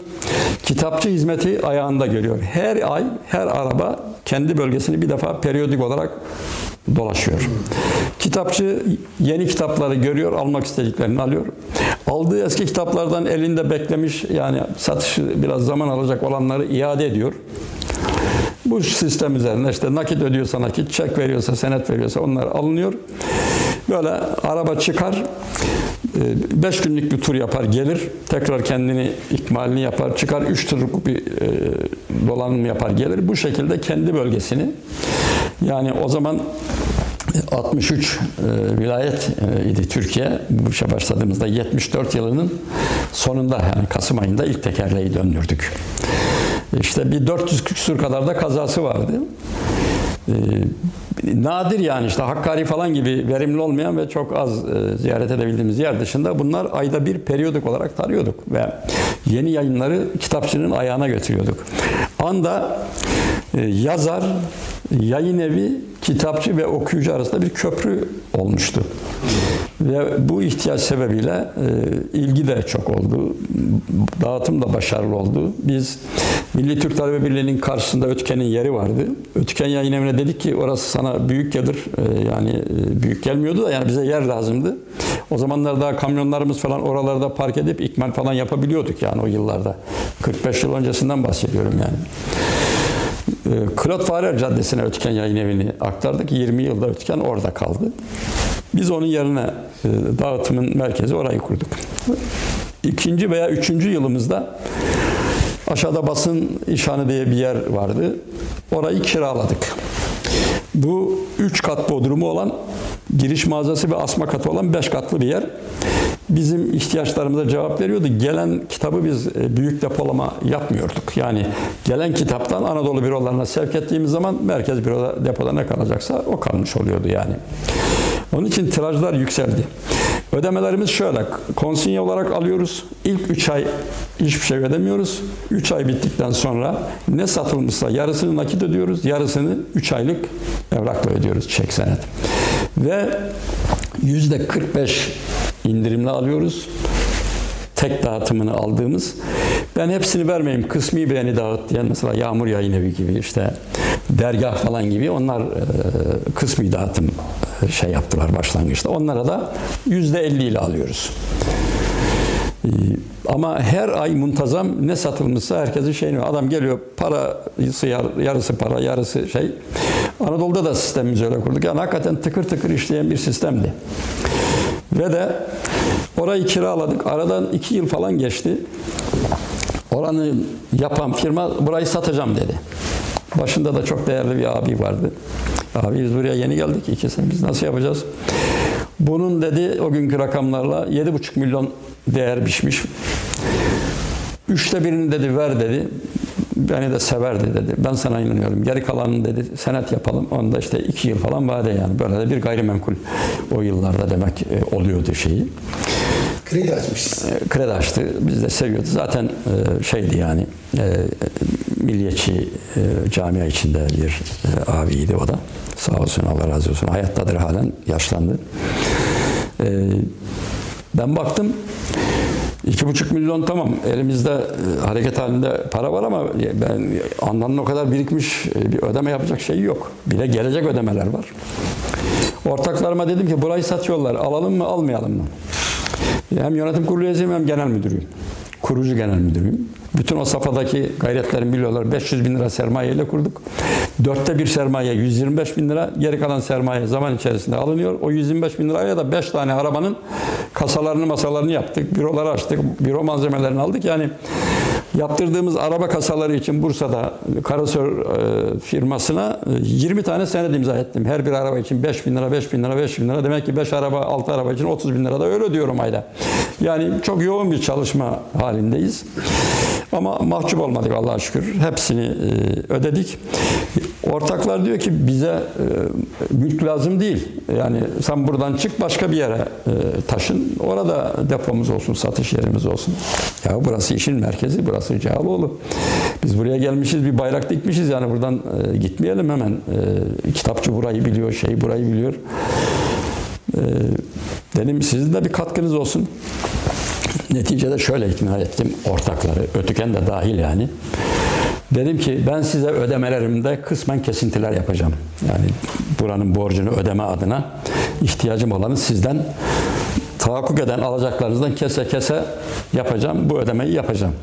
Kitapçı hizmeti ayağında görüyor. Her ay, her araba kendi bölgesini bir defa periyodik olarak dolaşıyor. Kitapçı yeni kitapları görüyor, almak istediklerini alıyor. Aldığı eski kitaplardan elinde beklemiş, yani satışı biraz zaman alacak olanları iade ediyor. Bu sistem üzerinde işte nakit ödüyorsa nakit, çek veriyorsa, senet veriyorsa onlar alınıyor. Böyle araba çıkar, 5 günlük bir tur yapar, gelir, tekrar kendini ikmalini yapar, çıkar 3 turluk bir e, dolanım yapar, gelir. Bu şekilde kendi bölgesini, yani o zaman 63 e, vilayet e, idi Türkiye. Bu işe başladığımızda 74 yılının sonunda yani Kasım ayında ilk tekerleği döndürdük. İşte bir 400 küsur kadar da kazası vardı. Ee, nadir yani işte Hakkari falan gibi verimli olmayan ve çok az e, ziyaret edebildiğimiz yer dışında bunlar ayda bir periyodik olarak tarıyorduk ve yeni yayınları kitapçının ayağına götürüyorduk. Anda e, yazar, yayın evi, kitapçı ve okuyucu arasında bir köprü olmuştu. Ve bu ihtiyaç sebebiyle e, ilgi de çok oldu. Dağıtım da başarılı oldu. Biz Milli Türk Talebe Birliği'nin karşısında Ötken'in yeri vardı. Ötken yayın evine dedik ki orası sana büyük gelir. E, yani e, büyük gelmiyordu da yani bize yer lazımdı. O zamanlar daha kamyonlarımız falan oralarda park edip ikmal falan yapabiliyorduk yani o yıllarda. 45 yıl öncesinden bahsediyorum yani. Klot Farer Caddesi'ne Ötken Yayın Evi'ni aktardık. 20 yılda Ötken orada kaldı. Biz onun yerine e, dağıtımın merkezi orayı kurduk. İkinci veya üçüncü yılımızda aşağıda basın işhanı diye bir yer vardı. Orayı kiraladık. Bu üç kat bodrumu olan giriş mağazası ve asma katı olan beş katlı bir yer. Bizim ihtiyaçlarımıza cevap veriyordu. Gelen kitabı biz e, büyük depolama yapmıyorduk. Yani gelen kitaptan Anadolu bürolarına sevk ettiğimiz zaman merkez büroda depoda ne kalacaksa o kalmış oluyordu yani. Onun için tirajlar yükseldi. Ödemelerimiz şöyle. Konsinye olarak alıyoruz. İlk 3 ay hiçbir şey ödemiyoruz. 3 ay bittikten sonra ne satılmışsa yarısını nakit ödüyoruz. Yarısını 3 aylık evrakla ödüyoruz. Çek senet. Ve yüzde 45 indirimle alıyoruz. Tek dağıtımını aldığımız. Ben hepsini vermeyeyim. Kısmi beğeni dağıt diyen mesela Yağmur Yayın Evi gibi işte dergah falan gibi onlar e, kısmi dağıtım e, şey yaptılar başlangıçta. Onlara da yüzde 50 ile alıyoruz. E, ama her ay muntazam ne satılmışsa herkesin şeyini adam geliyor parası yarısı para yarısı şey. Anadolu'da da sistemimizi öyle kurduk. Yani hakikaten tıkır tıkır işleyen bir sistemdi. Ve de orayı kiraladık. Aradan iki yıl falan geçti. Oranı yapan firma burayı satacağım dedi. Başında da çok değerli bir abi vardı. Abi biz buraya yeni geldik iki sene biz nasıl yapacağız? Bunun dedi o günkü rakamlarla 7,5 milyon değer biçmiş. Üçte birini dedi ver dedi. Beni de severdi dedi. Ben sana inanıyorum. Geri kalanını dedi senet yapalım. Onda işte iki yıl falan vade yani. Böyle de bir gayrimenkul o yıllarda demek e, oluyordu şeyi. Kredi açmışız. E, kredi açtı. Biz de seviyordu. Zaten e, şeydi yani milliyetçi camia içinde bir abiydi o da. Sağ olsun Allah razı olsun. Hayattadır halen. Yaşlandı. Ben baktım İki buçuk milyon tamam elimizde e, hareket halinde para var ama ben andanın o kadar birikmiş e, bir ödeme yapacak şey yok. Bir de gelecek ödemeler var. Ortaklarıma dedim ki burayı satıyorlar alalım mı almayalım mı? Hem yönetim kurulu üyesiyim hem genel müdürüyüm. Kurucu genel müdürüyüm. Bütün o safhadaki gayretlerimi biliyorlar. 500 bin lira sermaye ile kurduk. Dörtte bir sermaye 125 bin lira. Geri kalan sermaye zaman içerisinde alınıyor. O 125 bin liraya da 5 tane arabanın kasalarını masalarını yaptık. Büroları açtık. Büro malzemelerini aldık. Yani yaptırdığımız araba kasaları için Bursa'da Karasör e, firmasına e, 20 tane senet imza ettim. Her bir araba için 5 bin lira, 5 bin lira, 5 bin lira. Demek ki 5 araba, 6 araba için 30 bin lira da öyle ödüyorum ayda. Yani çok yoğun bir çalışma halindeyiz. Ama mahcup olmadık Allah'a şükür. Hepsini e, ödedik. Ortaklar diyor ki bize e, mülk lazım değil. Yani sen buradan çık başka bir yere e, taşın. Orada depomuz olsun, satış yerimiz olsun. Ya burası işin merkezi, burası Cağaloğlu. Biz buraya gelmişiz, bir bayrak dikmişiz yani buradan gitmeyelim hemen. Kitapçı burayı biliyor, şey burayı biliyor. Dedim sizin de bir katkınız olsun. Neticede şöyle ikna ettim ortakları, Ötüken de dahil yani. Dedim ki ben size ödemelerimde kısmen kesintiler yapacağım. Yani buranın borcunu ödeme adına ihtiyacım olanı sizden tahakkuk eden alacaklarınızdan kese kese yapacağım. Bu ödemeyi yapacağım.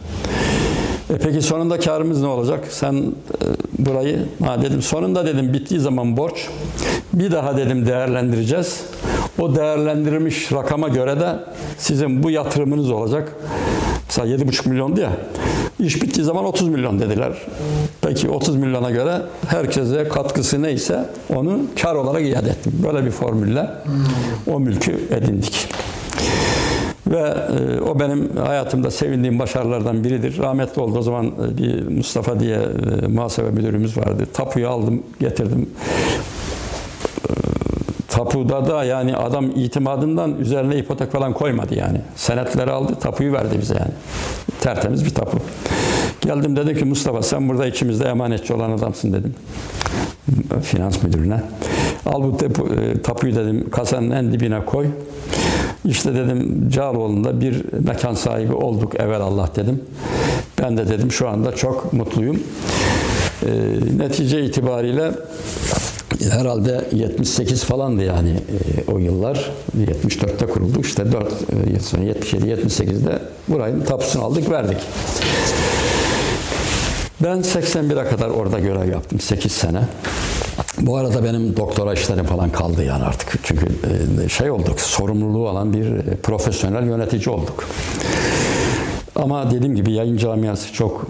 E peki sonunda karımız ne olacak? Sen e, burayı ha dedim sonunda dedim bittiği zaman borç bir daha dedim değerlendireceğiz. O değerlendirilmiş rakama göre de sizin bu yatırımınız olacak. Mesela 7,5 milyondu ya. İş bittiği zaman 30 milyon dediler. Peki 30 milyona göre herkese katkısı neyse onu kar olarak iade ettim. Böyle bir formülle o mülkü edindik. Ve e, o benim hayatımda sevindiğim başarılardan biridir. Rahmetli oldu o zaman e, bir Mustafa diye e, muhasebe müdürümüz vardı. Tapuyu aldım, getirdim. Tapuda da yani adam itimadından üzerine ipotek falan koymadı yani. Senetleri aldı, tapuyu verdi bize yani. Tertemiz bir tapu. Geldim dedim ki Mustafa sen burada içimizde emanetçi olan adamsın dedim. Finans müdürüne. Al bu depo, e, tapuyu dedim kasanın en dibine koy. İşte dedim Cağaloğlu'nda bir mekan sahibi olduk evvel Allah dedim. Ben de dedim şu anda çok mutluyum. E, netice itibariyle herhalde 78 falandı yani e, o yıllar. 74'te kurulduk. İşte 4 yıl sonra 77 78'de burayın tapusunu aldık, verdik. Ben 81'e kadar orada görev yaptım. 8 sene. Bu arada benim doktora işlerim falan kaldı yani artık. Çünkü e, şey olduk, sorumluluğu alan bir e, profesyonel yönetici olduk. Ama dediğim gibi yayın camiası çok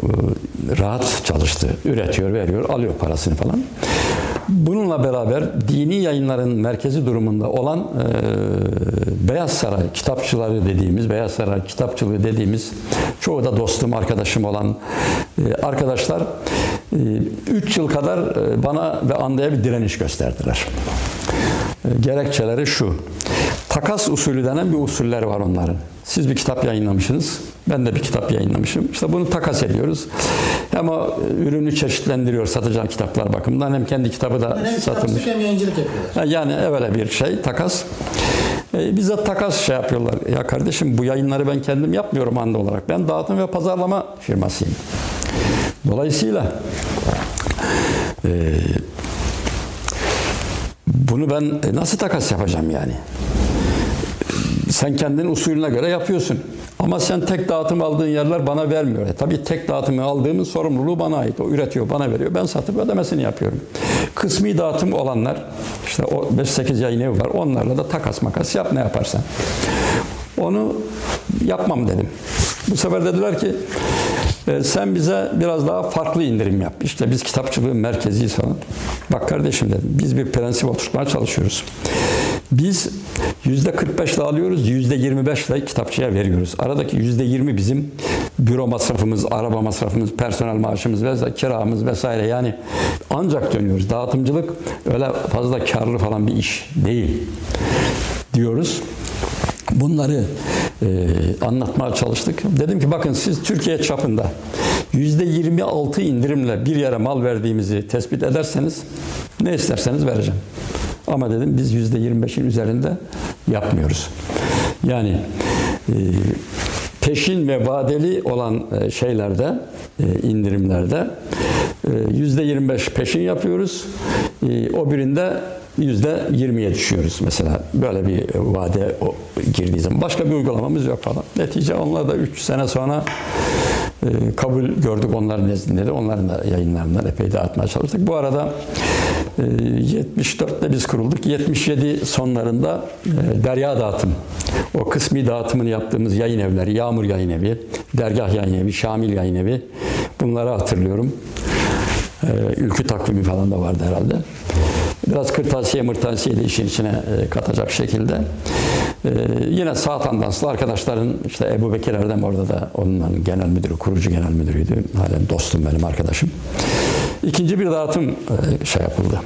rahat çalıştı. Üretiyor, veriyor, alıyor parasını falan. Bununla beraber dini yayınların merkezi durumunda olan e, Beyaz Saray kitapçıları dediğimiz, Beyaz Saray kitapçılığı dediğimiz çoğu da dostum, arkadaşım olan e, arkadaşlar 3 yıl kadar e, bana ve Anda'ya bir direniş gösterdiler. E, Gerekçeleri şu. Takas usulü denen bir usuller var onların. Siz bir kitap yayınlamışsınız. Ben de bir kitap yayınlamışım. İşte bunu takas ediyoruz. Hem o ürünü çeşitlendiriyor satacağı kitaplar bakımından hem kendi kitabı da Hem satılmış. hem yayıncılık yapıyorlar. Yani öyle bir şey takas. E, bize takas şey yapıyorlar. Ya kardeşim bu yayınları ben kendim yapmıyorum anda olarak. Ben dağıtım ve pazarlama firmasıyım. Dolayısıyla e, bunu ben e, nasıl takas yapacağım yani? Sen kendin usulüne göre yapıyorsun. Ama sen tek dağıtım aldığın yerler bana vermiyor. E, tabii tek dağıtımı aldığımın sorumluluğu bana ait. O üretiyor, bana veriyor. Ben satıp ödemesini yapıyorum. Kısmi dağıtım olanlar, işte o 5-8 yayın evi var. Onlarla da takas makas yap ne yaparsan. Onu yapmam dedim. Bu sefer dediler ki e, sen bize biraz daha farklı indirim yap. İşte biz kitapçılığın merkeziyiz falan. Bak kardeşim dedim biz bir prensip oturtmaya çalışıyoruz. Biz yüzde 45 ile alıyoruz, yüzde 25 ile kitapçıya veriyoruz. Aradaki yüzde 20 bizim büro masrafımız, araba masrafımız, personel maaşımız vesaire, kiramız vesaire. Yani ancak dönüyoruz. Dağıtımcılık öyle fazla karlı falan bir iş değil diyoruz. Bunları e, anlatmaya çalıştık. Dedim ki bakın siz Türkiye çapında yüzde 26 indirimle bir yere mal verdiğimizi tespit ederseniz ne isterseniz vereceğim. Ama dedim biz yüzde 25'in üzerinde yapmıyoruz. Yani e, peşin ve vadeli olan e, şeylerde, e, indirimlerde yüzde 25 peşin yapıyoruz. O birinde yüzde 20'ye düşüyoruz mesela. Böyle bir vade girdiği zaman. Başka bir uygulamamız yok falan. Netice onlar da 3 sene sonra kabul gördük onların nezdinde de. Onların da yayınlarından epey dağıtmaya çalıştık. Bu arada e, 74'te biz kurulduk. 77 sonlarında e, Derya Dağıtım. O kısmi dağıtımını yaptığımız yayın evleri, Yağmur Yayın Evi, Dergah Yayın Evi, Şamil Yayın Evi. Bunları hatırlıyorum. E, ülkü takvimi falan da vardı herhalde. Biraz kırtasiye mırtasiye de işin içine e, katacak şekilde. E, yine sağ tandanslı arkadaşların işte Ebu Bekir Erdem orada da onların genel müdürü, kurucu genel müdürüydü. Halen dostum benim arkadaşım. İkinci bir dağıtım e, şey yapıldı.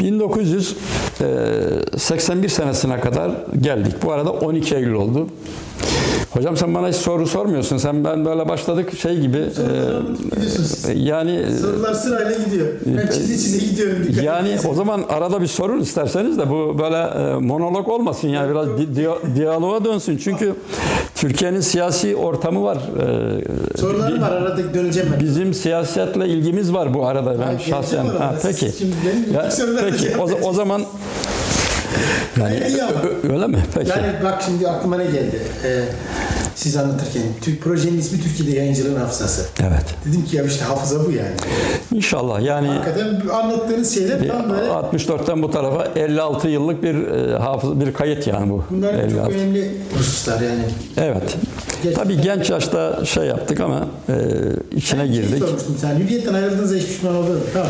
1981 senesine kadar geldik. Bu arada 12 Eylül oldu. Hocam sen bana hiç soru sormuyorsun. Sen ben böyle başladık şey gibi. Biliyorsunuz. e, yani Sorular sırayla gidiyor. Ben çize çize gidiyorum. Dikkat yani ederseniz. o zaman arada bir sorun isterseniz de bu böyle e, monolog olmasın yani biraz di- diyo- diyaloğa dönsün. Çünkü Türkiye'nin siyasi ortamı var. E, Sorularım var arada döneceğim ben. Bizim siyasetle ilgimiz var bu arada ben Ha, şahsen. Ha, peki. Şimdi benim Ya, peki o, o zaman yani Gayet iyi ama. ö- öyle mi? Peki. Yani bak şimdi aklıma ne geldi? Ee, siz anlatırken. Türk projenin ismi Türkiye'de yayıncılığın hafızası. Evet. Dedim ki ya işte hafıza bu yani. İnşallah yani Hakikaten anlattığınız şeyler tam böyle 64'ten bu tarafa 56 yıllık bir e, hafız bir kayıt yani bu. bunlar çok 56. önemli hususlar yani. Evet. Gerçekten- Tabii genç yaşta şey yaptık ama e, içine Ben girdik. Şey sormuştum sen hürriyetten ayrıldığınızda hiç pişman oldun? Tamam.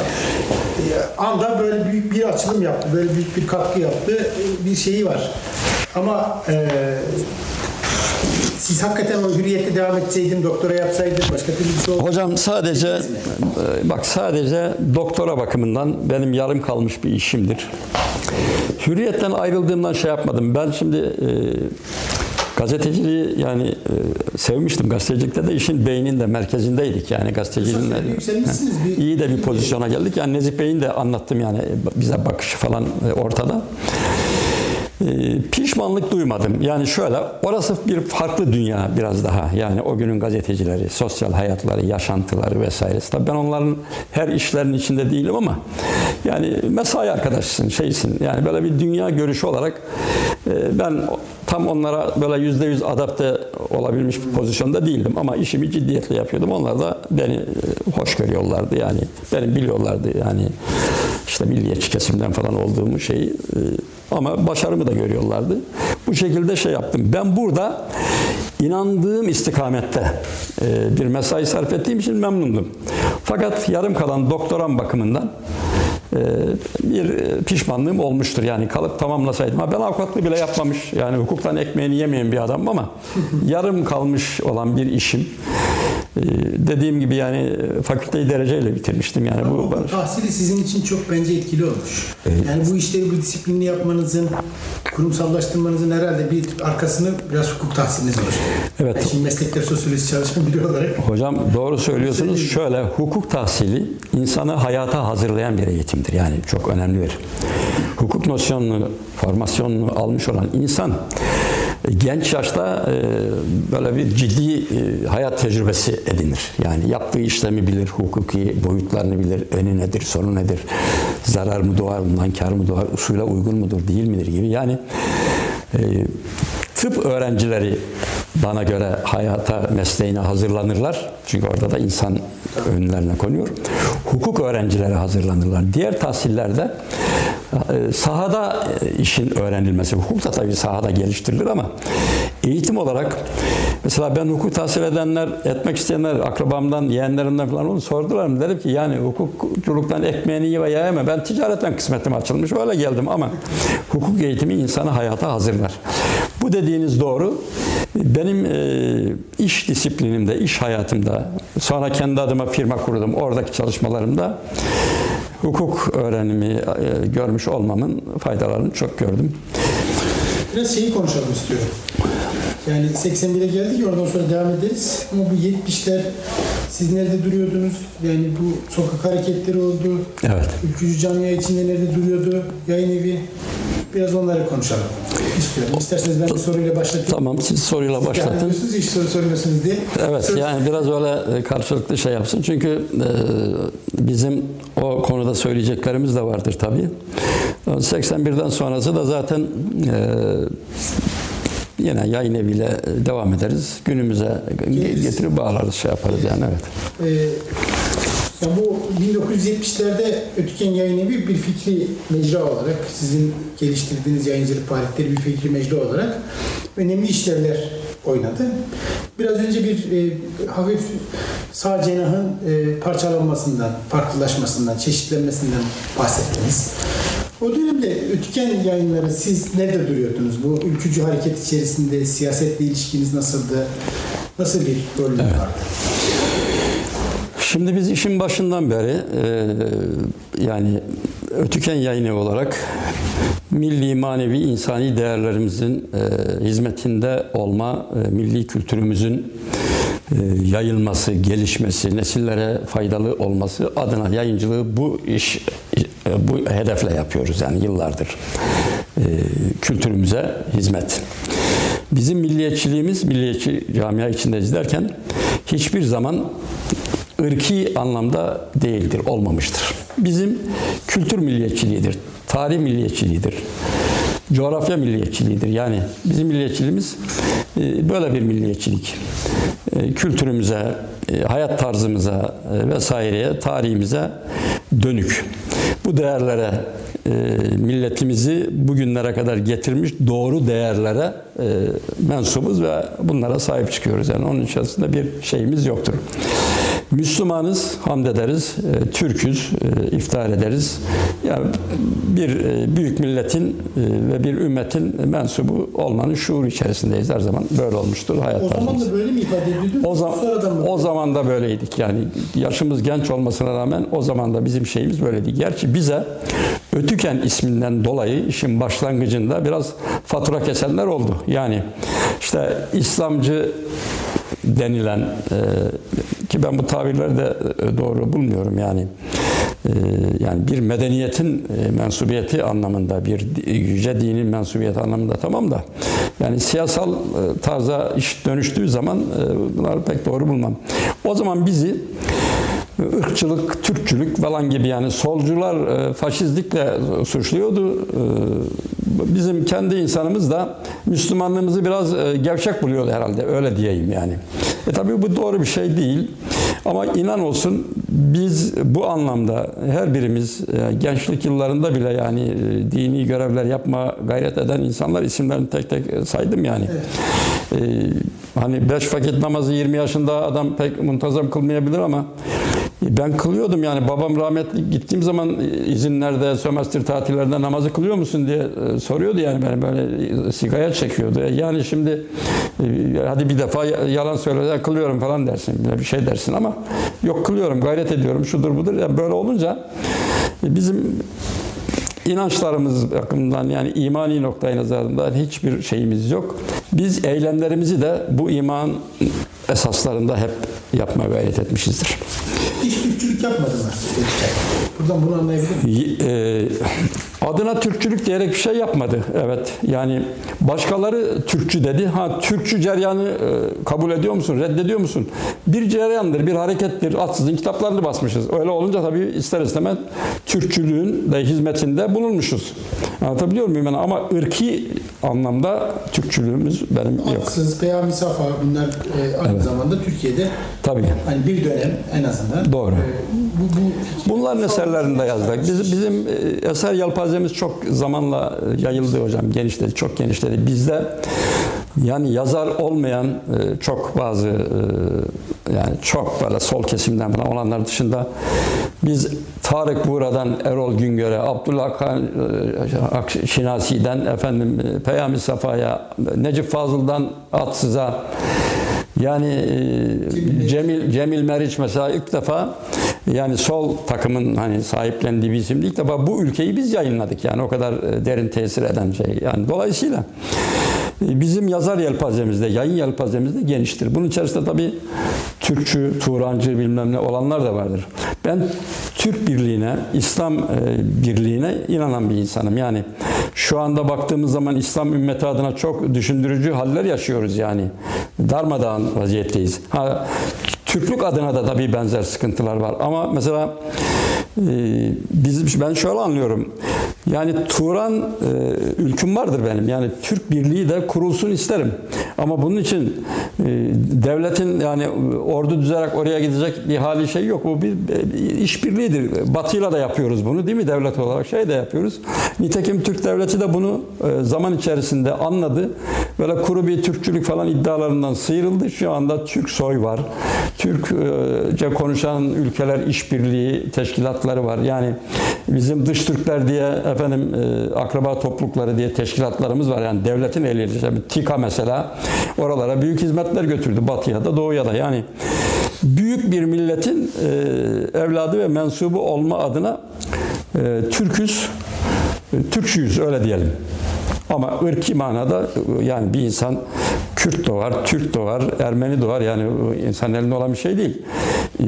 Ee, anda böyle büyük bir açılım yaptı, böyle büyük bir katkı yaptı, ee, bir şeyi var. Ama e, siz hakikaten o hürriyette devam etseydin, doktora yapsaydın, başka türlü bir şey olmaz. Hocam sadece e, bak sadece doktora bakımından benim yarım kalmış bir işimdir. Hürriyetten ayrıldığımdan şey yapmadım. Ben şimdi e, gazeteciliği yani e, sevmiştim. Gazetecilikte de işin beyninde, merkezindeydik yani gazeteciliğin. Bir- iyi de bir pozisyona geldik. Yani Nezih Bey'in de anlattım yani bize bakışı falan e, ortada. E, pişmanlık duymadım. Yani şöyle, orası bir farklı dünya biraz daha. Yani o günün gazetecileri, sosyal hayatları, yaşantıları vesairesi. Tabii ben onların her işlerinin içinde değilim ama yani mesai arkadaşısın, şeysin. Yani böyle bir dünya görüşü olarak e, ben tam onlara böyle yüzde yüz adapte olabilmiş bir pozisyonda değildim. Ama işimi ciddiyetle yapıyordum. Onlar da beni e, hoş görüyorlardı yani. Beni biliyorlardı yani işte milliyetçi kesimden falan olduğumu şeyi e, ama başarımı da görüyorlardı. Bu şekilde şey yaptım. Ben burada inandığım istikamette e, bir mesai sarf ettiğim için memnundum. Fakat yarım kalan doktoram bakımından bir e, pişmanlığım olmuştur. Yani kalıp tamamlasaydım. Ben avukatlığı bile yapmamış. Yani hukuktan ekmeğini yemeyen bir adamım ama yarım kalmış olan bir işim. E, Dediğim gibi yani fakülteyi dereceyle bitirmiştim. Yani bu Okul tahsili sizin için çok bence etkili olmuş. Yani bu işleri bu disiplinli yapmanızın, kurumsallaştırmanızın herhalde bir arkasını biraz hukuk tahsiliniz oluşturuyor. Evet. Ben şimdi meslekler sosyolojisi çalışan biri olarak Hocam doğru söylüyorsunuz. Şöyle hukuk tahsili insanı hayata hazırlayan bir eğitimdir. Yani çok önemli bir. Hukuk nosyonunu, formasyonunu almış olan insan e, genç yaşta e, böyle bir ciddi e, hayat tecrübesi edinir. Yani yaptığı işlemi bilir, hukuki boyutlarını bilir, önü nedir, sonu nedir, zarar mı doğar, bundan kar mı doğar, usule uygun mudur, değil midir gibi. Yani tıp öğrencileri bana göre hayata, mesleğine hazırlanırlar. Çünkü orada da insan önlerine konuyor. Hukuk öğrencileri hazırlanırlar. Diğer tahsillerde e, sahada e, işin öğrenilmesi, hukuk da tabii sahada geliştirilir ama eğitim olarak mesela ben hukuk tahsil edenler, etmek isteyenler, akrabamdan, yeğenlerimden falan onu sordular? Dedim ki yani hukukçuluktan ekmeğini ye ve yeme. Ben ticaretten kısmetim açılmış öyle geldim ama hukuk eğitimi insanı hayata hazırlar. Bu dediğiniz doğru. Benim e, iş disiplinimde, iş hayatımda, sonra kendi adıma firma kurdum. Oradaki çalışmalarımda hukuk öğrenimi e, görmüş olmamın faydalarını çok gördüm. biraz şeyi konuşalım istiyorum. Yani 81'e geldik oradan sonra devam ederiz. Ama bu 70'ler siz nerede duruyordunuz? Yani bu sokak hareketleri oldu. Evet. Ülkücü camia içinde nerede duruyordu? Yayın evi. Biraz onları konuşalım istiyorum. İsterseniz ben bir soruyla başlatayım. Tamam siz soruyla Yani başlatın. diyorsunuz hiç soru soruyorsunuz diye. Evet Sor- yani biraz öyle e, karşılıklı şey yapsın. Çünkü e, bizim o konuda söyleyeceklerimiz de vardır tabii. 81'den sonrası da zaten e, yine yayın eviyle devam ederiz. Günümüze Geliriz. getirip bağlarız şey yaparız yani evet. Ee, ya bu 1970'lerde Ötüken Yayın Evi bir fikri mecra olarak sizin geliştirdiğiniz yayıncılık faaliyetleri bir fikri mecra olarak önemli işlevler oynadı. Biraz önce bir e, hafif sağ cenahın e, parçalanmasından, farklılaşmasından, çeşitlenmesinden bahsettiniz. O dönemde Ötüken yayınları siz nerede duruyordunuz? Bu ülkücü hareket içerisinde siyasetle ilişkiniz nasıldı? Nasıl bir rolünüz vardı? Şimdi biz işin başından beri e, yani Ötüken Yayını olarak milli, manevi, insani değerlerimizin e, hizmetinde olma, e, milli kültürümüzün yayılması, gelişmesi, nesillere faydalı olması adına yayıncılığı bu iş e, bu hedefle yapıyoruz yani yıllardır. E, kültürümüze hizmet. Bizim milliyetçiliğimiz, milliyetçi camia içinde izlerken hiçbir zaman ırki anlamda değildir, olmamıştır. Bizim kültür milliyetçiliğidir, tarih milliyetçiliğidir, coğrafya milliyetçiliğidir. Yani bizim milliyetçiliğimiz e, böyle bir milliyetçilik. E, Kültürümüze, e, hayat tarzımıza vesaireye, tarihimize dönük. Bu değerlere milletimizi bugünlere kadar getirmiş doğru değerlere mensubuz ve bunlara sahip çıkıyoruz. Yani onun içerisinde bir şeyimiz yoktur. Müslümanız, hamd ederiz, e, Türküz, e, iftihar ederiz. Yani bir e, büyük milletin e, ve bir ümmetin mensubu olmanın şuur içerisindeyiz her zaman. Böyle olmuştur hayat O zaman da böyle mi ifade ediyordunuz? O mı? o zaman da böyleydik yani yaşımız genç olmasına rağmen o zaman da bizim şeyimiz böyleydi. Gerçi bize Ötüken isminden dolayı işin başlangıcında biraz fatura kesenler oldu. Yani işte İslamcı denilen ki ben bu tabirleri de e, doğru bulmuyorum yani e, yani bir medeniyetin e, mensubiyeti anlamında bir yüce dinin mensubiyeti anlamında tamam da yani siyasal tarza iş dönüştüğü zaman bunları pek doğru bulmam. O zaman bizi ırkçılık, Türkçülük falan gibi yani solcular e, faşizlikle suçluyordu. E, bizim kendi insanımız da Müslümanlığımızı biraz e, gevşek buluyordu herhalde öyle diyeyim yani. E tabii bu doğru bir şey değil. Ama inan olsun biz bu anlamda her birimiz gençlik yıllarında bile yani dini görevler yapma gayret eden insanlar isimlerini tek tek saydım yani. E, hani beş vakit namazı 20 yaşında adam pek muntazam kılmayabilir ama ben kılıyordum yani babam rahmetli gittiğim zaman izinlerde, sömestr tatillerinde namazı kılıyor musun diye e, soruyordu yani beni böyle sigaya çekiyordu. E, Yani şimdi e, hadi bir defa yalan söyle kılıyorum falan dersin bir şey dersin ama yok kılıyorum gayret ediyorum şudur budur ya böyle olunca e, bizim inançlarımız bakımından yani imani noktayı nazarından hiçbir şeyimiz yok. Biz eylemlerimizi de bu iman esaslarında hep yapmaya gayret etmişizdir. Hiç Türkçülük yapmadılar. Buradan bunu anlayabilir miyim? E, adına Türkçülük diyerek bir şey yapmadı. Evet. Yani başkaları Türkçü dedi. Ha Türkçü ceryanı e, kabul ediyor musun? Reddediyor musun? Bir ceryandır, bir harekettir. Atsızın kitaplarını basmışız. Öyle olunca tabii ister istemez Türkçülüğün de hizmetinde bulunmuşuz. Anlatabiliyor muyum? Yani ama ırki anlamda Türkçülüğümüz benim yok. Atsız, Peyami Safa bunlar e, aynı zamanda Türkiye'de Tabii. hani bir dönem en azından Doğru. Bu Bunların eserlerinde yazdık. Biz, bizim e, eser yelpazemiz çok zamanla yayıldı hocam, genişledi, çok genişledi. Bizde yani yazar olmayan e, çok bazı e, yani çok böyle sol kesimden falan olanlar dışında biz Tarık Buğra'dan Erol Güngör'e, Abdullah Şinasi'den efendim Peyami Safa'ya, Necip Fazıl'dan Atsız'a yani e, Cemil Cemil Meriç mesela ilk defa yani sol takımın hani sahiplendiği bir isimdi. İlk defa bu ülkeyi biz yayınladık yani o kadar e, derin tesir eden şey. Yani dolayısıyla bizim yazar yelpazemizde, yayın yelpazemizde geniştir. Bunun içerisinde tabii Türkçü, Turancı bilmem ne olanlar da vardır. Ben Türk birliğine, İslam e, birliğine inanan bir insanım. Yani şu anda baktığımız zaman İslam ümmeti adına çok düşündürücü haller yaşıyoruz yani. Darmadağın vaziyetteyiz. Ha, Türklük adına da tabii benzer sıkıntılar var. Ama mesela e, bizim ben şöyle anlıyorum. Yani Turan e, ülküm vardır benim. Yani Türk birliği de kurulsun isterim. Ama bunun için e, devletin yani ordu düzerek oraya gidecek bir hali şey yok. Bu bir bir işbirliğidir. Batı'yla da yapıyoruz bunu değil mi devlet olarak şey de yapıyoruz. Nitekim Türk devleti de bunu e, zaman içerisinde anladı. Böyle kuru bir Türkçülük falan iddialarından sıyrıldı. Şu anda Türk soy var. Türkçe konuşan ülkeler işbirliği teşkilatları var. Yani bizim dış Türkler diye efendim e, akraba toplulukları diye teşkilatlarımız var. Yani devletin eliyle işte TİKA mesela oralara büyük hizmetler götürdü Batı'ya da Doğu'ya da. Yani büyük bir milletin e, evladı ve mensubu olma adına e, Türküz, Türkçüyüz öyle diyelim. Ama ırki manada e, yani bir insan Kürt doğar, Türk doğar, Ermeni doğar. Yani insan elinde olan bir şey değil. E,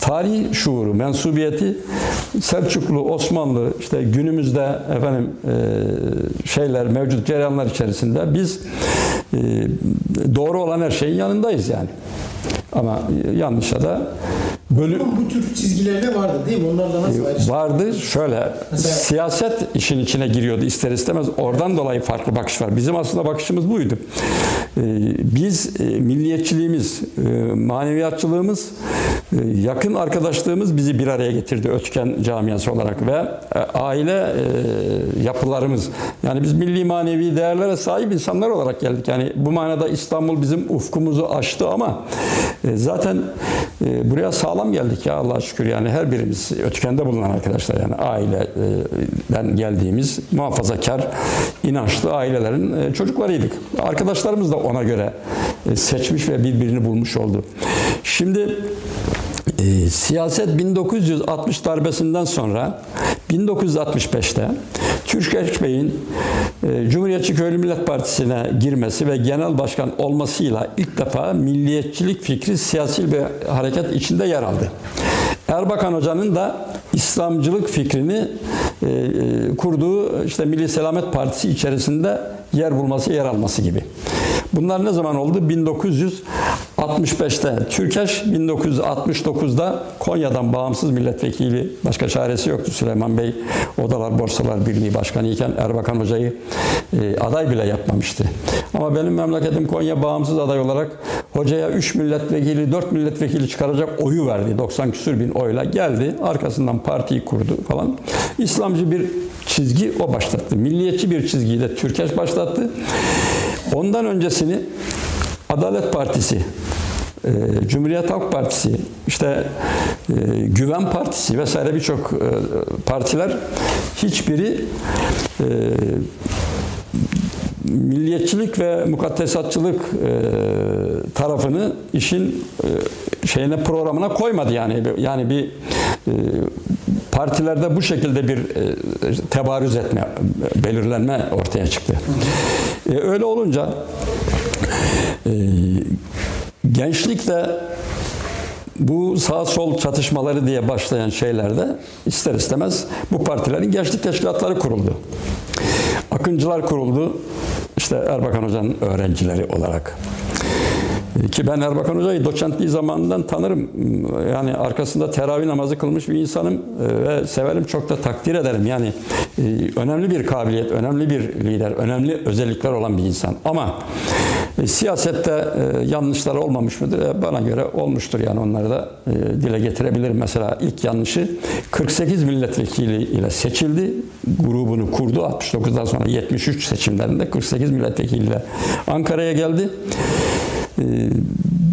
Tarihi şuuru, mensubiyeti Selçuklu, Osmanlı, işte günümüzde efendim e, şeyler mevcut cereyanlar içerisinde biz e, doğru olan her şeyin yanındayız yani. Ama yanlışa da bölüm Ama bu tür çizgilerde vardı değil mi? Onlarla nasıl ayrıştı? vardı. Şöyle Mesela- siyaset işin içine giriyordu ister istemez. Oradan dolayı farklı bakış var. Bizim aslında bakışımız buydu. Ee, Biz e, milliyetçiliğimiz, e, maneviyatçılığımız, e, yakın arkadaşlığımız bizi bir araya getirdi Ötken camiası olarak ve aile yapılarımız. Yani biz milli manevi değerlere sahip insanlar olarak geldik. Yani bu manada İstanbul bizim ufkumuzu aştı ama e, zaten e, buraya sağlam geldik ya Allah'a şükür. Yani her birimiz Ötken'de bulunan arkadaşlar yani aileden geldiğimiz muhafazakar, inançlı ailelerin e, çocuklarıydık. Arkadaşlarımız da ona göre e, seçmiş ve birbirini bulmuş oldu. Şimdi e, siyaset 1960 darbesinden sonra 1965'te Türkeş Bey'in e, Cumhuriyetçi Köylü Millet Partisi'ne girmesi ve genel başkan olmasıyla ilk defa milliyetçilik fikri siyasi bir hareket içinde yer aldı. Erbakan Hoca'nın da İslamcılık fikrini e, e, kurduğu işte Milli Selamet Partisi içerisinde yer bulması, yer alması gibi. Bunlar ne zaman oldu? 1965'te Türkeş, 1969'da Konya'dan bağımsız milletvekili, başka çaresi yoktu Süleyman Bey. Odalar Borsalar Birliği Başkanı iken Erbakan Hoca'yı e, aday bile yapmamıştı. Ama benim memleketim Konya bağımsız aday olarak hocaya 3 milletvekili, 4 milletvekili çıkaracak oyu verdi. 90 küsür bin oyla geldi. Arkasından partiyi kurdu falan. İslamcı bir çizgi o başlattı. Milliyetçi bir çizgiyi de Türkeş başlattı. Ondan öncesini Adalet Partisi, e, Cumhuriyet Halk Partisi, işte e, Güven Partisi vesaire birçok e, partiler hiçbiri milliyetçilik ve mukaddesatçılık tarafını işin şeyine programına koymadı yani yani bir partilerde bu şekilde bir e, tebarüz etme belirlenme ortaya çıktı. Öyle olunca e, gençlikle bu sağ sol çatışmaları diye başlayan şeylerde ister istemez bu partilerin gençlik teşkilatları kuruldu. Akıncılar kuruldu. İşte Erbakan Hoca'nın öğrencileri olarak. Ki ben Erbakan Hoca'yı doçentliği zamanından tanırım. Yani arkasında teravih namazı kılmış bir insanım ve severim çok da takdir ederim. Yani e, önemli bir kabiliyet, önemli bir lider, önemli özellikler olan bir insan. Ama e, siyasette e, yanlışları olmamış mıdır? E, Bana göre olmuştur yani onları da e, dile getirebilirim. Mesela ilk yanlışı 48 milletvekili ile seçildi. Grubunu kurdu. 69'dan sonra 73 seçimlerinde 48 milletvekiliyle Ankara'ya geldi. E,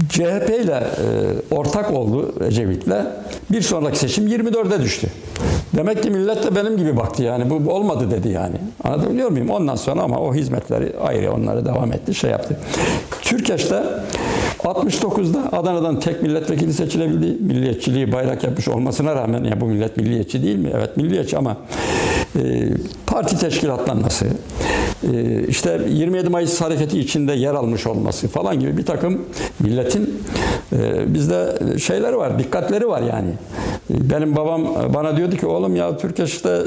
CHP ile e, ortak oldu Ecevit'le. Bir sonraki seçim 24'e düştü. Demek ki millet de benim gibi baktı yani bu olmadı dedi yani. Anlatabiliyor muyum? Ondan sonra ama o hizmetleri ayrı onları devam etti şey yaptı. Türkeş'te 69'da Adana'dan tek milletvekili seçilebildi. Milliyetçiliği bayrak yapmış olmasına rağmen ya bu millet milliyetçi değil mi? Evet milliyetçi ama e, parti teşkilatlanması, e, işte 27 Mayıs hareketi içinde yer almış olması falan gibi bir takım milletin e, bizde şeyler var, dikkatleri var yani. E, Benim babam bana diyordu ki oğlum ya Türkeş'te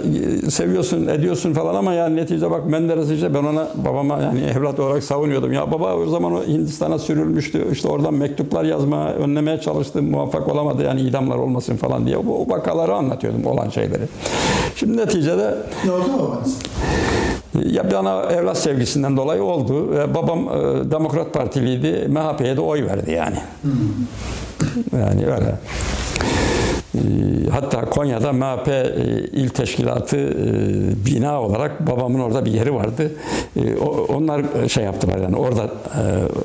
seviyorsun, ediyorsun falan ama yani netice bak Menderes işte ben ona babama yani evlat olarak savunuyordum. Ya baba o zaman o Hindistan'a sürülmüştü. İşte oradan mektuplar yazma, önlemeye çalıştım. Muvaffak olamadı yani idamlar olmasın falan diye. O, o vakaları anlatıyordum olan şeyleri. Şimdi neticede Ne oldu babanız? Ya bana evlat sevgisinden dolayı oldu. Ve babam e, Demokrat Partiliydi. MHP'ye de oy verdi yani. Yani öyle. E, Hatta Konya'da MHP e, il teşkilatı e, bina olarak babamın orada bir yeri vardı. E, Onlar şey yaptılar yani orada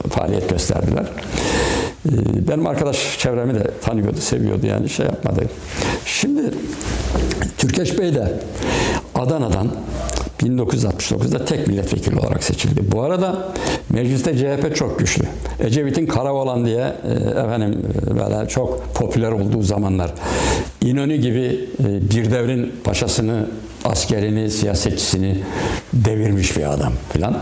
faaliyet gösterdiler. Benim arkadaş çevremi de tanıyordu, seviyordu yani şey yapmadı. Şimdi Türkeş Bey de Adana'dan 1969'da tek milletvekili olarak seçildi. Bu arada mecliste CHP çok güçlü. Ecevit'in Karaoğlan diye e, efendim e, böyle çok popüler olduğu zamanlar İnönü gibi e, bir devrin paşasını, askerini, siyasetçisini devirmiş bir adam filan.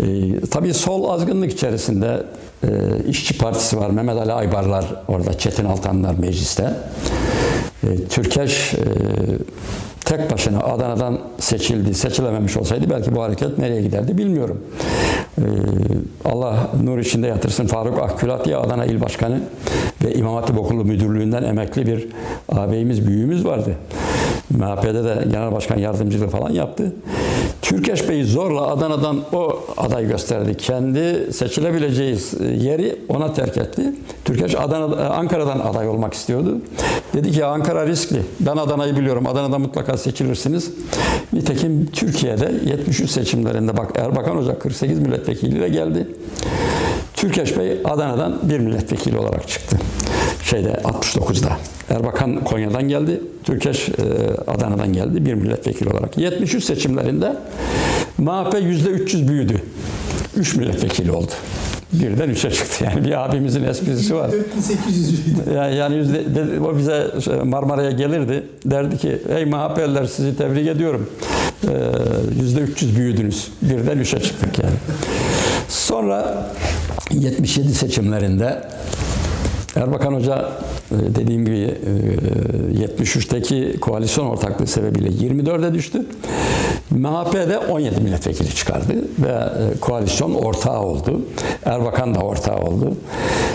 E, tabii sol azgınlık içerisinde e, İşçi Partisi var. Mehmet Ali Aybarlar orada, Çetin Altanlar mecliste. E, Türkeş e, tek başına Adana'dan seçildi, seçilememiş olsaydı belki bu hareket nereye giderdi bilmiyorum. Ee, Allah nur içinde yatırsın Faruk Akkülat diye Adana İl Başkanı ve İmam Hatip Okulu Müdürlüğü'nden emekli bir ağabeyimiz, büyüğümüz vardı. MHP'de de genel başkan yardımcılığı falan yaptı. Türkeş Bey'i zorla Adana'dan o aday gösterdi. Kendi seçilebileceği yeri ona terk etti. Türkeş Adana, Ankara'dan aday olmak istiyordu. Dedi ki Ankara riskli. Ben Adana'yı biliyorum. Adana'da mutlaka seçilirsiniz. Nitekim Türkiye'de 73 seçimlerinde bak Erbakan Hoca 48 milletvekiliyle geldi. Türkeş Bey Adana'dan bir milletvekili olarak çıktı. Şeyde 69'da. Erbakan Konya'dan geldi. Türkeş e, Adana'dan geldi bir milletvekili olarak. 73 seçimlerinde MHP %300 büyüdü. 3 milletvekili oldu. Birden 3'e çıktı. Yani bir abimizin esprisi var. 4800 liraydı. Yani, yani yüzde, de- o bize Marmara'ya gelirdi. Derdi ki ey MHP'liler sizi tebrik ediyorum. Ee, Yüzde 300 büyüdünüz. Birden üçe çıktık yani. Sonra 77 seçimlerinde Erbakan Hoca e, dediğim gibi e, 73'teki koalisyon ortaklığı sebebiyle 24'e düştü. MHP de 17 milletvekili çıkardı ve e, koalisyon ortağı oldu. Erbakan da ortağı oldu.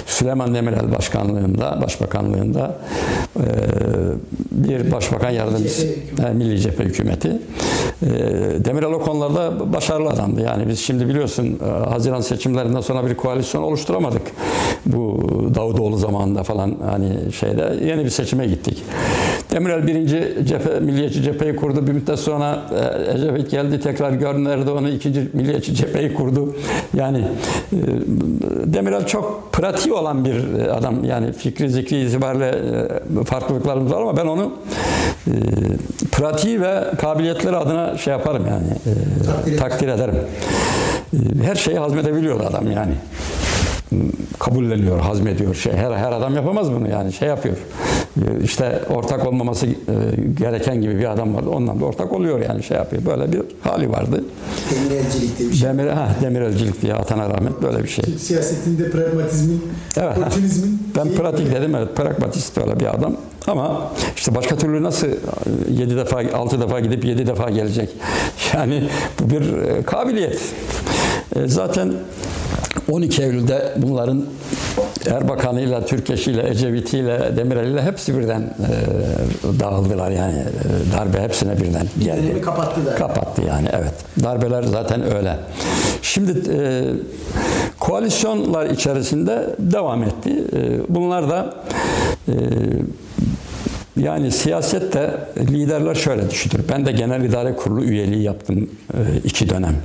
Süleyman Demirel başkanlığında, başbakanlığında e, bir başbakan yardımcısı, Milli Cephe e, Milli Cephe Hükümeti. E, Demirel o konularda başarılı adamdı. Yani biz şimdi biliyorsun e, Haziran seçimlerinden sonra bir koalisyon oluşturamadık. Bu Davutoğlu zamanında falan hani şeyde yeni bir seçime gittik. Demirel birinci cephe, milliyetçi cepheyi kurdu. Bir müddet sonra e, Ecevit geldi tekrar gönderdi onu ikinci milliyetçi cepheyi kurdu. Yani e, Demirel çok pratiği olan bir adam. Yani fikri zikri itibariyle e, farklılıklarımız var ama ben onu e, pratiği ve kabiliyetleri adına şey yaparım yani e, Takdir takdir ederim. E, Her şeyi hazmedebiliyor adam yani kabulleniyor, hazmediyor. Şey, her, her adam yapamaz bunu yani şey yapıyor. İşte ortak olmaması e, gereken gibi bir adam vardı. Ondan da ortak oluyor yani şey yapıyor. Böyle bir hali vardı. Demirelcilik diye bir şey. Demir, ha, demirelcilik diye atana rahmet böyle bir şey. Siyasetinde pragmatizmin, Evet. Ben pratik dedim evet pragmatist böyle bir adam. Ama işte başka türlü nasıl 7 defa 6 defa gidip 7 defa gelecek? Yani bu bir e, kabiliyet. E, Zaten 12 Eylül'de bunların Erbakan'ıyla, Türkeş'iyle, Ecevit'iyle, Demirel'iyle hepsi birden e, dağıldılar yani. E, darbe hepsine birden geldi. Dönemi kapattı da. Kapattı yani evet. Darbeler zaten öyle. Şimdi e, koalisyonlar içerisinde devam etti. E, bunlar da e, yani siyasette liderler şöyle düşünür. Ben de genel idare kurulu üyeliği yaptım e, iki dönem.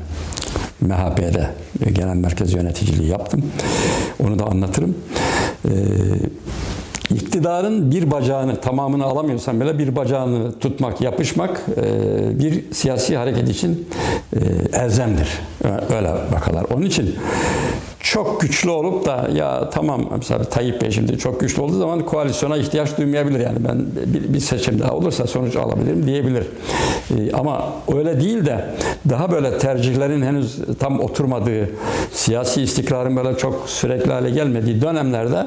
MHP'de genel merkez yöneticiliği yaptım. Onu da anlatırım. E, iktidarın bir bacağını tamamını alamıyorsan bile bir bacağını tutmak, yapışmak e, bir siyasi hareket için e, elzemdir. Öyle bakarlar. Onun için çok güçlü olup da ya tamam mesela Tayyip Bey şimdi çok güçlü olduğu zaman koalisyona ihtiyaç duymayabilir yani ben bir, bir seçim daha olursa sonuç alabilirim diyebilir. Ee, ama öyle değil de daha böyle tercihlerin henüz tam oturmadığı, siyasi istikrarın böyle çok sürekli hale gelmediği dönemlerde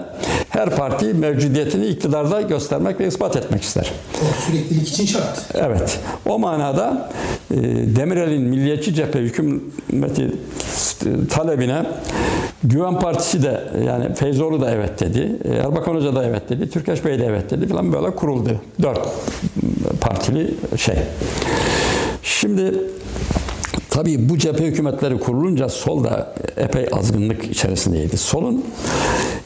her parti mevcudiyetini iktidarda göstermek ve ispat etmek ister. O süreklilik için şart. Evet. O manada e, Demirel'in milliyetçi cephe hükümeti talebine Güven Partisi de yani Feyzoğlu da evet dedi. e, Erbakan Hoca da evet dedi. Türkeş Bey de evet dedi falan böyle kuruldu. Dört partili şey. Şimdi Tabii bu cephe hükümetleri kurulunca sol da epey azgınlık içerisindeydi. Solun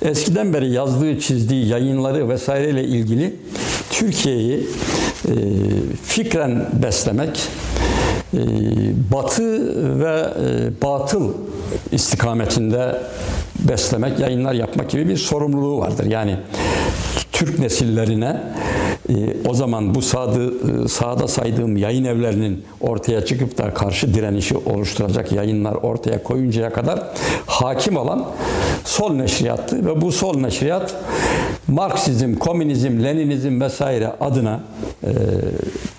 eskiden beri yazdığı, çizdiği yayınları vesaireyle ilgili Türkiye'yi e, fikren beslemek, batı ve e, batıl istikametinde beslemek, yayınlar yapmak gibi bir sorumluluğu vardır. Yani Türk nesillerine e, o zaman bu sağdı, e, sağda saydığım yayın evlerinin ortaya çıkıp da karşı direnişi oluşturacak yayınlar ortaya koyuncaya kadar hakim olan sol neşriyattı ve bu sol neşriyat Marksizm, komünizm, Leninizm vesaire adına e,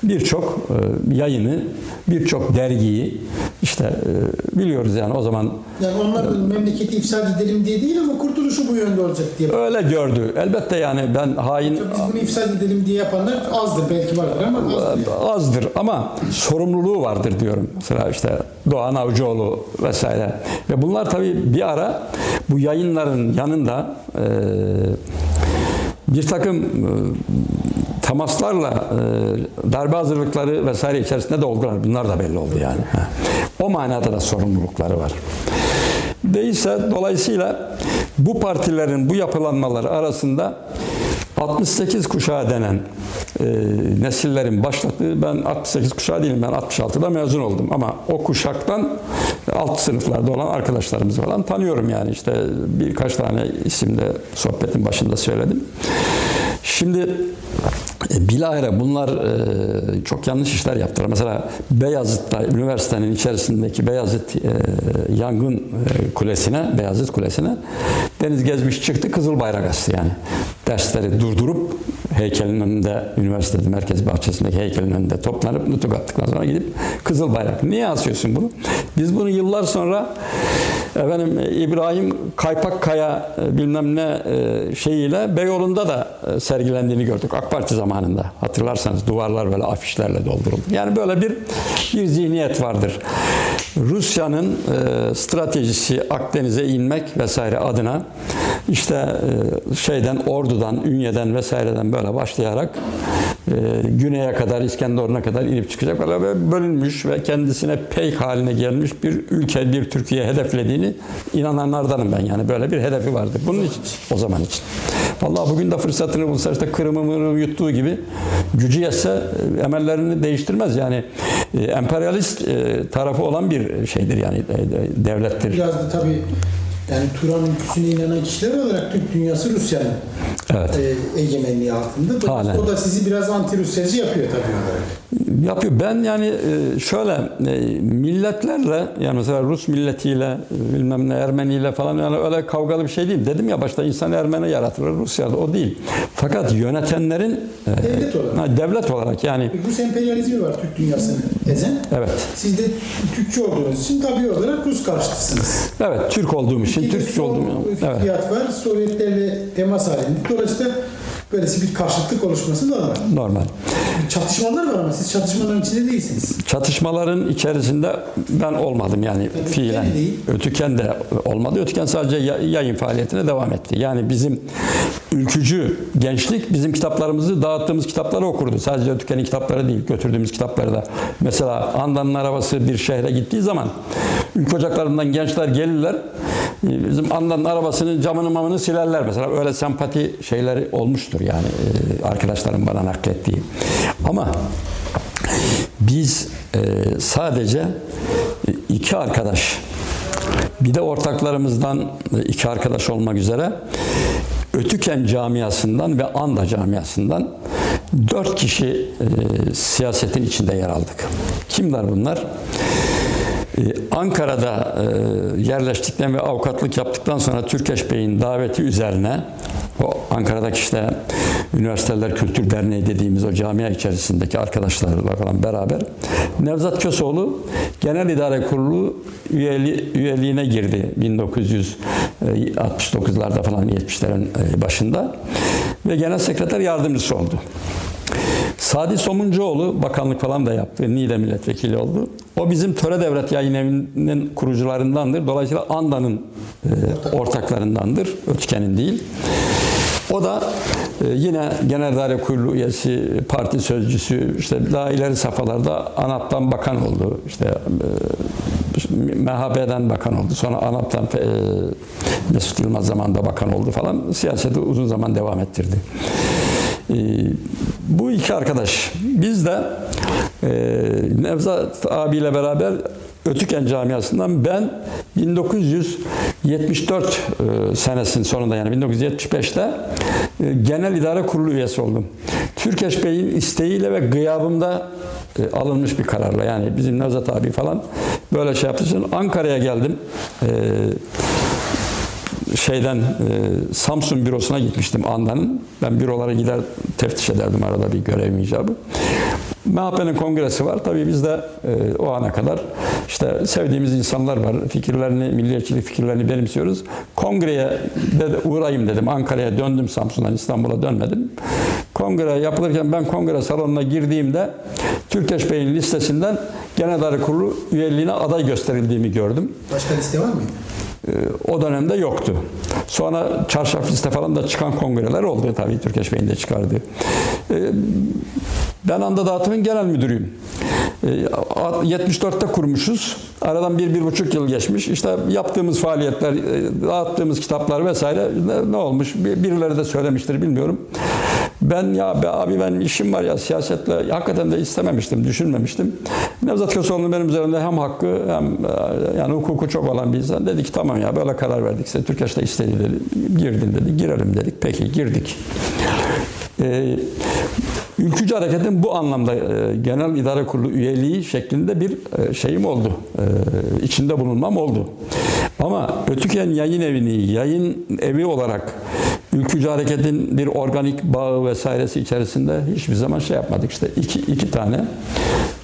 birçok e, yayını, birçok dergiyi işte e, biliyoruz yani o zaman Yani onlar memleketi ifsad edelim diye değil ama kurtuluşu bu yönde olacak diye. öyle gördü. Elbette yani ben hain Biz bunu ifsad edelim diye yapanlar azdır belki vardır ama azdır. azdır ama sorumluluğu vardır diyorum. Mesela işte Doğan Avcıoğlu vesaire. Ve bunlar tabii bir ara bu yayınların yanında e, bir takım e, temaslarla e, darbe hazırlıkları vesaire içerisinde de oldular. Bunlar da belli oldu yani. O manada da sorumlulukları var. Değilse dolayısıyla bu partilerin bu yapılanmaları arasında 68 kuşağı denen e, nesillerin başlattığı, ben 68 kuşağı değilim, ben 66'da mezun oldum ama o kuşaktan alt sınıflarda olan arkadaşlarımızı falan tanıyorum yani işte birkaç tane isimde sohbetin başında söyledim. Şimdi bilahare bunlar e, çok yanlış işler yaptılar. Mesela Beyazıt'ta üniversitenin içerisindeki Beyazıt e, yangın e, kulesine, Beyazıt kulesine deniz gezmiş çıktı Kızıl Bayrak astı yani. Dersleri durdurup heykelin önünde, üniversitede merkez bahçesindeki heykelin önünde toplanıp nutuk attıktan sonra gidip Kızıl Bayrak. Niye asıyorsun bunu? Biz bunu yıllar sonra efendim İbrahim Kaypakkaya e, bilmem ne e, şeyiyle Beyoğlu'nda da e, sergilendiğini gördük AK Parti zamanında. Hatırlarsanız duvarlar böyle afişlerle dolduruldu. Yani böyle bir bir zihniyet vardır. Rusya'nın stratejisi Akdeniz'e inmek vesaire adına işte e, şeyden Ordu'dan, Ünye'den vesaireden böyle başlayarak e, güneye kadar İskenderun'a kadar inip çıkacak böyle böyle bölünmüş ve kendisine peyk haline gelmiş bir ülke, bir Türkiye hedeflediğini inananlardanım ben yani böyle bir hedefi vardı. Bunun için o zaman için. Vallahi bugün de fırsatını bulsa işte Kırım'ı yuttuğu gibi gücü yetse e, emellerini değiştirmez. Yani emperyalist tarafı olan bir şeydir yani devlettir. Biraz da tabii yani Turan ülküsüne inanan kişiler olarak Türk dünyası Rusya'nın Evet. e, egemenliği altında. Halen. O da sizi biraz anti-Rusyacı yapıyor tabii olarak. Yapıyor. Ben yani e, şöyle e, milletlerle yani mesela Rus milletiyle e, bilmem ne Ermeniyle falan yani öyle kavgalı bir şey değil. Dedim ya başta insan Ermeni yaratılır Rusya'da o değil. Fakat yönetenlerin Devlet olarak. ha, devlet olarak yani Rus emperyalizmi var Türk dünyasını ezen. evet. Siz de Türkçü olduğunuz için tabii olarak Rus karşıtısınız. Evet Türk olduğum için Türkçü sol olduğum evet. fikriyat var. Sovyetlerle temas halinde. Dolayısıyla böylesi bir karşıtlık oluşması normal. normal. Çatışmalar var ama siz çatışmaların içinde değilsiniz. Çatışmaların içerisinde ben olmadım yani Ötüken fiilen. Ötüken de olmadı. Ötüken sadece ya- yayın faaliyetine devam etti. Yani bizim ülkücü gençlik bizim kitaplarımızı dağıttığımız kitapları okurdu. Sadece Ötüken'in kitapları değil, götürdüğümüz kitapları da. Mesela Andan'ın arabası bir şehre gittiği zaman ülke ocaklarından gençler gelirler. e, Bizim Andan'ın arabasının camını mamını silerler mesela. Öyle sempati şeyleri olmuştur yani e, arkadaşlarım bana naklettiği. Ama biz e, sadece iki arkadaş bir de ortaklarımızdan e, iki arkadaş olmak üzere Ötüken camiasından ve Anda camiasından dört kişi siyasetin içinde yer aldık. Kimler bunlar? Ankara'da e, yerleştikten ve avukatlık yaptıktan sonra Türkeş Bey'in daveti üzerine o Ankara'daki işte Üniversiteler Kültür Derneği dediğimiz o camia içerisindeki arkadaşlarla falan beraber Nevzat Kösoğlu Genel İdare Kurulu üyeli, üyeliğine girdi 1969'larda falan 70'lerin e, başında ve Genel Sekreter Yardımcısı oldu. Sadi Somuncuoğlu bakanlık falan da yaptı. Niğde milletvekili oldu. O bizim Töre Devlet Yayın Evi'nin kurucularındandır. Dolayısıyla Anda'nın e, ortaklarındandır. Ötken'in değil. O da e, yine Genel İdare Kurulu üyesi, parti sözcüsü, işte daha ileri safhalarda ANAP'tan bakan oldu. İşte e, MHP'den bakan oldu. Sonra ANAP'tan e, Mesut Yılmaz zamanında bakan oldu falan. Siyaseti uzun zaman devam ettirdi. Bu iki arkadaş. Biz de Nevzat abiyle beraber Ötüken camiasından ben 1974 e, senesinin sonunda yani 1975'te e, Genel İdare Kurulu üyesi oldum. Türkeş Bey'in isteğiyle ve gıyabımda e, alınmış bir kararla yani bizim Nevzat abi falan böyle şey yaptığı için Ankara'ya geldim. Şeyden Samsun bürosuna gitmiştim Anda'nın. Ben bürolara gider teftiş ederdim arada bir görev icabı. MHP'nin kongresi var. Tabii biz de e, o ana kadar işte sevdiğimiz insanlar var. Fikirlerini, milliyetçilik fikirlerini benimsiyoruz. Kongreye de, uğrayayım dedim. Ankara'ya döndüm Samsun'dan İstanbul'a dönmedim. Kongre yapılırken ben kongre salonuna girdiğimde Türkeş Bey'in listesinden Genel Kurulu üyeliğine aday gösterildiğimi gördüm. Başka liste var mıydı? Ee, o dönemde yoktu. Sonra çarşaf liste falan da çıkan kongreler oldu tabii Türkeş Bey'in de çıkardığı. Ee, Ben anda dağıtımın genel müdürüyüm. Ee, 74'te kurmuşuz. Aradan bir, bir buçuk yıl geçmiş. İşte yaptığımız faaliyetler, e, dağıttığımız kitaplar vesaire ne, olmuş? Bir- Birileri de söylemiştir bilmiyorum. Ben ya be abi ben işim var ya siyasetle hakikaten de istememiştim, düşünmemiştim. Nevzat Köseoğlu'nun benim üzerimde hem hakkı hem e, yani hukuku çok olan bir insan. Dedi ki tamam ya böyle karar verdik. İşte Türkeş de istedi dedi. Girdin dedi. Girelim dedik. Peki girdik. Ee, Ülkücü Hareket'in bu anlamda e, Genel İdare Kurulu üyeliği şeklinde bir e, şeyim oldu. E, içinde bulunmam oldu. Ama Ötüken Yayın Evi'ni yayın evi olarak Ülkücü Hareket'in bir organik bağı vesairesi içerisinde hiçbir zaman şey yapmadık. İşte iki, iki tane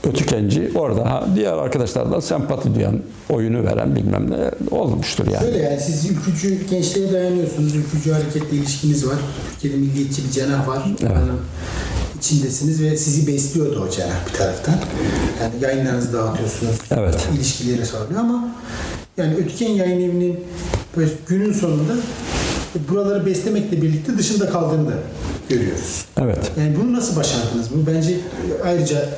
Ötükenci orada. Ha, diğer arkadaşlar da sempati duyan, oyunu veren bilmem ne olmuştur yani. Şöyle yani siz ülkücü gençliğe dayanıyorsunuz. Ülkücü hareketle ilişkiniz var. Türkiye'de milliyetçi bir cenah var. Evet. Onun içindesiniz ve sizi besliyordu o cenah bir taraftan. Yani yayınlarınızı dağıtıyorsunuz. Evet. İlişkileri sağlıyor ama yani Ötken Yayın Evi'nin böyle günün sonunda buraları beslemekle birlikte dışında kaldığını da görüyoruz. Evet. Yani bunu nasıl başardınız? Bu bence ayrıca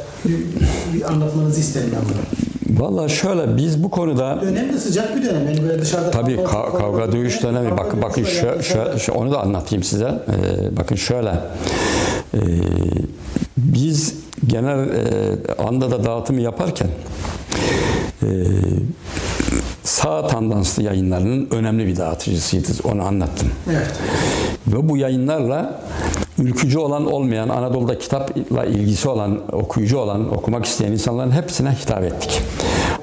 bir anlatmanızı isterim ben bunu. Vallahi şöyle biz bu konuda Dönem de sıcak bir dönem. Yani böyle dışarıda Tabii kavga- ka- kavga dövüş dönemi. Kavga Bakın bakın yani şu, şu- onu da anlatayım size. Ee, bakın şöyle. Ee, biz genel e, anda da dağıtımı yaparken e, sağ tandanslı yayınlarının önemli bir dağıtıcısıydı. Onu anlattım. Evet. Ve bu yayınlarla ülkücü olan olmayan, Anadolu'da kitapla ilgisi olan, okuyucu olan, okumak isteyen insanların hepsine hitap ettik.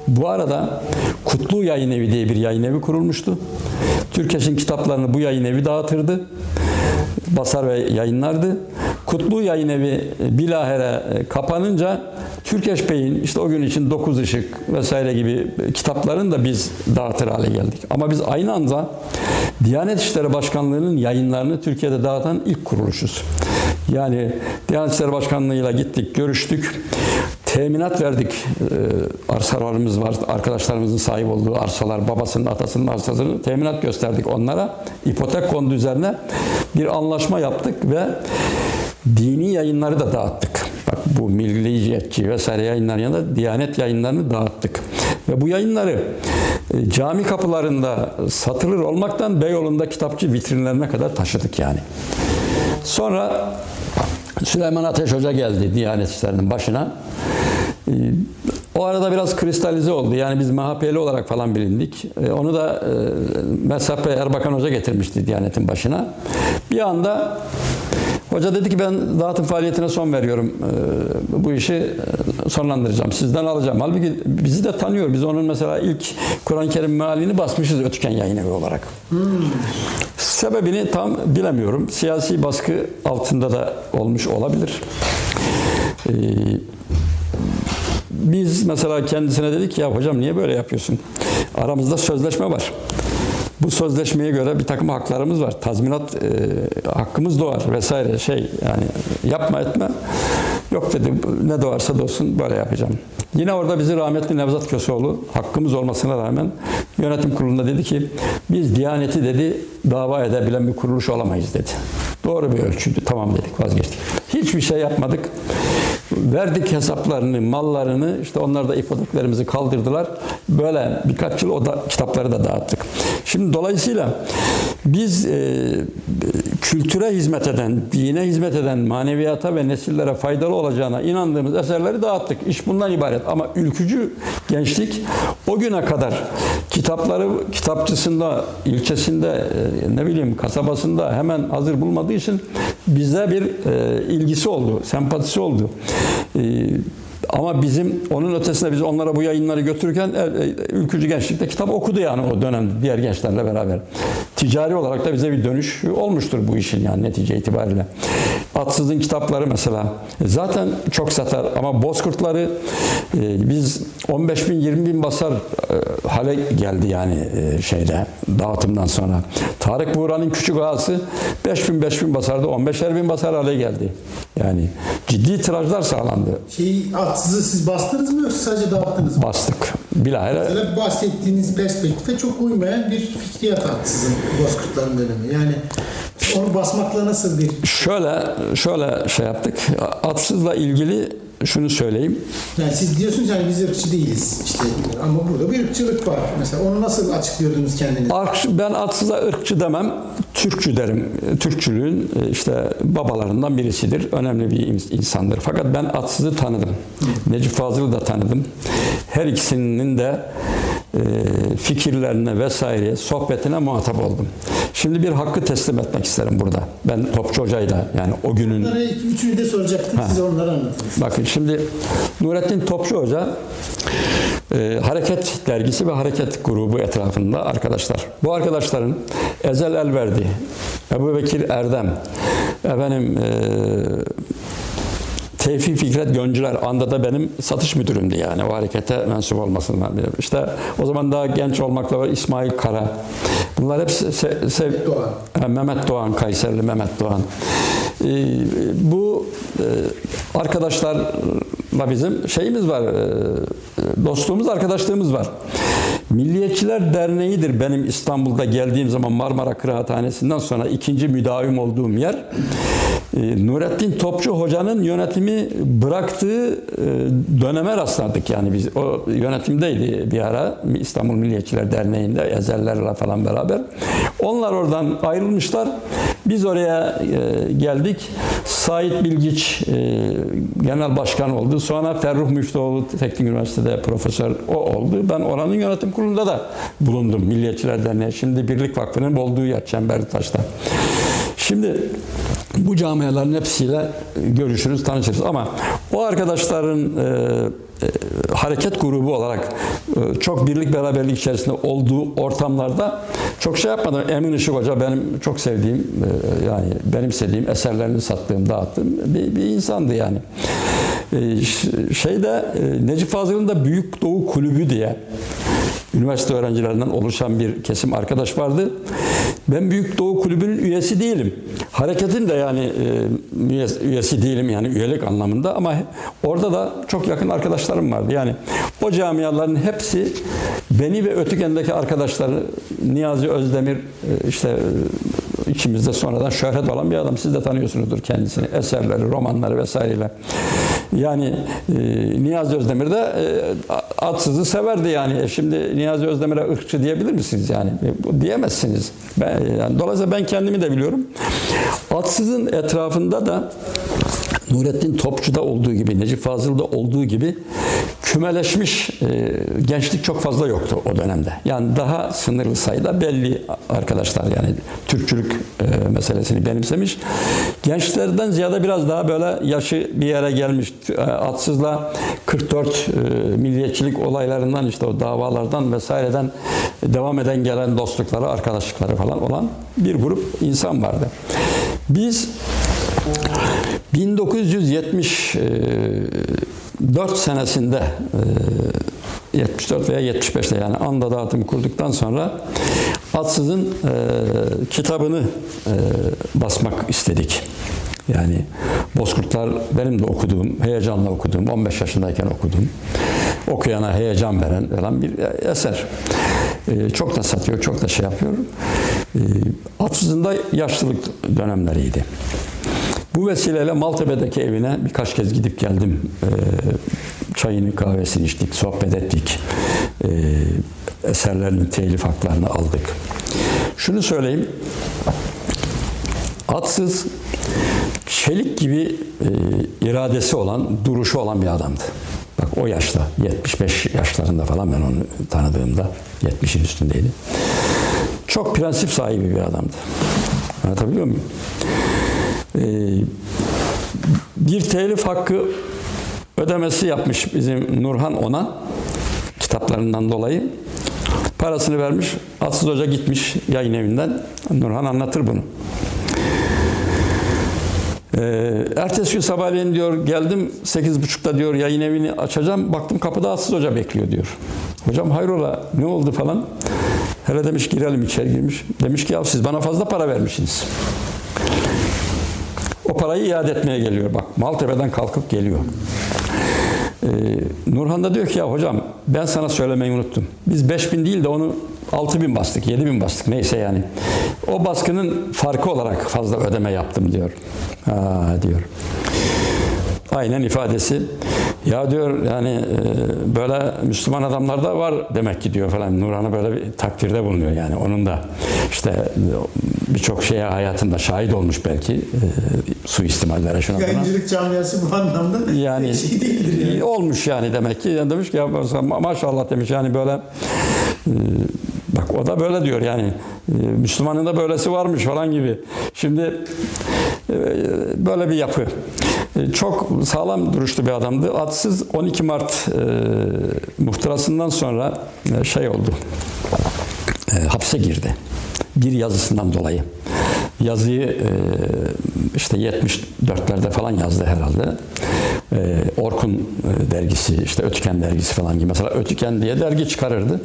Bu arada Kutlu Yayın Evi diye bir yayın evi kurulmuştu. Türkeş'in kitaplarını bu yayın evi dağıtırdı. Basar ve yayınlardı. Kutlu Yayın Evi bilahare e, kapanınca Türkeş Bey'in işte o gün için Dokuz Işık vesaire gibi kitaplarını da biz dağıtır hale geldik. Ama biz aynı anda Diyanet İşleri Başkanlığı'nın yayınlarını Türkiye'de dağıtan ilk kuruluşuz. Yani Diyanet İşleri Başkanlığı'yla gittik, görüştük. Teminat verdik. Ee, arsalarımız var. Arkadaşlarımızın sahip olduğu arsalar, babasının, atasının arsasını teminat gösterdik onlara. İpotek kondu üzerine bir anlaşma yaptık ve dini yayınları da dağıttık. Bak bu milliyetçi vesaire yayınların yanında Diyanet yayınlarını dağıttık. Ve bu yayınları e, cami kapılarında satılır olmaktan Beyoğlu'nda kitapçı vitrinlerine kadar taşıdık yani. Sonra Süleyman Ateş Hoca geldi Diyanet İşleri'nin başına. Ee, O arada biraz kristalize oldu. Yani biz MHP'li olarak falan bilindik. Ee, Onu da e, Mesap Bey Erbakan Hoca getirmişti Diyanet'in başına. Bir anda Hoca dedi ki ben dağıtım faaliyetine son veriyorum. Ee, Bu işi e, sonlandıracağım. Sizden alacağım. Halbuki bizi de tanıyor. Biz onun mesela ilk Kur'an-ı Kerim mealini basmışız Ötüken Yayın Evi olarak. Sebebini tam bilemiyorum. Siyasi baskı altında da olmuş olabilir. Ee, biz mesela kendisine dedik ya hocam niye böyle yapıyorsun? Aramızda sözleşme var. Bu sözleşmeye göre bir takım haklarımız var. Tazminat e, hakkımız doğar vesaire şey yani yapma etme. Yok dedi ne doğarsa doğsun böyle yapacağım. Yine orada bizi rahmetli Nevzat Köseoğlu hakkımız olmasına rağmen yönetim kurulunda dedi ki biz Diyaneti dedi dava edebilen bir kuruluş olamayız dedi. Doğru bir ölçüydü. Tamam dedik vazgeçtik. Hiçbir şey yapmadık. Verdik hesaplarını, mallarını, işte onlar da ipoteklerimizi kaldırdılar. Böyle birkaç yıl o da kitapları da dağıttık. Şimdi dolayısıyla biz e, kültüre hizmet eden, dine hizmet eden, maneviyata ve nesillere faydalı olacağına inandığımız eserleri dağıttık. İş bundan ibaret. Ama ülkücü gençlik o güne kadar kitapları kitapçısında, ilçesinde, e, ne bileyim kasabasında hemen hazır bulmadığı için bize bir e, ilgisi oldu, sempatisi oldu. E, ama bizim onun ötesinde biz onlara bu yayınları götürürken e, e, ülkücü gençlik de kitap okudu yani o dönemde diğer gençlerle beraber. Ticari olarak da bize bir dönüş olmuştur bu işin yani netice itibariyle. Atsız'ın kitapları mesela zaten çok satar ama Bozkurtları e, biz 15 bin 20 bin basar e, hale geldi yani e, şeyde dağıtımdan sonra. Tarık Buğra'nın Küçük Ağası 5 bin 5 bin basardı 15'er bin basar hale geldi. Yani ciddi tirajlar sağlandı. Şeyi atsızı siz bastınız mı yoksa sadece dağıttınız mı? Bastık. Bilahare Mesela bahsettiğiniz perspektife çok uymayan bir fikriyat atsızın Bozkurtların dönemi. Yani onu basmakla nasıl bir Şöyle şöyle şey yaptık. Atsızla ilgili şunu söyleyeyim. yani siz diyorsunuz yani biz ırkçı değiliz işte ama burada bir ırkçılık var. Mesela onu nasıl açıklıyordunuz kendiniz? Ben atsıza ırkçı demem, Türkçü derim. Türkçülüğün e, işte babalarından birisidir. Önemli bir ins- insandır. Fakat ben atsızı tanıdım. Necip Fazıl'ı da tanıdım. Her ikisinin de e, fikirlerine vesaire sohbetine muhatap oldum. Şimdi bir hakkı teslim etmek isterim burada. Ben Topçu Hoca'yla yani o günün Bunları üçünü de soracaktım. Siz onları anlatınız. Bakın şimdi Nurettin Topçu Hoca e, Hareket Dergisi ve Hareket Grubu etrafında arkadaşlar. Bu arkadaşların Ezel Elverdi, Ebu Bekir Erdem, efendim e, Tevfik Fikret Göncüler anda da benim satış müdürümdü yani o harekete mensup olmasından beri. İşte o zaman daha genç olmakla var İsmail Kara. Bunlar hepsi se- sev- Doğan. Ha, Mehmet Doğan, Kayserli Mehmet Doğan. Ee, bu e, arkadaşlarla bizim şeyimiz var, e, dostluğumuz, arkadaşlığımız var. Milliyetçiler Derneği'dir benim İstanbul'da geldiğim zaman Marmara Kıraathanesi'nden sonra ikinci müdavim olduğum yer. Ee, Nurettin Topçu Hoca'nın yönetimi bıraktığı e, döneme rastladık yani biz o yönetimdeydi bir ara İstanbul Milliyetçiler Derneği'nde Ezellerle falan beraber. Onlar oradan ayrılmışlar. Biz oraya e, geldik. Sait Bilgiç e, genel başkan oldu. Sonra Ferruh Müftüoğlu Teknik Üniversitede profesör o oldu. Ben oranın yönetim kurulunda da bulundum Milliyetçiler Derneği. Şimdi Birlik Vakfı'nın olduğu yer Çemberlitaş'ta. Şimdi bu camiaların hepsiyle görüşürüz, tanışırız ama o arkadaşların e, hareket grubu olarak e, çok birlik beraberlik içerisinde olduğu ortamlarda çok şey yapmadım. Emin Işık Hoca benim çok sevdiğim e, yani benimsediğim eserlerini sattığım, dağıttığım bir, bir insandı yani. E, şeyde e, Necip Fazıl'ın da Büyük Doğu Kulübü diye üniversite öğrencilerinden oluşan bir kesim arkadaş vardı. Ben Büyük Doğu Kulübü'nün üyesi değilim. Hareketin de yani e, üyesi, değilim yani üyelik anlamında ama orada da çok yakın arkadaşlarım vardı. Yani o camiaların hepsi beni ve Ötüken'deki arkadaşları Niyazi Özdemir e, işte içimizde sonradan şöhret olan bir adam. Siz de tanıyorsunuzdur kendisini. Eserleri, romanları vesaireyle. Yani e, Niyazi Özdemir de e, atsızı severdi yani. E, şimdi Niyazi Özdemir'e ırkçı diyebilir misiniz yani? E, bu diyemezsiniz. Ben, yani, dolayısıyla ben kendimi de biliyorum. Atsızın etrafında da Nurettin Topçu'da olduğu gibi, Necip Fazıl'da olduğu gibi kümeleşmiş e, gençlik çok fazla yoktu o dönemde. Yani daha sınırlı sayıda belli arkadaşlar yani Türkçülük e, meselesini benimsemiş. Gençlerden ziyade biraz daha böyle yaşı bir yere gelmiş. E, Atsız'la 44 e, milliyetçilik olaylarından işte o davalardan vesaireden devam eden gelen dostlukları, arkadaşlıkları falan olan bir grup insan vardı. Biz 1974 senesinde e, 74 veya 75'te yani anda dağıtım kurduktan sonra Atsız'ın e, kitabını e, basmak istedik. Yani Bozkurtlar benim de okuduğum, heyecanla okuduğum, 15 yaşındayken okuduğum, okuyana heyecan veren falan bir eser. E, çok da satıyor, çok da şey yapıyor. E, Atsız'ın da yaşlılık dönemleriydi. Bu vesileyle Maltepe'deki evine birkaç kez gidip geldim. E, çayını, kahvesini içtik, sohbet ettik. E, eserlerinin telif haklarını aldık. Şunu söyleyeyim. Atsız çelik gibi e, iradesi olan, duruşu olan bir adamdı. Bak o yaşta, 75 yaşlarında falan ben onu tanıdığımda, 70'in üstündeydi. Çok prensip sahibi bir adamdı. Anlatabiliyor muyum? E, bir telif hakkı ödemesi yapmış bizim Nurhan ona kitaplarından dolayı. Parasını vermiş. Atsız Hoca gitmiş yayın evinden. Nurhan anlatır bunu. Ee, ertesi gün sabahleyin diyor geldim 8.30'da diyor yayın evini açacağım. Baktım kapıda Atsız Hoca bekliyor diyor. Hocam hayrola ne oldu falan. Hele demiş girelim içeri girmiş. Demiş ki ya siz bana fazla para vermişsiniz. O parayı iade etmeye geliyor. Bak Maltepe'den kalkıp geliyor. Ee, Nurhan da diyor ki ya hocam ben sana söylemeyi unuttum. Biz 5000 değil de onu 6000 bastık, 7000 bastık neyse yani. O baskının farkı olarak fazla ödeme yaptım diyor. Ha diyor. Aynen ifadesi. Ya diyor yani e, böyle Müslüman adamlar da var demek ki diyor falan. Nurhan'a böyle bir takdirde bulunuyor yani. Onun da işte birçok şeye hayatında şahit olmuş belki. E, suistimallere şuna buna. Yayıncılık camiası bu anlamda Yani şey değildir yani. olmuş yani demek ki. Yani demiş ki ya ma- maşallah demiş yani böyle e, bak o da böyle diyor yani e, Müslümanın da böylesi varmış falan gibi. Şimdi e, böyle bir yapı. E, Çok sağlam duruşlu bir adamdı. Atsız 12 Mart e, muhtırasından sonra e, şey oldu. E, hapse girdi. Bir yazısından dolayı. Yazıyı e, işte 74'lerde falan yazdı herhalde. E, Orkun e, dergisi, işte Ötüken dergisi falan gibi. Mesela Ötüken diye dergi çıkarırdı.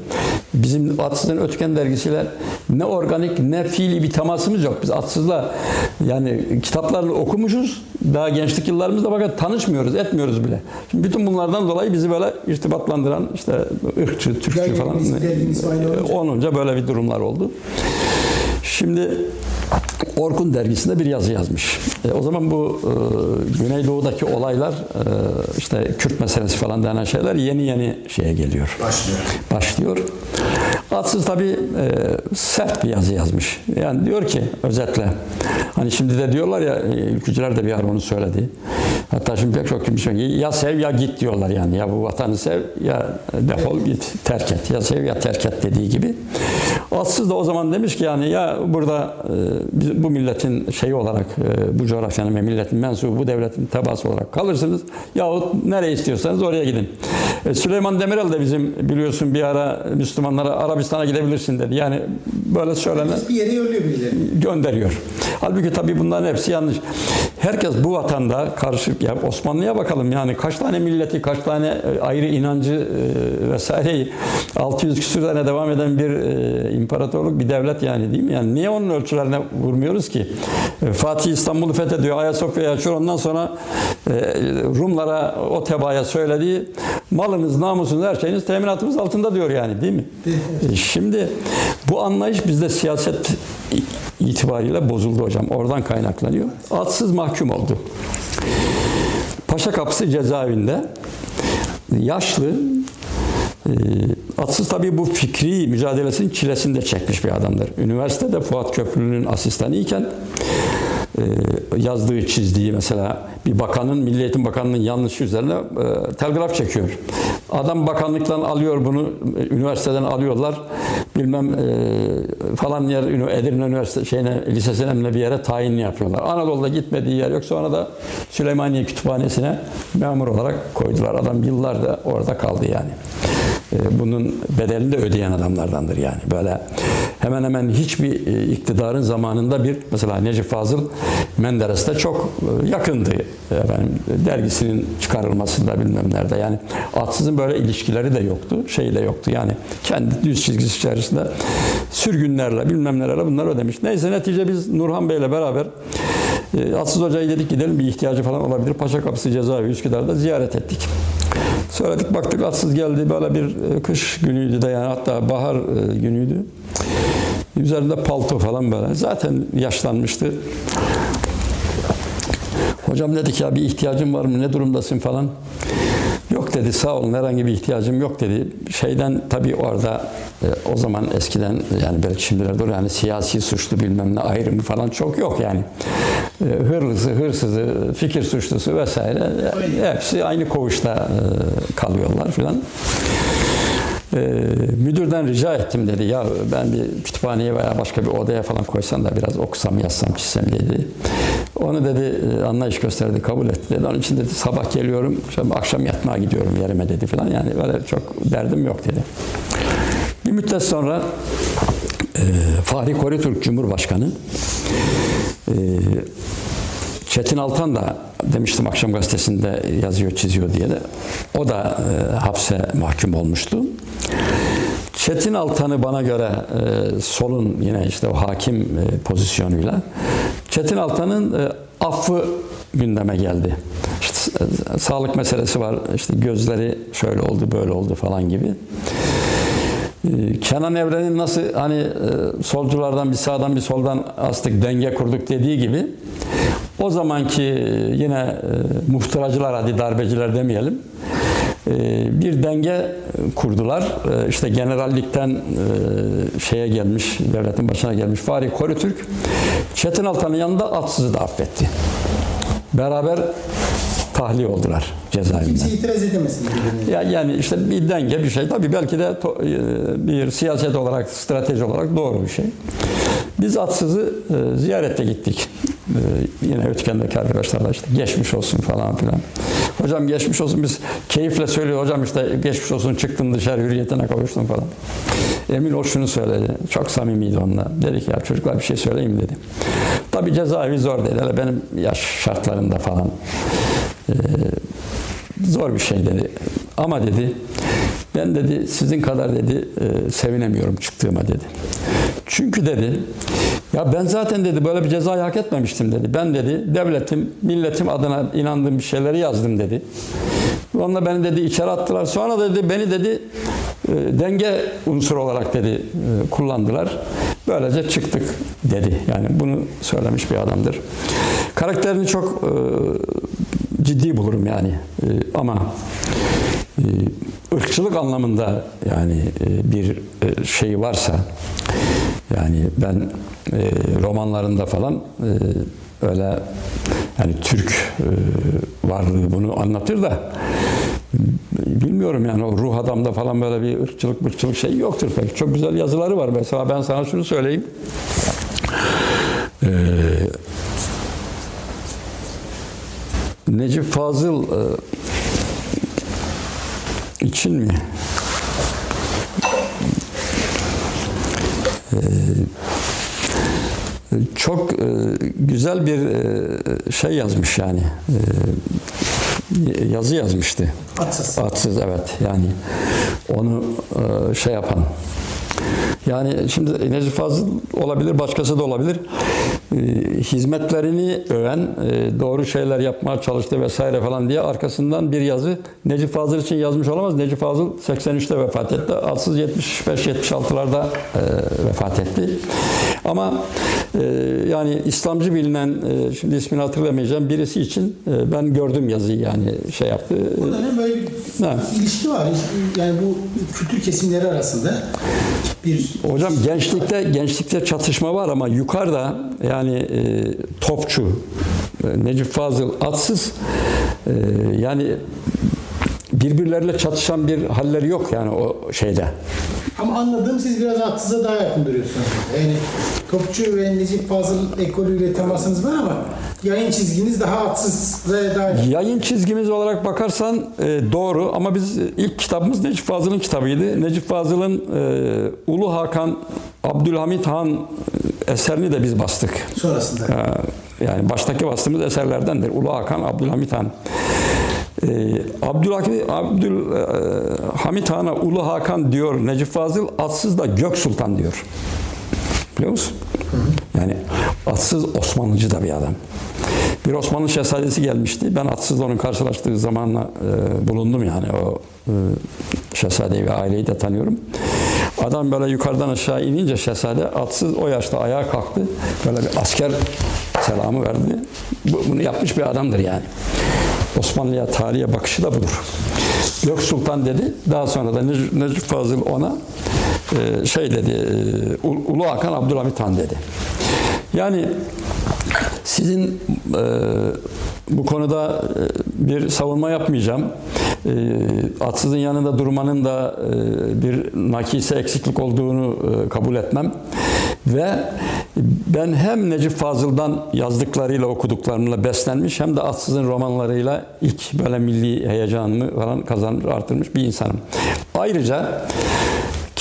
Bizim Atsız'ın Ötüken dergisiyle ne organik ne fiili bir temasımız yok. Biz Atsız'la yani kitaplarını okumuşuz. Daha gençlik yıllarımızda fakat tanışmıyoruz, etmiyoruz bile. Şimdi bütün bunlardan dolayı bizi böyle irtibatlandıran işte ırkçı, Türkçü Derginin falan. aynı olunca. olunca böyle bir durumlar oldu. Şimdi Orkun dergisinde bir yazı yazmış. E, o zaman bu e, Güneydoğu'daki olaylar e, işte Kürt meselesi falan denen şeyler yeni yeni şeye geliyor. Başlıyor. Başlıyor. Atsız tabii e, sert bir yazı yazmış. Yani diyor ki özetle hani şimdi de diyorlar ya e, ülkücüler de bir ara onu söyledi. Hatta şimdi pek çok kimse ya sev ya git diyorlar yani. Ya bu vatanı sev ya defol git terk et. Ya sev ya terk et dediği gibi. Atsız da o zaman demiş ki yani ya burada e, bu milletin şeyi olarak e, bu coğrafyanın ve milletin mensubu bu devletin tebaası olarak kalırsınız yahut nereye istiyorsanız oraya gidin. E, Süleyman Demirel de bizim biliyorsun bir ara Müslümanlara Arabistan'a gidebilirsin dedi. Yani böyle söylenen Bir yere yolluyor birileri. gönderiyor. Halbuki tabii bunların hepsi yanlış. Herkes bu vatanda karışık ya Osmanlı'ya bakalım yani kaç tane milleti, kaç tane e, ayrı inancı e, vesaireyi 600 küsür tane devam eden bir e, imparatorluk, bir devlet yani değil mi? Yani niye onun ölçülerine vurmuyoruz ki? Fatih İstanbul'u fethediyor, Ayasofya'yı açıyor. Ondan sonra Rumlara o tebaaya söylediği malınız, namusunuz, her şeyiniz teminatımız altında diyor yani değil mi? Şimdi bu anlayış bizde siyaset itibariyle bozuldu hocam. Oradan kaynaklanıyor. Atsız mahkum oldu. Paşa Kapısı cezaevinde yaşlı e, Atsız tabii bu fikri mücadelesinin çilesini de çekmiş bir adamdır. Üniversitede Fuat Köprülü'nün asistanı iken e, yazdığı, çizdiği mesela bir bakanın, Milli Eğitim Bakanı'nın yanlışı üzerine e, telgraf çekiyor. Adam bakanlıktan alıyor bunu, e, üniversiteden alıyorlar. Bilmem e, falan yer, Edirne Üniversite şeyine, lisesine bir yere tayinli yapıyorlar. Anadolu'da gitmediği yer yok. Sonra da Süleymaniye Kütüphanesi'ne memur olarak koydular. Adam yıllarda orada kaldı yani. E, bunun bedelini de ödeyen adamlardandır yani. Böyle hemen hemen hiçbir e, iktidarın zamanında bir mesela Necip Fazıl Menderes'te çok e, yakındı efendim dergisinin çıkarılmasında bilmem nerede yani atsızın böyle ilişkileri de yoktu şey de yoktu yani kendi düz çizgisi içerisinde sürgünlerle bilmem nelerle bunlar ödemiş. Neyse netice biz Nurhan Bey'le beraber Atsız Hoca'yı dedik gidelim bir ihtiyacı falan olabilir. Paşa Kapısı Cezaevi Üsküdar'da ziyaret ettik. Söyledik baktık atsız geldi böyle bir e, kış günüydü de yani hatta bahar e, günüydü. Üzerinde palto falan böyle. Zaten yaşlanmıştı. Hocam dedik ya bir ihtiyacın var mı ne durumdasın falan. Yok dedi sağ olun herhangi bir ihtiyacım yok dedi. Şeyden tabii orada e, o zaman eskiden yani belki şimdilerde yani siyasi suçlu bilmem ne ayrımı falan çok yok yani. E, hırlısı, hırsızı, fikir suçlusu vesaire e, hepsi aynı koğuşta e, kalıyorlar filan. Ee, müdürden rica ettim dedi ya ben bir kütüphaneye veya başka bir odaya falan koysan da biraz okusam yazsam çizsem dedi. Onu dedi e, anlayış gösterdi kabul etti dedi. Onun için dedi sabah geliyorum akşam yatmaya gidiyorum yerime dedi falan yani böyle çok derdim yok dedi. Bir müddet sonra e, Fahri Koritürk Cumhurbaşkanı e, Çetin Altan da demiştim akşam gazetesinde yazıyor çiziyor diye de o da e, hapse mahkum olmuştu. Çetin Altan'ı bana göre e, solun yine işte o hakim e, pozisyonuyla Çetin Altan'ın e, affı gündeme geldi. İşte e, sağlık meselesi var. işte gözleri şöyle oldu, böyle oldu falan gibi. Ee, Kenan Evren'in nasıl hani e, solculardan bir sağdan bir soldan astık denge kurduk dediği gibi o zamanki e, yine e, muhtıracılar hadi darbeciler demeyelim e, bir denge kurdular. E, İşte generallikten şeye gelmiş, devletin başına gelmiş Fahri Korutürk Çetin Altan'ın yanında Atsız'ı da affetti. Beraber tahliye oldular cezaevinden. Kimse itiraz edemesin. Ya yani işte bir denge bir şey. Tabii belki de e, bir siyaset olarak, strateji olarak doğru bir şey. Biz Atsız'ı e, ziyarette gittik. E, yine Ötken'deki arkadaşlarla işte geçmiş olsun falan filan. Hocam geçmiş olsun biz keyifle söylüyor hocam işte geçmiş olsun çıktın dışarı hürriyetine kavuştun falan. Emin o şunu söyledi. Çok samimiydi onunla. Dedi ki ya çocuklar bir şey söyleyeyim mi?" dedi. Tabii cezaevi zor dedi. Hele benim yaş şartlarında falan. E, zor bir şey dedi. Ama dedi ben dedi sizin kadar dedi e, sevinemiyorum çıktığıma dedi. Çünkü dedi ya ben zaten dedi böyle bir cezayı hak etmemiştim dedi. Ben dedi devletim, milletim adına inandığım bir şeyleri yazdım dedi. Onunla beni dedi içeri attılar. Sonra dedi beni dedi e, denge unsuru olarak dedi e, kullandılar. Böylece çıktık dedi. Yani bunu söylemiş bir adamdır. Karakterini çok e, ciddi bulurum yani. E, ama e, ırkçılık anlamında yani e, bir e, şey varsa yani ben e, romanlarında falan e, öyle yani Türk e, varlığı bunu anlatır da bilmiyorum yani o ruh adamda falan böyle bir ırkçılık mırkçılık şey yoktur pek. Çok güzel yazıları var. Mesela ben sana şunu söyleyeyim. Ee, Necip Fazıl e, için mi? Ee, çok e, güzel bir e, şey yazmış yani. E, yazı yazmıştı. Atsız. Atsız evet yani onu e, şey yapan. Yani şimdi Necip Fazıl olabilir, başkası da olabilir. E, hizmetlerini öven, e, doğru şeyler yapmaya çalıştı vesaire falan diye arkasından bir yazı Necip Fazıl için yazmış olamaz. Necip Fazıl 83'te vefat etti. Atsız 75-76'larda e, vefat etti. Ama e, yani İslamcı bilinen, e, şimdi ismini hatırlamayacağım birisi için e, ben gördüm yazıyı yani şey yaptı. Burada ne böyle bir Ha. ilişki var. Yani bu kültür kesimleri arasında bir Hocam gençlikte gençlikte çatışma var ama yukarıda yani e, topçu e, Necip Fazıl atsız e, yani birbirleriyle çatışan bir halleri yok yani o şeyde. ama anladığım siz biraz atsıza daha yakın duruyorsunuz. Yani Topçu ve Necip Fazıl ekolüyle temasınız var ama yayın çizginiz daha atsıza daha yakın. Yayın çizgimiz olarak bakarsan e, doğru ama biz e, ilk kitabımız Necip Fazıl'ın kitabıydı. Necip Fazıl'ın e, Ulu Hakan Abdülhamit Han e, eserini de biz bastık. sonrasında. Ee, Yani baştaki bastığımız eserlerdendir. Ulu Hakan, Abdülhamit Han. Ee, Abdülhamit, Abdülhamit Han'a Ulu Hakan diyor Necip Fazıl, atsız da Gök Sultan diyor. Biliyor musun? Yani atsız Osmanlıcı da bir adam. Bir Osmanlı şehzadesi gelmişti. Ben atsız onun karşılaştığı zamanla e, bulundum yani o e, şehzadeyi ve aileyi de tanıyorum. Adam böyle yukarıdan aşağı inince şehzade atsız o yaşta ayağa kalktı. Böyle bir asker selamı verdi. Bu, bunu yapmış bir adamdır yani. Osmanlı'ya, tarihe bakışı da budur. Yok Sultan dedi. Daha sonra da Nec- Necip Fazıl ona e, şey dedi, e, Ul- Ulu Hakan Abdülhamit Han dedi. Yani sizin e, bu konuda e, bir savunma yapmayacağım. E, atsızın yanında durmanın da e, bir nakise eksiklik olduğunu e, kabul etmem. Ve ben hem Necip Fazıl'dan yazdıklarıyla okuduklarımla beslenmiş hem de atsızın romanlarıyla ilk böyle milli heyecanımı falan kazanmış, artırmış bir insanım. Ayrıca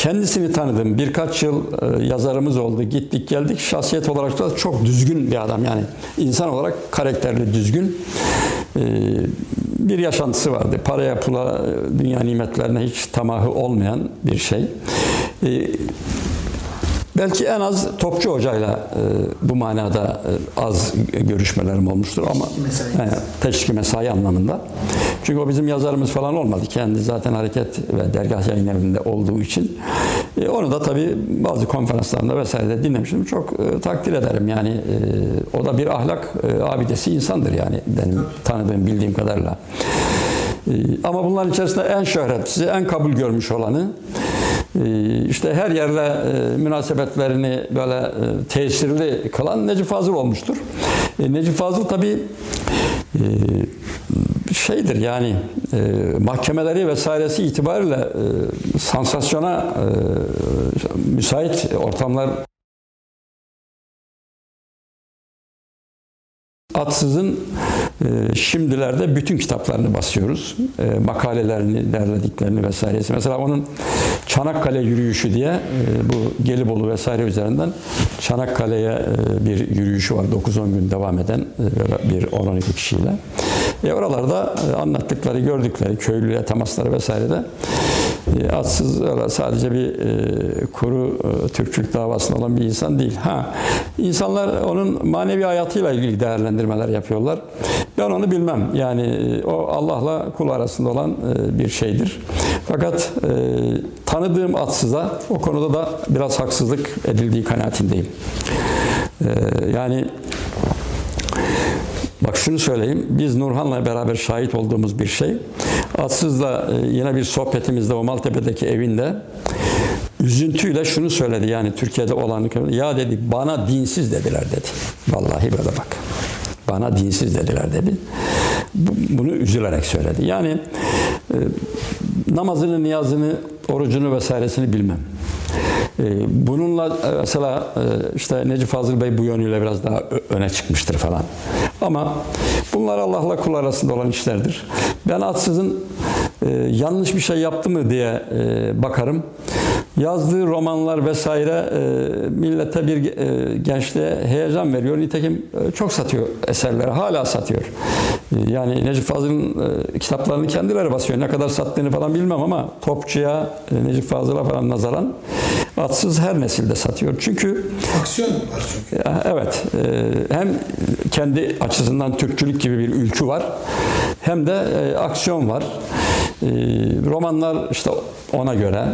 Kendisini tanıdım. Birkaç yıl e, yazarımız oldu. Gittik geldik. Şahsiyet olarak da çok düzgün bir adam. Yani insan olarak karakterli, düzgün. E, bir yaşantısı vardı. Paraya, pula, e, dünya nimetlerine hiç tamahı olmayan bir şey. E, Belki en az Topçu Hoca'yla e, bu manada e, az görüşmelerim olmuştur ama mesai. yani, teşvik mesai anlamında. Çünkü o bizim yazarımız falan olmadı. Kendi zaten hareket ve dergah yayın evinde olduğu için. E, onu da tabii bazı konferanslarında vesaire dinlemiştim. Çok e, takdir ederim. Yani e, o da bir ahlak e, abidesi insandır yani benim tanıdığım, bildiğim kadarıyla. E, ama bunların içerisinde en şöhretlisi, en kabul görmüş olanı işte her yerle e, münasebetlerini böyle e, tesirli kılan Necip Fazıl olmuştur. E, Necip Fazıl tabi şeydir yani mahkemeleri vesairesi itibariyle e, sansasyona müsait ortamlar Atsız'ın şimdilerde bütün kitaplarını basıyoruz. E, makalelerini, derlediklerini vesairesi. Mesela onun Çanakkale yürüyüşü diye e, bu Gelibolu vesaire üzerinden Çanakkale'ye e, bir yürüyüşü var. 9-10 gün devam eden e, bir 10-12 kişiyle. E, oralarda anlattıkları, gördükleri, köylüye temasları vesaire de atsız sadece bir e, kuru e, Türkçülük davasında olan bir insan değil. Ha, insanlar onun manevi hayatıyla ilgili değerlendirmeler yapıyorlar. Ben onu bilmem. Yani e, o Allah'la kul arasında olan e, bir şeydir. Fakat e, tanıdığım atsıza o konuda da biraz haksızlık edildiği kanaatindeyim. E, yani Bak şunu söyleyeyim. Biz Nurhan'la beraber şahit olduğumuz bir şey. Atsız'la e, yine bir sohbetimizde o Maltepe'deki evinde üzüntüyle şunu söyledi yani Türkiye'de olan ya dedi bana dinsiz dediler dedi. Vallahi böyle bak. Bana dinsiz dediler dedi. Bu- Bunu üzülerek söyledi. Yani e, namazını, niyazını, orucunu vesairesini bilmem. E, Bununla e, mesela işte Necip Fazıl Bey bu yönüyle biraz daha öne çıkmıştır falan. Ama bunlar Allah'la kul arasında olan işlerdir. Ben atsızın e, yanlış bir şey yaptı mı diye e, bakarım. Yazdığı romanlar vesaire e, millete bir e, gençliğe heyecan veriyor. Nitekim e, çok satıyor eserleri. Hala satıyor. E, yani Necip Fazıl'ın e, kitaplarını kendileri basıyor. Ne kadar sattığını falan bilmem ama Topçu'ya, e, Necip Fazıl'a falan nazaran atsız her nesilde satıyor. Çünkü Aksiyon var çünkü. Evet, e, hem kendi açısından Türkçülük gibi bir ülkü var, hem de e, aksiyon var. E, romanlar işte ona göre,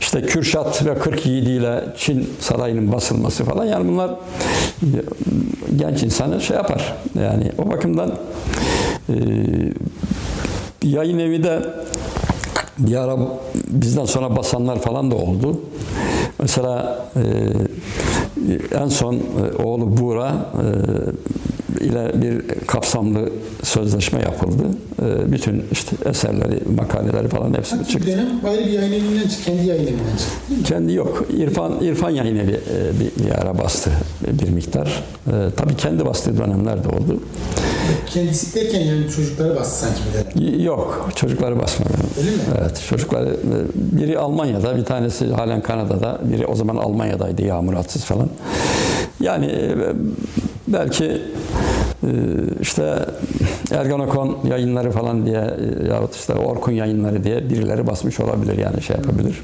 işte Kürşat ve 40 yiğidiyle Çin sarayının basılması falan yani bunlar genç insanı şey yapar. Yani o bakımdan e, yayın evi de bir bizden sonra basanlar falan da oldu. Mesela e, en son e, oğlu Buğra e, ile bir kapsamlı sözleşme yapıldı. E, bütün işte eserleri, makaleleri falan hepsi Bir çıktı. dönem ayrı bir yayın evinden çıktı. Kendi yayın evinden çıktı. Kendi yok. İrfan İrfan Yayın Evi e, bir, bir ara bastı bir miktar. E, tabii kendi bastığı dönemler de oldu. Kendisi derken yani çocukları bastı sanki bir dönem. Yok, çocukları basmadı. Öyle mi? Evet, çocukları biri Almanya'da, bir tanesi halen Kanada'da, biri o zaman Almanya'daydı Yağmur Atsız falan. Yani e, belki e, işte Ergonokon yayınları falan diye e, yahut işte Orkun yayınları diye birileri basmış olabilir yani şey yapabilir.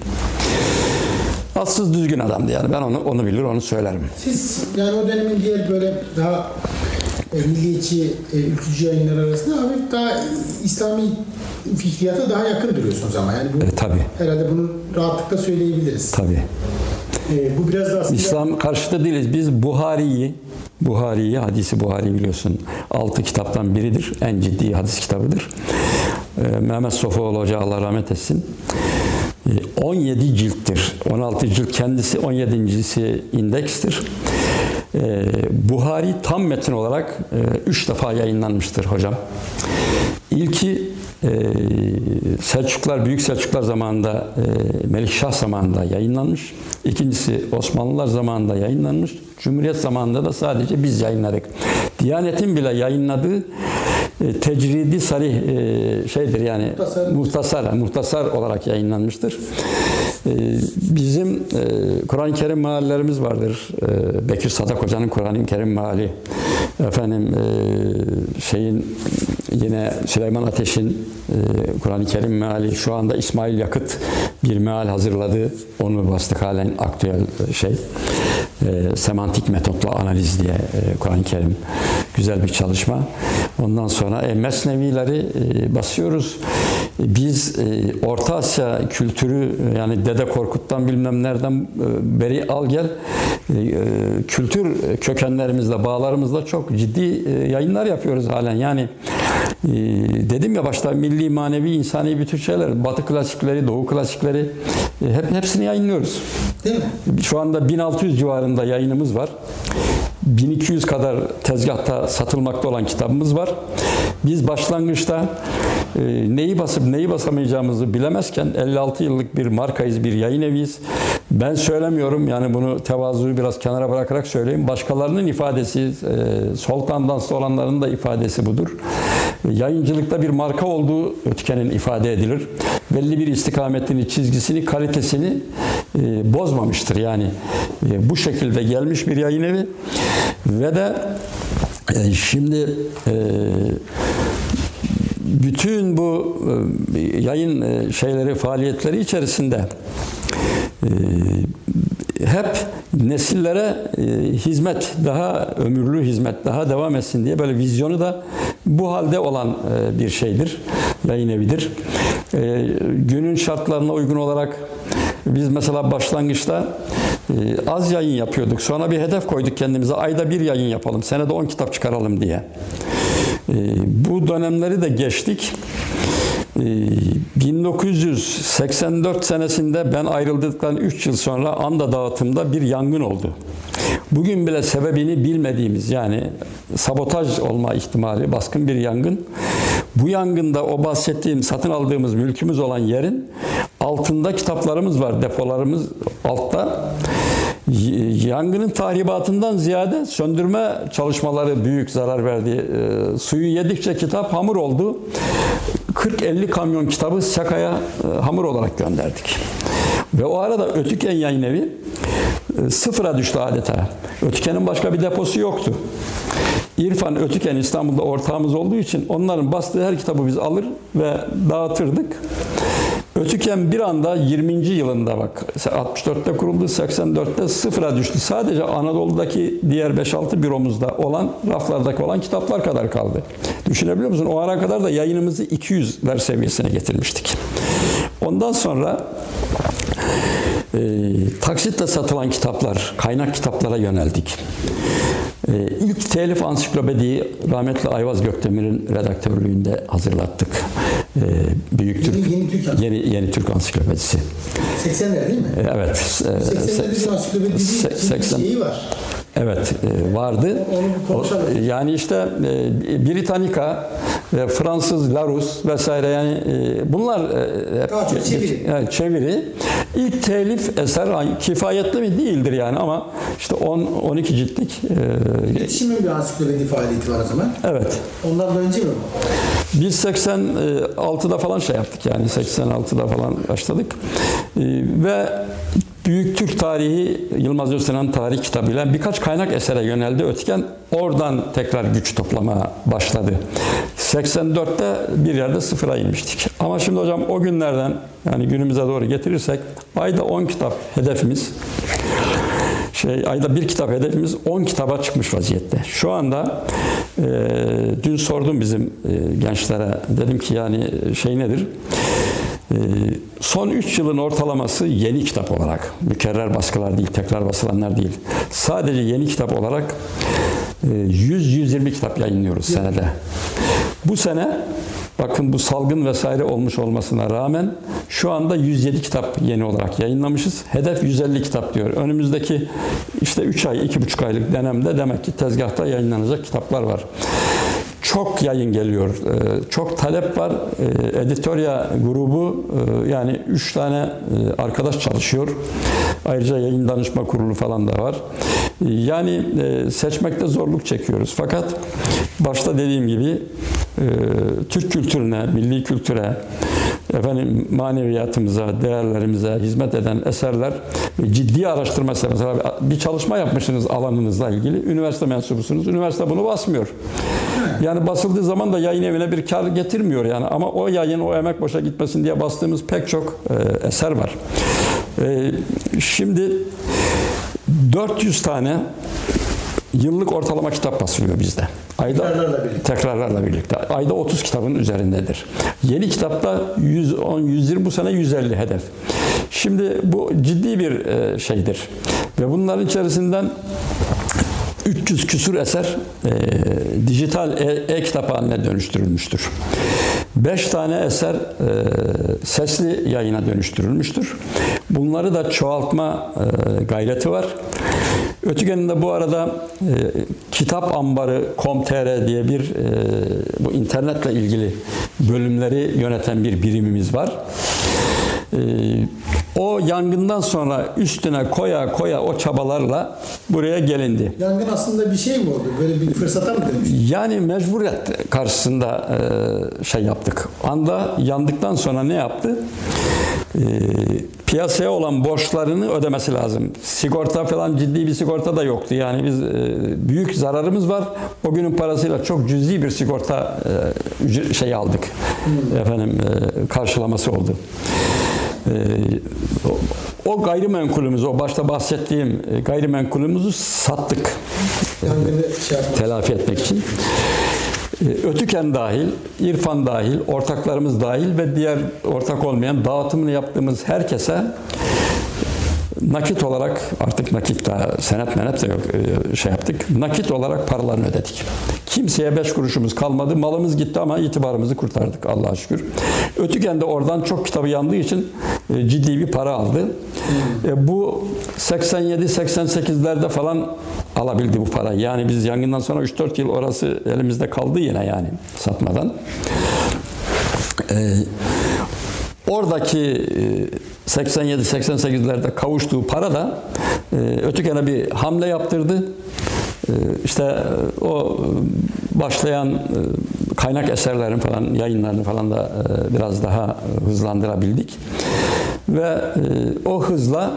tatsız düzgün adamdı yani. Ben onu onu bilir, onu söylerim. Siz yani o dönemin diğer böyle daha milliyetçi, e, ülkücü yayınlar arasında abi daha İslami fikriyata daha yakın duruyorsunuz ama yani bu E, tabii. herhalde bunu rahatlıkla söyleyebiliriz. Tabii. E, bu biraz da aslında İslam karşıtı değiliz. Biz Buhari'yi, Buhari'yi, hadisi Buhari biliyorsun. Altı kitaptan biridir. En ciddi hadis kitabıdır. Ee, Mehmet Sofuoğlu Hoca Allah rahmet etsin. Ee, 17 cilttir. 16 cilt kendisi, 17.si indekstir. Ee, Buhari tam metin olarak 3 defa yayınlanmıştır hocam. İlki e, Selçuklar, Büyük Selçuklar zamanında, e, Melikşah zamanında yayınlanmış. İkincisi Osmanlılar zamanında yayınlanmış. Cumhuriyet zamanında da sadece biz yayınladık. Diyanet'in bile yayınladığı e, tecridi sarih e, şeydir yani muhtasar, muhtasar olarak yayınlanmıştır. E, bizim e, Kur'an-ı Kerim meallerimiz vardır. E, Bekir Sadak Hoca'nın Kur'an-ı Kerim meali. Efendim e, şeyin yine Süleyman Ateş'in e, Kur'an-ı Kerim meali şu anda İsmail Yakıt bir meal hazırladı. Onu bastık halen aktüel şey. Semantik metotla analiz diye Kur'an-ı Kerim güzel bir çalışma. Ondan sonra e, Mesnevileri e, basıyoruz. E, Biz e, Orta Asya kültürü yani Dede Korkut'tan bilmem nereden e, beri al gel e, e, kültür kökenlerimizle, bağlarımızla çok ciddi e, yayınlar yapıyoruz halen. Yani e, dedim ya başta milli, manevi, insani bütün şeyler, Batı klasikleri, Doğu klasikleri e, hep hepsini yayınlıyoruz. değil mi? Şu anda 1600 civarında yayınımız var. 1200 kadar tezgahta satılmakta olan kitabımız var. Biz başlangıçta neyi basıp neyi basamayacağımızı bilemezken 56 yıllık bir markayız, bir yayın eviyiz. Ben söylemiyorum yani bunu tevazuyu biraz kenara bırakarak söyleyeyim. Başkalarının ifadesi, e, sol tandanslı olanların da ifadesi budur. E, Yayıncılıkta bir marka olduğu Ötken'in ifade edilir. Belli bir istikametini, çizgisini, kalitesini e, bozmamıştır. Yani bu şekilde gelmiş bir yayın evi ve de şimdi e, bütün bu e, yayın e, şeyleri, faaliyetleri içerisinde e, hep nesillere hizmet, daha ömürlü hizmet, daha devam etsin diye böyle vizyonu da bu halde olan bir şeydir, yayın evidir. Günün şartlarına uygun olarak biz mesela başlangıçta az yayın yapıyorduk. Sonra bir hedef koyduk kendimize. Ayda bir yayın yapalım. Senede 10 kitap çıkaralım diye. E, Bu dönemleri de geçtik. E, 1984 senesinde ben ayrıldıktan 3 yıl sonra Anda dağıtımda bir yangın oldu. Bugün bile sebebini bilmediğimiz yani sabotaj olma ihtimali baskın bir yangın. Bu yangında o bahsettiğim satın aldığımız mülkümüz olan yerin altında kitaplarımız var depolarımız altta. Yangının tahribatından ziyade söndürme çalışmaları büyük zarar verdi. Ee, suyu yedikçe kitap hamur oldu. 40-50 kamyon kitabı Saka'ya e, hamur olarak gönderdik. Ve o arada Ötüken Yayın Evi e, sıfıra düştü adeta. Ötüken'in başka bir deposu yoktu. İrfan Ötüken İstanbul'da ortağımız olduğu için onların bastığı her kitabı biz alır ve dağıtırdık. Ötüken bir anda 20. yılında bak 64'te kuruldu 84'te sıfıra düştü. Sadece Anadolu'daki diğer 5-6 büromuzda olan raflardaki olan kitaplar kadar kaldı. Düşünebiliyor musun? O ara kadar da yayınımızı 200'ler seviyesine getirmiştik. Ondan sonra e, taksitle satılan kitaplar, kaynak kitaplara yöneldik. E, ilk telif ansiklopediyi rahmetli Ayvaz Gökdemir'in redaktörlüğünde hazırlattık. E, Büyük Türk, Yeni- Yeni Türk Ansiklopedisi. Yeni, Yeni Türk Ansiklopedisi. 80'ler değil mi? E, Evet. e, 80'lerde bir ansiklopedi se- bir seksen- şeyi var. Evet e, vardı. Yani işte e, Britannica, e, Fransız Larus vesaire yani e, bunlar hep çeviri. Çeviri. İlk telif eser kifayetli mi değildir yani ama işte 10 12 ciltlik İletişimin bir ansiklopedi faaliyeti var o zaman. evet. Ondan da önce mi? Biz 86'da falan şey yaptık yani 86'da falan başladık. Ve Büyük Türk Tarihi Yılmaz Öztürk'ün tarih kitabıyla birkaç kaynak esere yöneldi Ötken. Oradan tekrar güç toplamaya başladı. 84'te bir yerde sıfıra inmiştik. Ama şimdi hocam o günlerden yani günümüze doğru getirirsek ayda 10 kitap hedefimiz şey ayda bir kitap hedefimiz 10 kitaba çıkmış vaziyette. Şu anda e, dün sordum bizim e, gençlere dedim ki yani şey nedir? E, son 3 yılın ortalaması yeni kitap olarak mükerrer baskılar değil, tekrar basılanlar değil. Sadece yeni kitap olarak e, 100-120 kitap yayınlıyoruz senede. Bu sene bakın bu salgın vesaire olmuş olmasına rağmen şu anda 107 kitap yeni olarak yayınlamışız. Hedef 150 kitap diyor. Önümüzdeki işte 3 ay, 2,5 aylık dönemde demek ki tezgahta yayınlanacak kitaplar var. Çok yayın geliyor. Ee, Çok talep var. Ee, Editörya grubu e, yani 3 tane e, arkadaş çalışıyor. Ayrıca yayın danışma kurulu falan da var. Yani e, seçmekte zorluk çekiyoruz. Fakat başta dediğim gibi Türk kültürüne, milli kültüre, efendim maneviyatımıza, değerlerimize hizmet eden eserler ciddi araştırma mesela bir çalışma yapmışsınız alanınızla ilgili. Üniversite mensubusunuz. Üniversite bunu basmıyor. Yani basıldığı zaman da yayın evine bir kar getirmiyor yani ama o yayın o emek boşa gitmesin diye bastığımız pek çok e, eser var. E, şimdi 400 tane yıllık ortalama kitap basılıyor bizde. Ayda Tekrarlarla birlikte. tekrarlarla birlikte. Ayda 30 kitabın üzerindedir. Yeni kitapta 110 120 bu sene 150 hedef. Şimdi bu ciddi bir e, şeydir. Ve bunların içerisinden 300 küsur eser e, dijital e- e-kitap haline dönüştürülmüştür. 5 tane eser e, sesli yayına dönüştürülmüştür. Bunları da çoğaltma e, gayreti var. Ötügeninde bu arada e, kitap ambarı diye bir e, bu internetle ilgili bölümleri yöneten bir birimimiz var. E, o yangından sonra üstüne koya koya o çabalarla buraya gelindi. Yangın aslında bir şey mi oldu? Böyle bir fırsata mı dönüştü? Yani mecburiyet karşısında e, şey yaptık. Anda yandıktan sonra ne yaptı? E, piyasaya olan borçlarını ödemesi lazım. Sigorta falan ciddi bir sigorta da yoktu. Yani biz e, büyük zararımız var. O günün parasıyla çok cüzi bir sigorta e, şey aldık. Efendim e, karşılaması oldu. E, o- gayrimenkulümüzü, o başta bahsettiğim e, gayrimenkulümüzü sattık şey telafi etmek için. Ee, Ötüken dahil, İrfan dahil, ortaklarımız dahil ve diğer ortak olmayan dağıtımını yaptığımız herkese nakit olarak artık nakit daha senet menet de yok e, şey yaptık. Nakit olarak paralarını ödedik. Kimseye beş kuruşumuz kalmadı. Malımız gitti ama itibarımızı kurtardık Allah'a şükür. Ötüken de oradan çok kitabı yandığı için e, ciddi bir para aldı. E, bu 87-88'lerde falan alabildi bu parayı. Yani biz yangından sonra 3-4 yıl orası elimizde kaldı yine yani satmadan. Oradaki 87-88'lerde kavuştuğu para da e, Ötüken'e bir hamle yaptırdı. E, İşte e, o e, başlayan e, kaynak eserlerin falan yayınlarını falan da e, biraz daha e, hızlandırabildik. Ve e, o hızla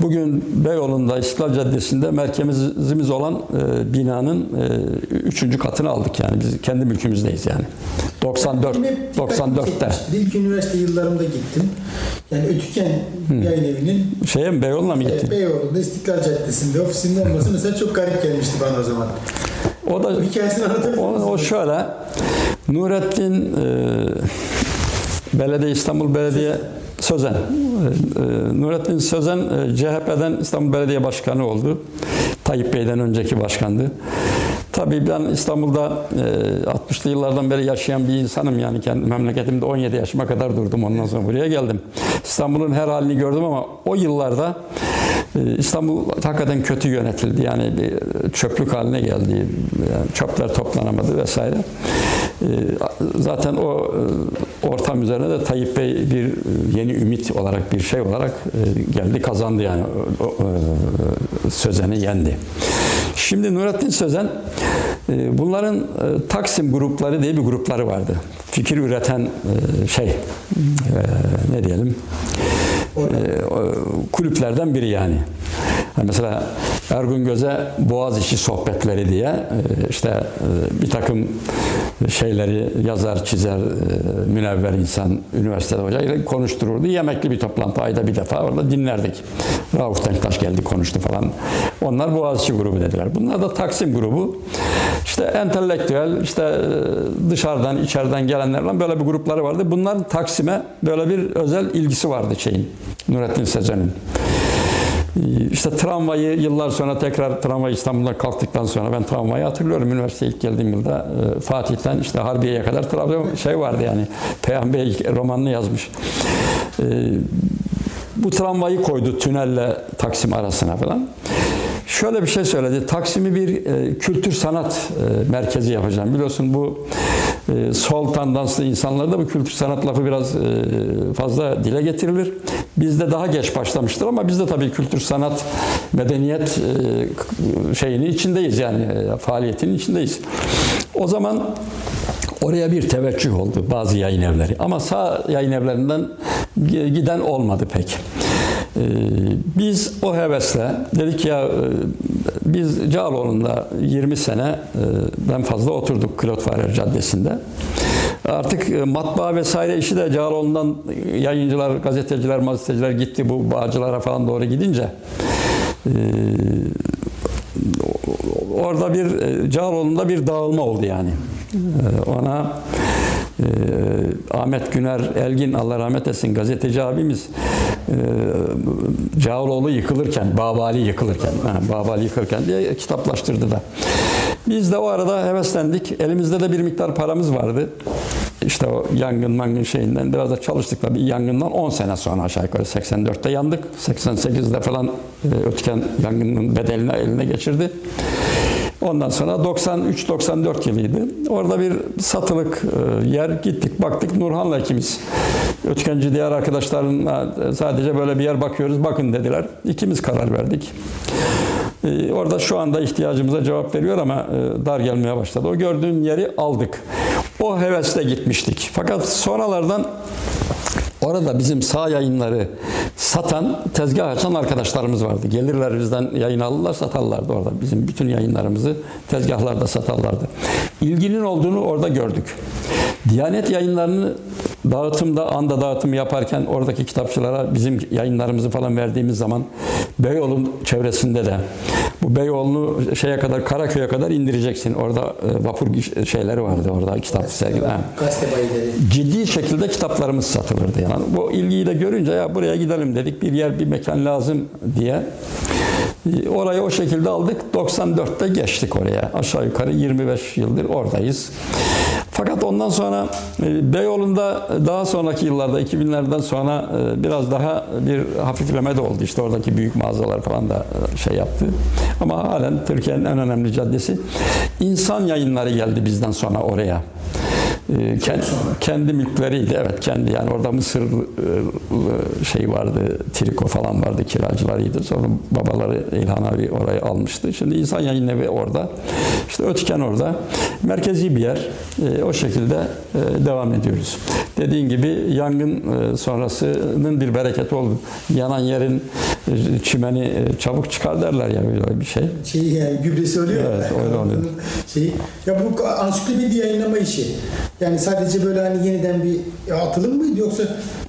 Bugün Beyoğlu'nda İstiklal Caddesi'nde merkezimiz olan e, binanın e, üçüncü katını aldık yani biz kendi mülkümüzdeyiz yani. 94 Benim hep dikkatimi 94'te. çekmiştir. İlk üniversite yıllarımda gittim. Yani Ötüken yayın evinin Şeye mi Beyoğlu'na mı e, gittin? Beyoğlu'nda İstiklal Caddesi'nde ofisinin olması mesela çok garip gelmişti bana o zaman. O da hikayesini anlatabilir o, o şöyle Nurettin e, Belediye İstanbul Belediye Sözen. E, e, Nurettin Sözen e, CHP'den İstanbul Belediye Başkanı oldu. Tayyip Bey'den önceki başkandı. Tabii ben İstanbul'da e, 60'lı yıllardan beri yaşayan bir insanım yani kendi memleketimde 17 yaşıma kadar durdum ondan sonra buraya geldim. İstanbul'un her halini gördüm ama o yıllarda İstanbul hakikaten kötü yönetildi. Yani bir çöplük haline geldi. Yani çöpler toplanamadı vesaire. E, Zaten o e, ortam üzerine de Tayyip Bey bir e, yeni ümit olarak bir şey olarak e, geldi kazandı yani Sözen'i yendi. Şimdi Nurettin Sözen bunların Taksim grupları diye bir grupları vardı. Fikir üreten şey ne diyelim e, o kulüplerden biri yani. Mesela Ergun Göz'e Boğaziçi sohbetleri diye e, işte e, bir takım şeyleri yazar, çizer, e, münevver insan, üniversitede hocayla konuştururdu. Yemekli bir toplantı ayda bir defa orada dinlerdik. Rauf Denktaş geldi konuştu falan. Onlar Boğaziçi grubu dediler. Bunlar da Taksim grubu. İşte entelektüel, işte dışarıdan, içeriden gelenlerle böyle bir grupları vardı. Bunların Taksim'e böyle bir özel ilgisi vardı şeyin, Nurettin Sezen'in. İşte tramvayı yıllar sonra tekrar tramvay İstanbul'da kalktıktan sonra ben tramvayı hatırlıyorum. Üniversiteye ilk geldiğim yılda e, Fatih'ten işte Harbiye'ye kadar tramvay şey vardı yani. Peyhan Bey romanını yazmış. E, bu tramvayı koydu tünelle Taksim arasına falan. Şöyle bir şey söyledi. Taksim'i bir e, kültür sanat merkezi yapacağım. Biliyorsun bu e, sol tandanslı insanlarda bu kültür sanat lafı biraz e, fazla dile getirilir. Bizde daha geç başlamıştır ama biz de tabii kültür sanat medeniyet e, şeyini içindeyiz yani e, faaliyetinin içindeyiz. O zaman Oraya bir teveccüh oldu bazı yayın evleri. Ama sağ yayın evlerinden giden olmadı pek. Ee, Biz o hevesle dedik ya e, biz Cağaloğlu'nda 20 seneden fazla oturduk Klotfarer Caddesi'nde. Artık e, matbaa vesaire işi de Cağaloğlu'ndan yayıncılar, gazeteciler, gazeteciler gitti bu bağcılara falan doğru gidince e, orada bir e, Cağaloğlu'nda bir dağılma oldu yani. E, Ona e, Ahmet Güner Elgin Allah rahmet etsin gazeteci abimiz e, Cağaloğlu yıkılırken, Babali yıkılırken, ha, Babali yıkılırken diye kitaplaştırdı da. Biz de o arada heveslendik. Elimizde de bir miktar paramız vardı. İşte o yangın mangın şeyinden biraz da çalıştık tabii yangından 10 sene sonra aşağı yukarı 84'te yandık. 88'de falan e, Ötken yangının bedelini eline geçirdi. Ondan sonra 93-94 yılıydı. Orada bir satılık e, yer gittik baktık Nurhan'la ikimiz. Ötkenci diğer arkadaşlarına sadece böyle bir yer bakıyoruz bakın dediler. İkimiz karar verdik. E, Orada şu anda ihtiyacımıza cevap veriyor ama e, dar gelmeye başladı. O gördüğün yeri aldık. O hevesle gitmiştik. Fakat sonralardan Orada bizim sağ yayınları satan, tezgah açan arkadaşlarımız vardı. Gelirler bizden yayın alırlar, satarlardı orada. Bizim bütün yayınlarımızı tezgahlarda satarlardı. İlginin olduğunu orada gördük. Diyanet yayınlarını dağıtımda, anda dağıtım yaparken oradaki kitapçılara bizim yayınlarımızı falan verdiğimiz zaman Beyoğlu çevresinde de bu Beyoğlu'nu şeye kadar Karaköy'e kadar indireceksin. Orada e, vapur şeyleri vardı orada kitap sergi. ha Gazete bayileri. ciddi şekilde kitaplarımız satılırdı yani. Bu ilgiyi de görünce ya buraya gidelim dedik. Bir yer, bir mekan lazım diye. E, Orayı o şekilde aldık. 94'te geçtik oraya. Aşağı yukarı 25 yıldır oradayız. Fakat ondan sonra e, Beyoğlu'nda daha sonraki yıllarda 2000'lerden sonra e, biraz daha bir hafifleme de oldu. İşte oradaki büyük mağazalar falan da e, şey yaptı. Ama halen Türkiye'nin en önemli caddesi. İnsan yayınları geldi bizden sonra oraya. Ee, kendi, kendi mülkleriydi evet kendi yani orada Mısır e, şey vardı triko falan vardı kiracılarıydı. Sonra babaları İlhan abi orayı almıştı. Şimdi insan yayın evi orada. İşte Ötken orada. Merkezi bir yer. Ee, o şekilde e, devam ediyoruz. Dediğin gibi yangın e, sonrasının bir bereketi oldu. Yanan yerin çimeni çabuk çıkar derler ya böyle bir şey. Şey yani gübresi oluyor. Evet, öyle oluyor. Şey, ya bu ansiklopedi yayınlama işi. Yani sadece böyle hani yeniden bir atılım mıydı yoksa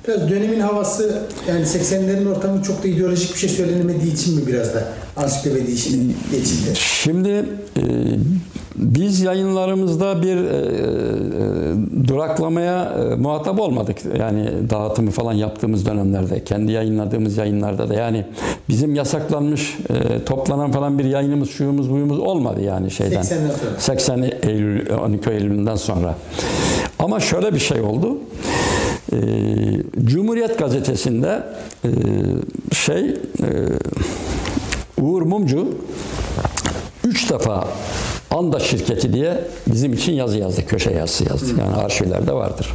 biraz dönemin havası yani 80'lerin ortamı çok da ideolojik bir şey söylenemediği için mi biraz da ansiklopedi işine geçildi? Şimdi e, biz yayınlarımızda bir e, e, duraklamaya e, muhatap olmadık. Yani dağıtımı falan yaptığımız dönemlerde, kendi yayınladığımız yayınlarda da yani bizim yasaklanmış e, toplanan falan bir yayınımız, şuyumuz, buyumuz olmadı yani şeyden. 80'den sonra. 80 Eylül, 12 Eylül'ünden sonra. Ama şöyle bir şey oldu. Cumhuriyet Gazetesi'nde e, şey e, Uğur Mumcu üç defa Anda şirketi diye bizim için yazı yazdı, köşe yazısı yazdı. Yani arşivlerde vardır.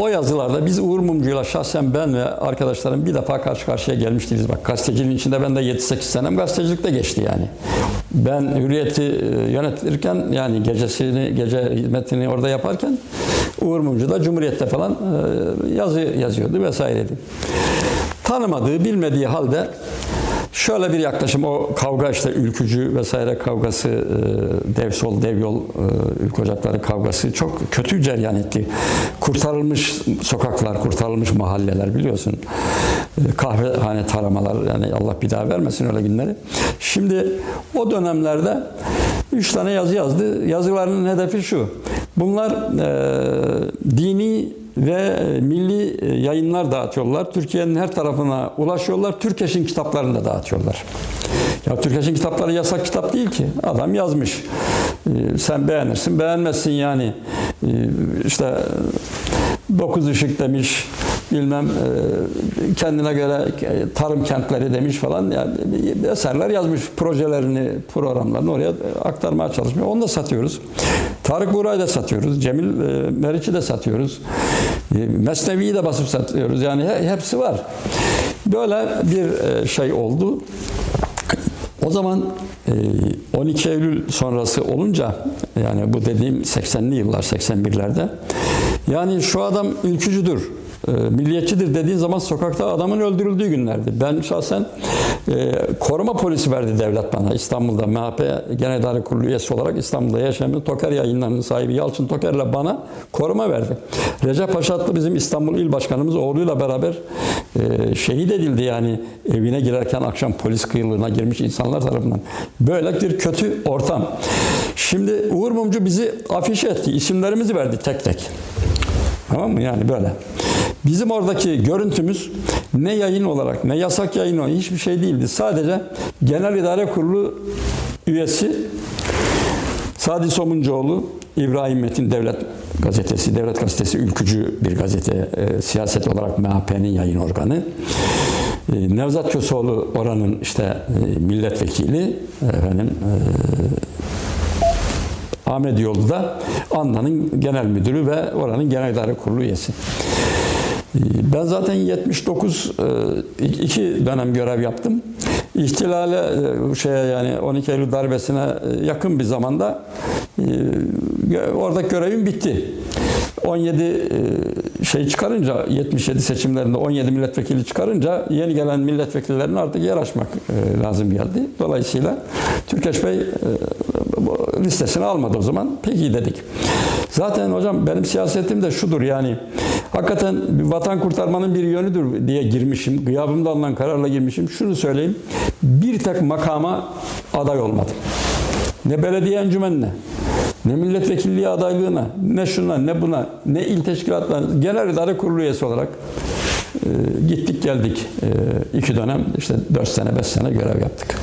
O yazılarda biz Uğur Mumcu'yla şahsen ben ve arkadaşlarım bir defa karşı karşıya gelmiştiniz. Bak gazeteciliğin içinde ben de 7-8 senem gazetecilikte geçti yani. Ben Hürriyet'i e, yönetirken yani gecesini, gece hizmetini orada yaparken Uğur Mumcu da Cumhuriyet'te falan e, yazı yazıyordu vesaireydi. Tanımadığı, bilmediği halde Şöyle bir yaklaşım o kavga işte ülkücü vesaire kavgası e, dev sol dev yol e, ülke ocakları kavgası çok kötü ceryan etti. Kurtarılmış sokaklar, kurtarılmış mahalleler biliyorsun. E, kahvehane taramalar yani Allah bir daha vermesin öyle günleri. Şimdi o dönemlerde üç tane yazı yazdı. Yazılarının hedefi şu. Bunlar e, dini ve milli yayınlar dağıtıyorlar. Türkiye'nin her tarafına ulaşıyorlar. Türkeş'in kitaplarını da dağıtıyorlar. Ya Türkeş'in kitapları yasak kitap değil ki. Adam yazmış. Ee, Sen beğenirsin, beğenmezsin yani. İşte dokuz ışık demiş, bilmem e, kendine göre tarım kentleri demiş falan. Yani eserler yazmış, projelerini, programlarını oraya aktarmaya çalışmıyor. Onu da satıyoruz. Tarık Buray'ı da satıyoruz. Cemil e, Meriç'i de satıyoruz. E, Mesnevi'yi de basıp satıyoruz. Yani he- hepsi var. Böyle bir e, şey oldu. O zaman e, 12 Eylül sonrası olunca yani bu dediğim 80'li yıllar 81'lerde yani şu adam ülkücüdür, e, milliyetçidir dediğin zaman sokakta adamın öldürüldüğü günlerdi. Ben şahsen e, koruma polisi verdi devlet bana İstanbul'da MHP Genel İdare Kurulu üyesi olarak İstanbul'da yaşayan Toker yayınlarının sahibi Yalçın Toker'le bana koruma verdi. Recep Paşatlı bizim İstanbul İl Başkanımız oğluyla beraber e, şehit edildi yani evine girerken akşam polis kıyılığına girmiş insanlar tarafından. Böyle bir kötü ortam. Şimdi Uğur Mumcu bizi afişe etti. isimlerimizi verdi tek tek. Tamam mı? Yani böyle. Bizim oradaki görüntümüz ne yayın olarak ne yasak yayın olarak hiçbir şey değildi. Sadece Genel İdare Kurulu üyesi Sadi Somuncuoğlu, İbrahim Metin Devlet Gazetesi, Devlet Gazetesi ülkücü bir gazete, e, siyaset olarak MHP'nin yayın organı. E, Nevzat Köseoğlu oranın işte e, milletvekili, efendim, e, Ahmet Yoldu da Anna'nın genel müdürü ve oranın genel idare kurulu üyesi. Ben zaten 79 e, iki dönem görev yaptım. İhtilale e, şeye yani 12 Eylül darbesine e, yakın bir zamanda e, oradaki görevim bitti. 17 e, şey çıkarınca 77 seçimlerinde 17 milletvekili çıkarınca yeni gelen milletvekillerine artık yer açmak lazım geldi. Dolayısıyla Türkeş Bey listesini almadı o zaman. Peki dedik. Zaten hocam benim siyasetim de şudur yani hakikaten vatan kurtarmanın bir yönüdür diye girmişim. Gıyabımda alınan kararla girmişim. Şunu söyleyeyim. Bir tek makama aday olmadım. Ne belediye encümenine, ne milletvekilliği adaylığına, ne şuna, ne buna, ne il teşkilatlarına, genel idare kurulu üyesi olarak e, gittik geldik e, iki dönem işte 4 sene 5 sene görev yaptık.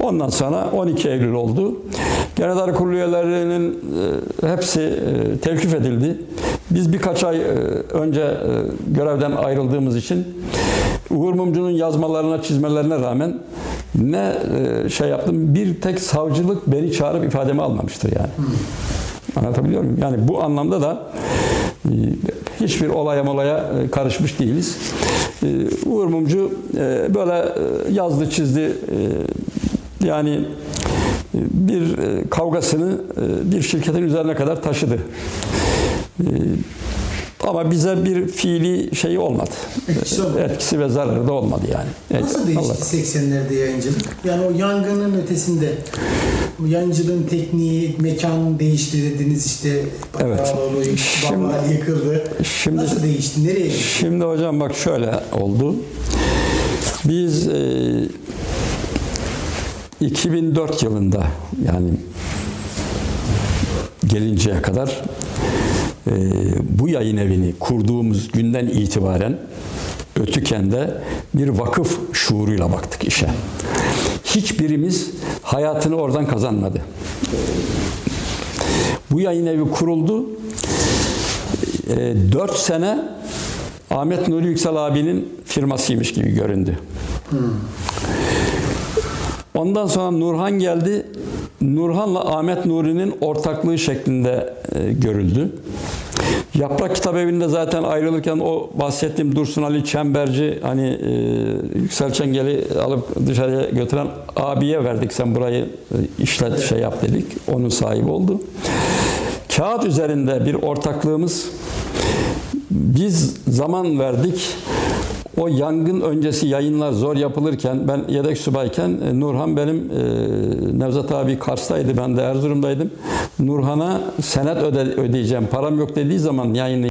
Ondan sonra 12 Eylül oldu. Genel İdare Kurulu üyelerinin e, hepsi e, tevkif edildi. Biz birkaç ay e, önce e, görevden ayrıldığımız için Uğur Mumcu'nun yazmalarına, çizmelerine rağmen ne e, şey yaptım, bir tek savcılık beni çağırıp ifademi almamıştır yani. Anlatabiliyor muyum? Yani bu anlamda da hiçbir olaya molaya karışmış değiliz. Uğur Mumcu böyle yazdı çizdi yani bir kavgasını bir şirketin üzerine kadar taşıdı. E, Ama bize bir fiili şey olmadı. Etkisi olmadı. Etkisi ve zararı da olmadı yani. Nasıl Allah- değişti 80'lerde yayıncılık? Yani o yangının ötesinde o yayıncılığın tekniği, mekan değişti dediniz işte Evet. Bakıraloğlu, Şimdi- yıkıldı. Şimdi- Nasıl değişti? Nereye gitti? Şimdi hocam bak şöyle oldu. Biz e, 2004 yılında yani gelinceye kadar e, bu yayın evini kurduğumuz günden itibaren Ötüken'de bir vakıf şuuruyla baktık işe. Hiçbirimiz hayatını oradan kazanmadı. Bu yayın evi kuruldu. 4 sene Ahmet Nuri Yüksel abinin firmasıymış gibi göründü. Ondan sonra Nurhan geldi. Nurhan'la Ahmet Nuri'nin ortaklığı şeklinde e, görüldü. Yaprak Kitap Evi'nde zaten ayrılırken o bahsettiğim Dursun Ali Çemberci hani e, Yüksel Çengel'i alıp dışarıya götüren abiye verdik. Sen burayı e, işlet şey yap dedik. Onun sahibi oldu. Kağıt üzerinde bir ortaklığımız biz zaman verdik. O yangın öncesi yayınlar zor yapılırken ben yedek subayken e, Nurhan benim e, Nevzat abi Kars'taydı ben de Erzurum'daydım. Nurhan'a senet öde, ödeyeceğim param yok dediği zaman yayını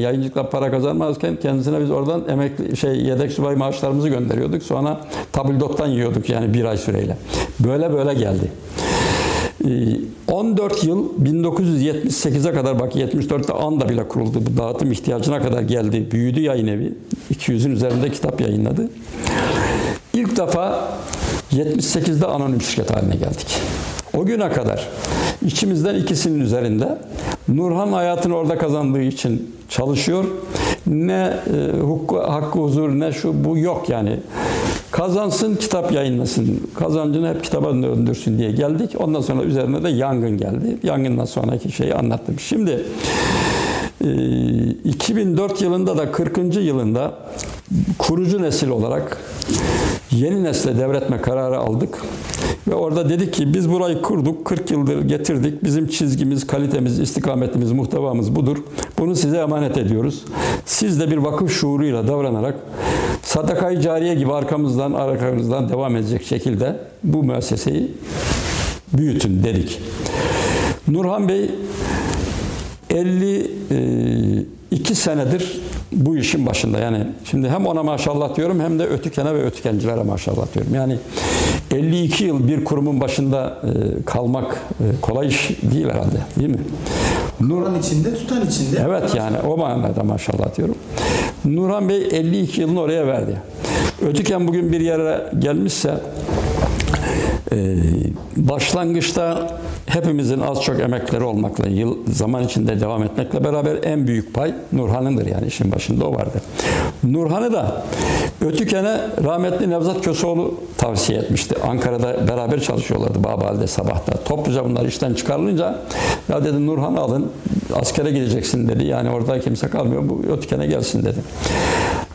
yayıncılıkla para kazanmazken kendisine biz oradan emekli şey yedek subay maaşlarımızı gönderiyorduk. Sonra tabldottan yiyorduk yani bir ay süreyle. Böyle böyle geldi. Ee, 14 yıl 1978'e kadar bak 74'te ANDA bile kuruldu. Bu dağıtım ihtiyacına kadar geldi. Büyüdü yayın evi. 200'ün üzerinde kitap yayınladı. İlk defa 78'de anonim şirket haline geldik. O güne kadar içimizden ikisinin üzerinde Nurhan hayatını orada kazandığı için çalışıyor. Ne e, hukuku, hakkı huzur ne şu bu yok yani. Kazansın kitap yayınlasın. Kazancını hep kitaba döndürsün diye geldik. Ondan sonra üzerine de yangın geldi. Yangından sonraki şeyi anlattım. Şimdi 2004 yılında da 40. yılında kurucu nesil olarak yeni nesle devretme kararı aldık. Ve orada dedik ki biz burayı kurduk, 40 yıldır getirdik. Bizim çizgimiz, kalitemiz, istikametimiz, muhtevamız budur. Bunu size emanet ediyoruz. Siz de bir vakıf şuuruyla davranarak sadakayı cariye gibi arkamızdan, arkamızdan devam edecek şekilde bu müesseseyi büyütün dedik. Nurhan Bey 52 senedir bu işin başında yani şimdi hem ona maşallah diyorum hem de ötükene ve ötükencilere maşallah diyorum. Yani 52 yıl bir kurumun başında e, kalmak e, kolay iş değil herhalde değil mi? Nur, Kur'an içinde, tutan içinde. Evet yani o manada maşallah diyorum. Nurhan Bey 52 yılını oraya verdi. Ötüken bugün bir yere gelmişse e, başlangıçta hepimizin az çok emekleri olmakla, yıl zaman içinde devam etmekle beraber en büyük pay Nurhan'ındır yani işin başında o vardı. Nurhan'ı da Ötüken'e rahmetli Nevzat Köseoğlu tavsiye etmişti. Ankara'da beraber çalışıyorlardı Babali'de sabahta. Topluca bunlar işten çıkarılınca ya dedi Nurhan'ı alın askere gideceksin dedi. Yani orada kimse kalmıyor bu Ötüken'e gelsin dedi.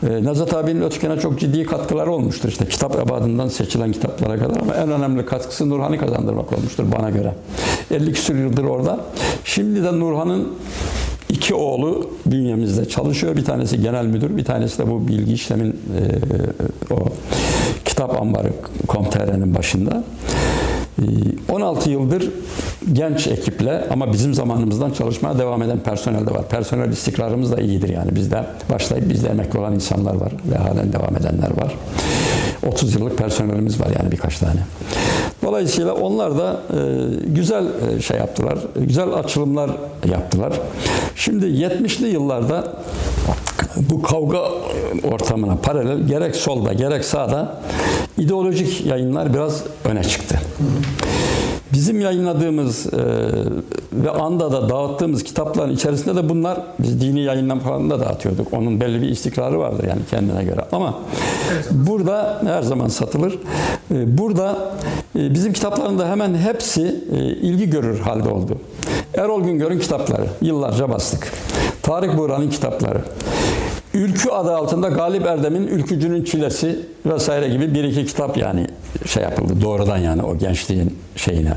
Ee, Nevzat abinin Ötüken'e çok ciddi katkıları olmuştur. İşte kitap ebadından seçilen kitaplara kadar ama en önemli katkısı Nurhan'ı kazandırmak olmuştur bana göre. 50 küsur yıldır orada. Şimdi de Nurhan'ın iki oğlu bünyemizde çalışıyor. Bir tanesi genel müdür, bir tanesi de bu bilgi işlemin e, o kitap ambarı Com.tr'nin başında. E, 16 yıldır genç ekiple ama bizim zamanımızdan çalışmaya devam eden personel de var. Personel istikrarımız da iyidir yani. Bizde başlayıp bizde emekli olan insanlar var ve halen devam edenler var. 30 yıllık personelimiz var yani birkaç tane. Dolayısıyla onlar da e, güzel e, şey yaptılar, güzel açılımlar yaptılar. Şimdi 70'li yıllarda bu kavga ortamına paralel gerek solda gerek sağda ideolojik yayınlar biraz öne çıktı. Bizim yayınladığımız e, ve anda da dağıttığımız kitapların içerisinde de bunlar biz dini yayınlar falan da dağıtıyorduk. Onun belli bir istikrarı vardır yani kendine göre. Ama burada her zaman satılır. E, burada e, bizim kitaplarında hemen hepsi e, ilgi görür halde oldu. Erol Güngör'ün kitapları yıllarca bastık. Tarık Buğra'nın kitapları. Ülkü adı altında Galip Erdem'in Ülkücünün Çilesi vesaire gibi bir iki kitap yani şey yapıldı doğrudan yani o gençliğin şeyine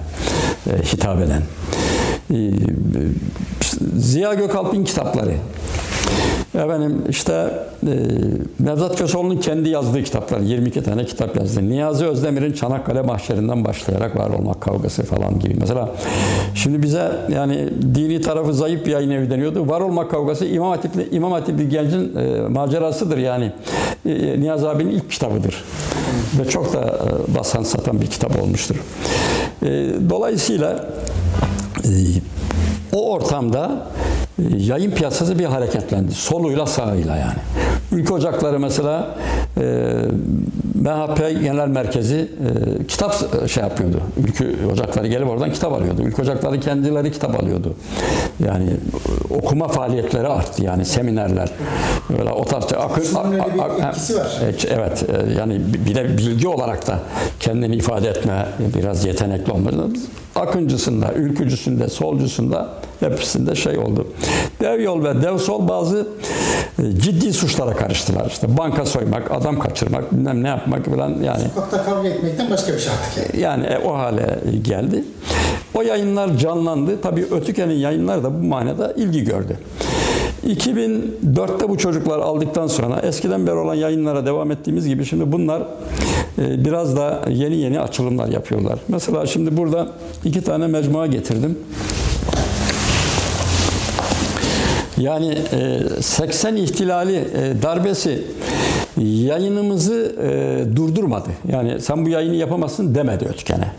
e, hitap eden. E, Ziya Gökalp'in kitapları. Efendim işte e, Nevzat Köseoğlu'nun kendi yazdığı kitaplar, 22 tane kitap yazdı. Niyazi Özdemir'in Çanakkale Mahşerinden başlayarak var olmak kavgası falan gibi. Mesela şimdi bize yani dini tarafı zayıf bir yayın evi deniyordu. Var olmak kavgası İmam Hatipli, İmam Hatipli gencin e, macerasıdır yani. E, Niyazi abinin ilk kitabıdır. Ve çok da e, basan satan bir kitap olmuştur. E, dolayısıyla e, o ortamda e, yayın piyasası bir hareketlendi. Soluyla sağıyla yani. Ülke Ocakları mesela e, MHP Genel Merkezi e, kitap e, şey yapıyordu. Ülke Ocakları gelip oradan kitap alıyordu. Ülke Ocakları kendileri kitap alıyordu. Yani e, okuma faaliyetleri arttı yani seminerler. Böyle o tarz akıl Şunun öyle bir a- a- etkisi var. e, Evet yani bir de bilgi olarak da kendini ifade etme biraz yetenekli olmalı. Akıncısında, ülkücüsünde, solcusunda hepsinde şey oldu. Dev yol ve dev sol bazı ciddi suçlara karıştılar. İşte banka soymak, adam kaçırmak, bilmem ne yapmak falan yani. Sokakta kavga etmekten başka bir şey artık yani. Yani e, o hale geldi. O yayınlar canlandı. Tabii Ötüken'in yayınları da bu manada ilgi gördü. 2004'te bu çocuklar aldıktan sonra eskiden beri olan yayınlara devam ettiğimiz gibi şimdi bunlar e, biraz da yeni yeni açılımlar yapıyorlar. Mesela şimdi burada iki tane mecmua getirdim. Yani e, 80 ihtilali e, darbesi yayınımızı e, durdurmadı. Yani sen bu yayını yapamazsın demedi Ötken'e.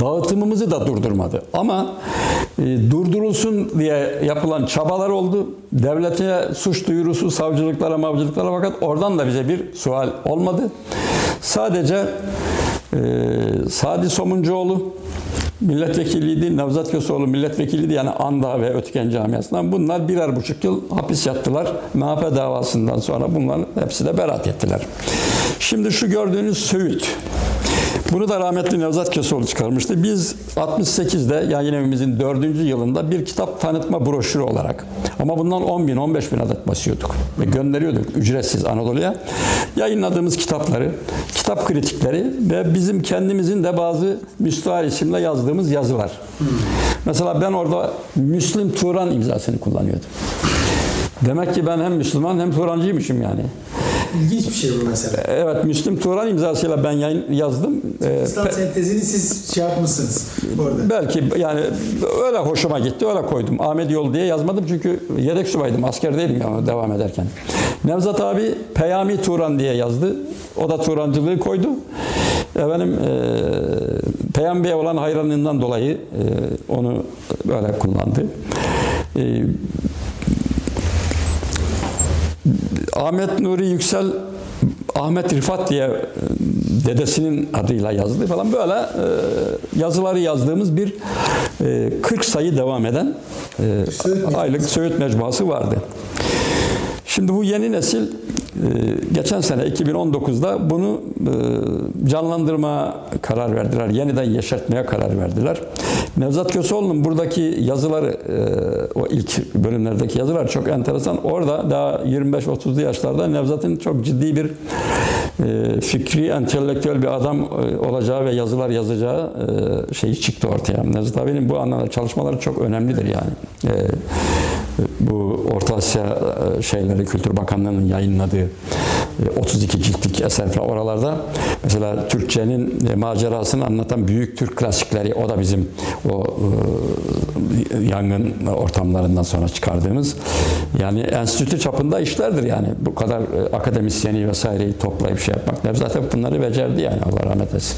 Dağıtımımızı da durdurmadı. Ama e, durdurulsun diye yapılan çabalar oldu. Devlete suç duyurusu savcılıklara, mavcılıklara fakat oradan da bize bir sual olmadı. Sadece e, Sadi Somuncuoğlu milletvekiliydi. Nevzat Köseoğlu milletvekiliydi. Yani Anda ve Ötken camiasından. Bunlar birer buçuk yıl hapis yattılar. MHP davasından sonra bunların hepsi de beraat ettiler. Şimdi şu gördüğünüz Söğüt. Bunu da rahmetli Nevzat Köseoğlu çıkarmıştı. Biz 68'de yayın evimizin 4. yılında bir kitap tanıtma broşürü olarak ama bundan 10 bin 15 bin adet basıyorduk ve gönderiyorduk ücretsiz Anadolu'ya. Yayınladığımız kitapları, kitap kritikleri ve bizim kendimizin de bazı müstahar isimle yazdığımız yazılar. Mesela ben orada Müslim Turan imzasını kullanıyordum. Demek ki ben hem Müslüman hem Turancıymışım yani. İlginç bir şey bu mesela. Evet Müslim Turan imzasıyla ben yayın yazdım. Ee, İslam pe- sentezini siz şey yapmışsınız orada. Belki yani öyle hoşuma gitti öyle koydum. Ahmet Yol diye yazmadım çünkü yedek subaydım asker değilim ya devam ederken. Nevzat abi Peyami Turan diye yazdı. O da Turancılığı koydu. Efendim e, Peyami Bey'e olan hayranlığından dolayı e, onu böyle kullandı. E, Ahmet Nuri Yüksel Ahmet Rifat diye e, dedesinin adıyla yazdı falan böyle e, yazıları yazdığımız bir e, 40 sayı devam eden e, aylık Söğüt Mecmuası vardı. Şimdi bu yeni nesil e, geçen sene 2019'da bunu e, canlandırma karar verdiler. Yeniden yeşertmeye karar verdiler. Nevzat Köseoğlu'nun buradaki yazıları, e, o ilk bölümlerdeki yazılar çok enteresan. Orada daha 25-30'lu yaşlarda Nevzat'ın çok ciddi bir e, fikri, entelektüel bir adam olacağı ve yazılar yazacağı şeyi çıktı ortaya. Nevzat abinin bu anlamda çalışmaları çok önemlidir yani. Bu Orta Asya şeyleri Kültür Bakanlığı'nın yayınladığı 32 ciltlik eser falan oralarda. Mesela Türkçenin e, macerasını anlatan büyük Türk klasikleri o da bizim o e, yangın ortamlarından sonra çıkardığımız. Yani enstitü çapında işlerdir yani. Bu kadar e, akademisyeni vesaireyi toplayıp şey yapmak. Hep bunları becerdi yani Allah rahmet eylesin.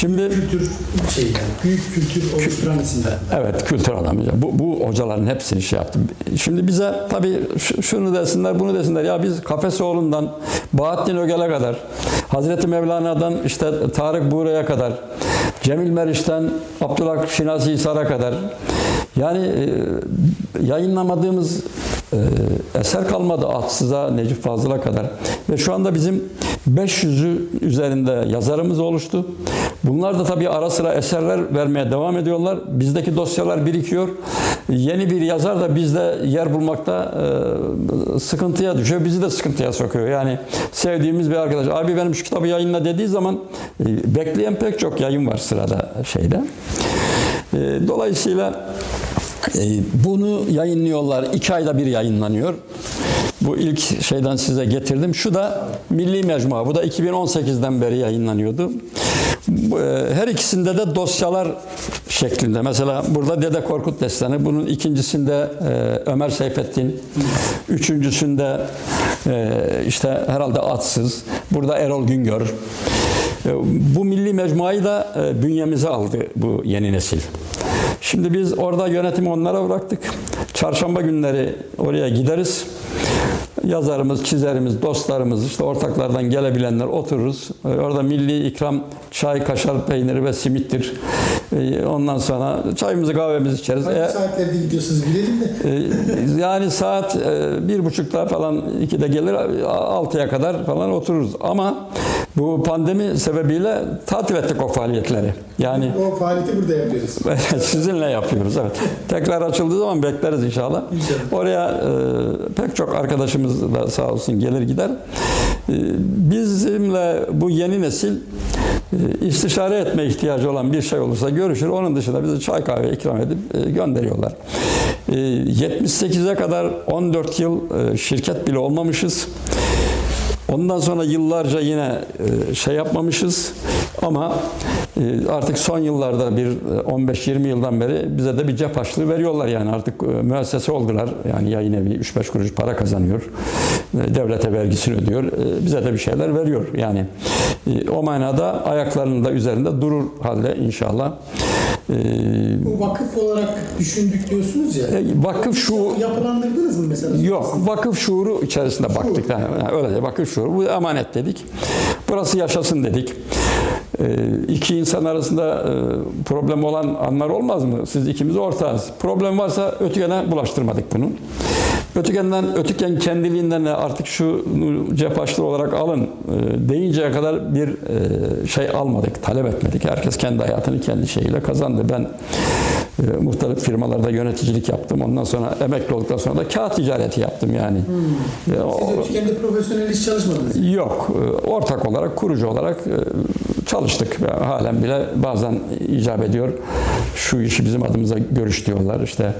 Şimdi Kültür şey yani büyük kültür oluşturan isimler. Evet kültür adamı. Bu, bu hocaların hepsini şey yaptı. Şimdi bize tabii şu- şunu desinler bunu desinler. Ya biz Kafesoğlu'ndan Bahattin Ögel'e kadar Hazreti Mevlana'dan işte Tarık Buğra'ya kadar Cemil Meriç'ten Abdülhak Şinasi İsar'a kadar yani e, yayınlamadığımız e, eser kalmadı Atsız'a, Necip Fazıl'a kadar. Ve şu anda bizim 500'ü üzerinde yazarımız oluştu. Bunlar da tabii ara sıra eserler vermeye devam ediyorlar. Bizdeki dosyalar birikiyor. Yeni bir yazar da bizde yer bulmakta e, sıkıntıya düşüyor. Bizi de sıkıntıya sokuyor. Yani sevdiğimiz bir arkadaş, abi benim şu kitabı yayınla dediği zaman e, bekleyen pek çok yayın var sırada şeyde. E, Dolayısıyla e, bunu yayınlıyorlar. iki ayda bir yayınlanıyor. Bu ilk şeyden size getirdim. Şu da Milli Mecmua. Bu da 2018'den beri yayınlanıyordu. E, Her ikisinde de dosyalar şeklinde. Mesela burada Dede Korkut Destanı. Bunun ikincisinde e, Ömer Seyfettin. Üçüncüsünde e, işte herhalde Atsız. Burada Erol Güngör. Bu milli mecmuayı da bünyemize aldı bu yeni nesil. Şimdi biz orada yönetimi onlara bıraktık. Çarşamba günleri oraya gideriz. Yazarımız, çizerimiz, dostlarımız, işte ortaklardan gelebilenler otururuz. E, Orada milli ikram çay, kaşar peyniri ve simittir. E, Ondan sonra çayımızı kahvemizi içeriz. Hangi E, saatlerde gidiyorsunuz bilelim de. ee, yani saat e, bir buçukta falan ikide gelir altıya kadar falan otururuz. Ama bu pandemi sebebiyle tatil ettik o faaliyetleri. Yani O faaliyeti burada yapıyoruz. sizinle yapıyoruz evet. Tekrar açıldığı zaman bekleriz inşallah. İnşallah. Oraya e, pek çok arkadaşımız da sağ olsun gelir gider. E, bizimle bu yeni nesil e, istişare etme ihtiyacı olan bir şey olursa görüşür. Onun dışında bize çay kahve ikram edip e, gönderiyorlar. E, E, 78'e kadar 14 yıl e, şirket bile olmamışız. Ondan sonra yıllarca yine e, şey yapmamışız ama e, artık son yıllarda bir e, 15-20 yıldan beri bize de bir cep harçlığı veriyorlar yani artık e, müessese oldular. Yani yayın evi 3-5 kuruş para kazanıyor. E, Devlete vergisini ödüyor. E, Bize de bir şeyler veriyor. Yani e, o manada ayaklarının da üzerinde durur halde inşallah. E, Bu vakıf olarak düşündük diyorsunuz ya. E, vakıf şu- Yapılandırdınız mı mesela? Yok, vakıf şuuru içerisinde baktık. Yani öyle de vakıf şuuru. Bu emanet dedik. Burası yaşasın dedik. Ee, iki insan arasında e, problem olan anlar olmaz mı? Siz ikimiz ortağız. Problem varsa ötükene bulaştırmadık bunu. Ötükenden, ötüken kendiliğinden de artık şu cep harçlığı olarak alın e, deyinceye kadar bir e, şey almadık, talep etmedik. Herkes kendi hayatını kendi şeyiyle kazandı. Ben e, muhtelif firmalarda yöneticilik yaptım. Ondan sonra emekli olduktan sonra da kağıt ticareti yaptım yani. E, o- Siz Ötüken'de profesyonel iş çalışmadınız. Yok. e, Ortak olarak, kurucu olarak e, çalıştık. Ve Halen bile bazen icap ediyor. Şu işi bizim adımıza görüş diyorlar. İşte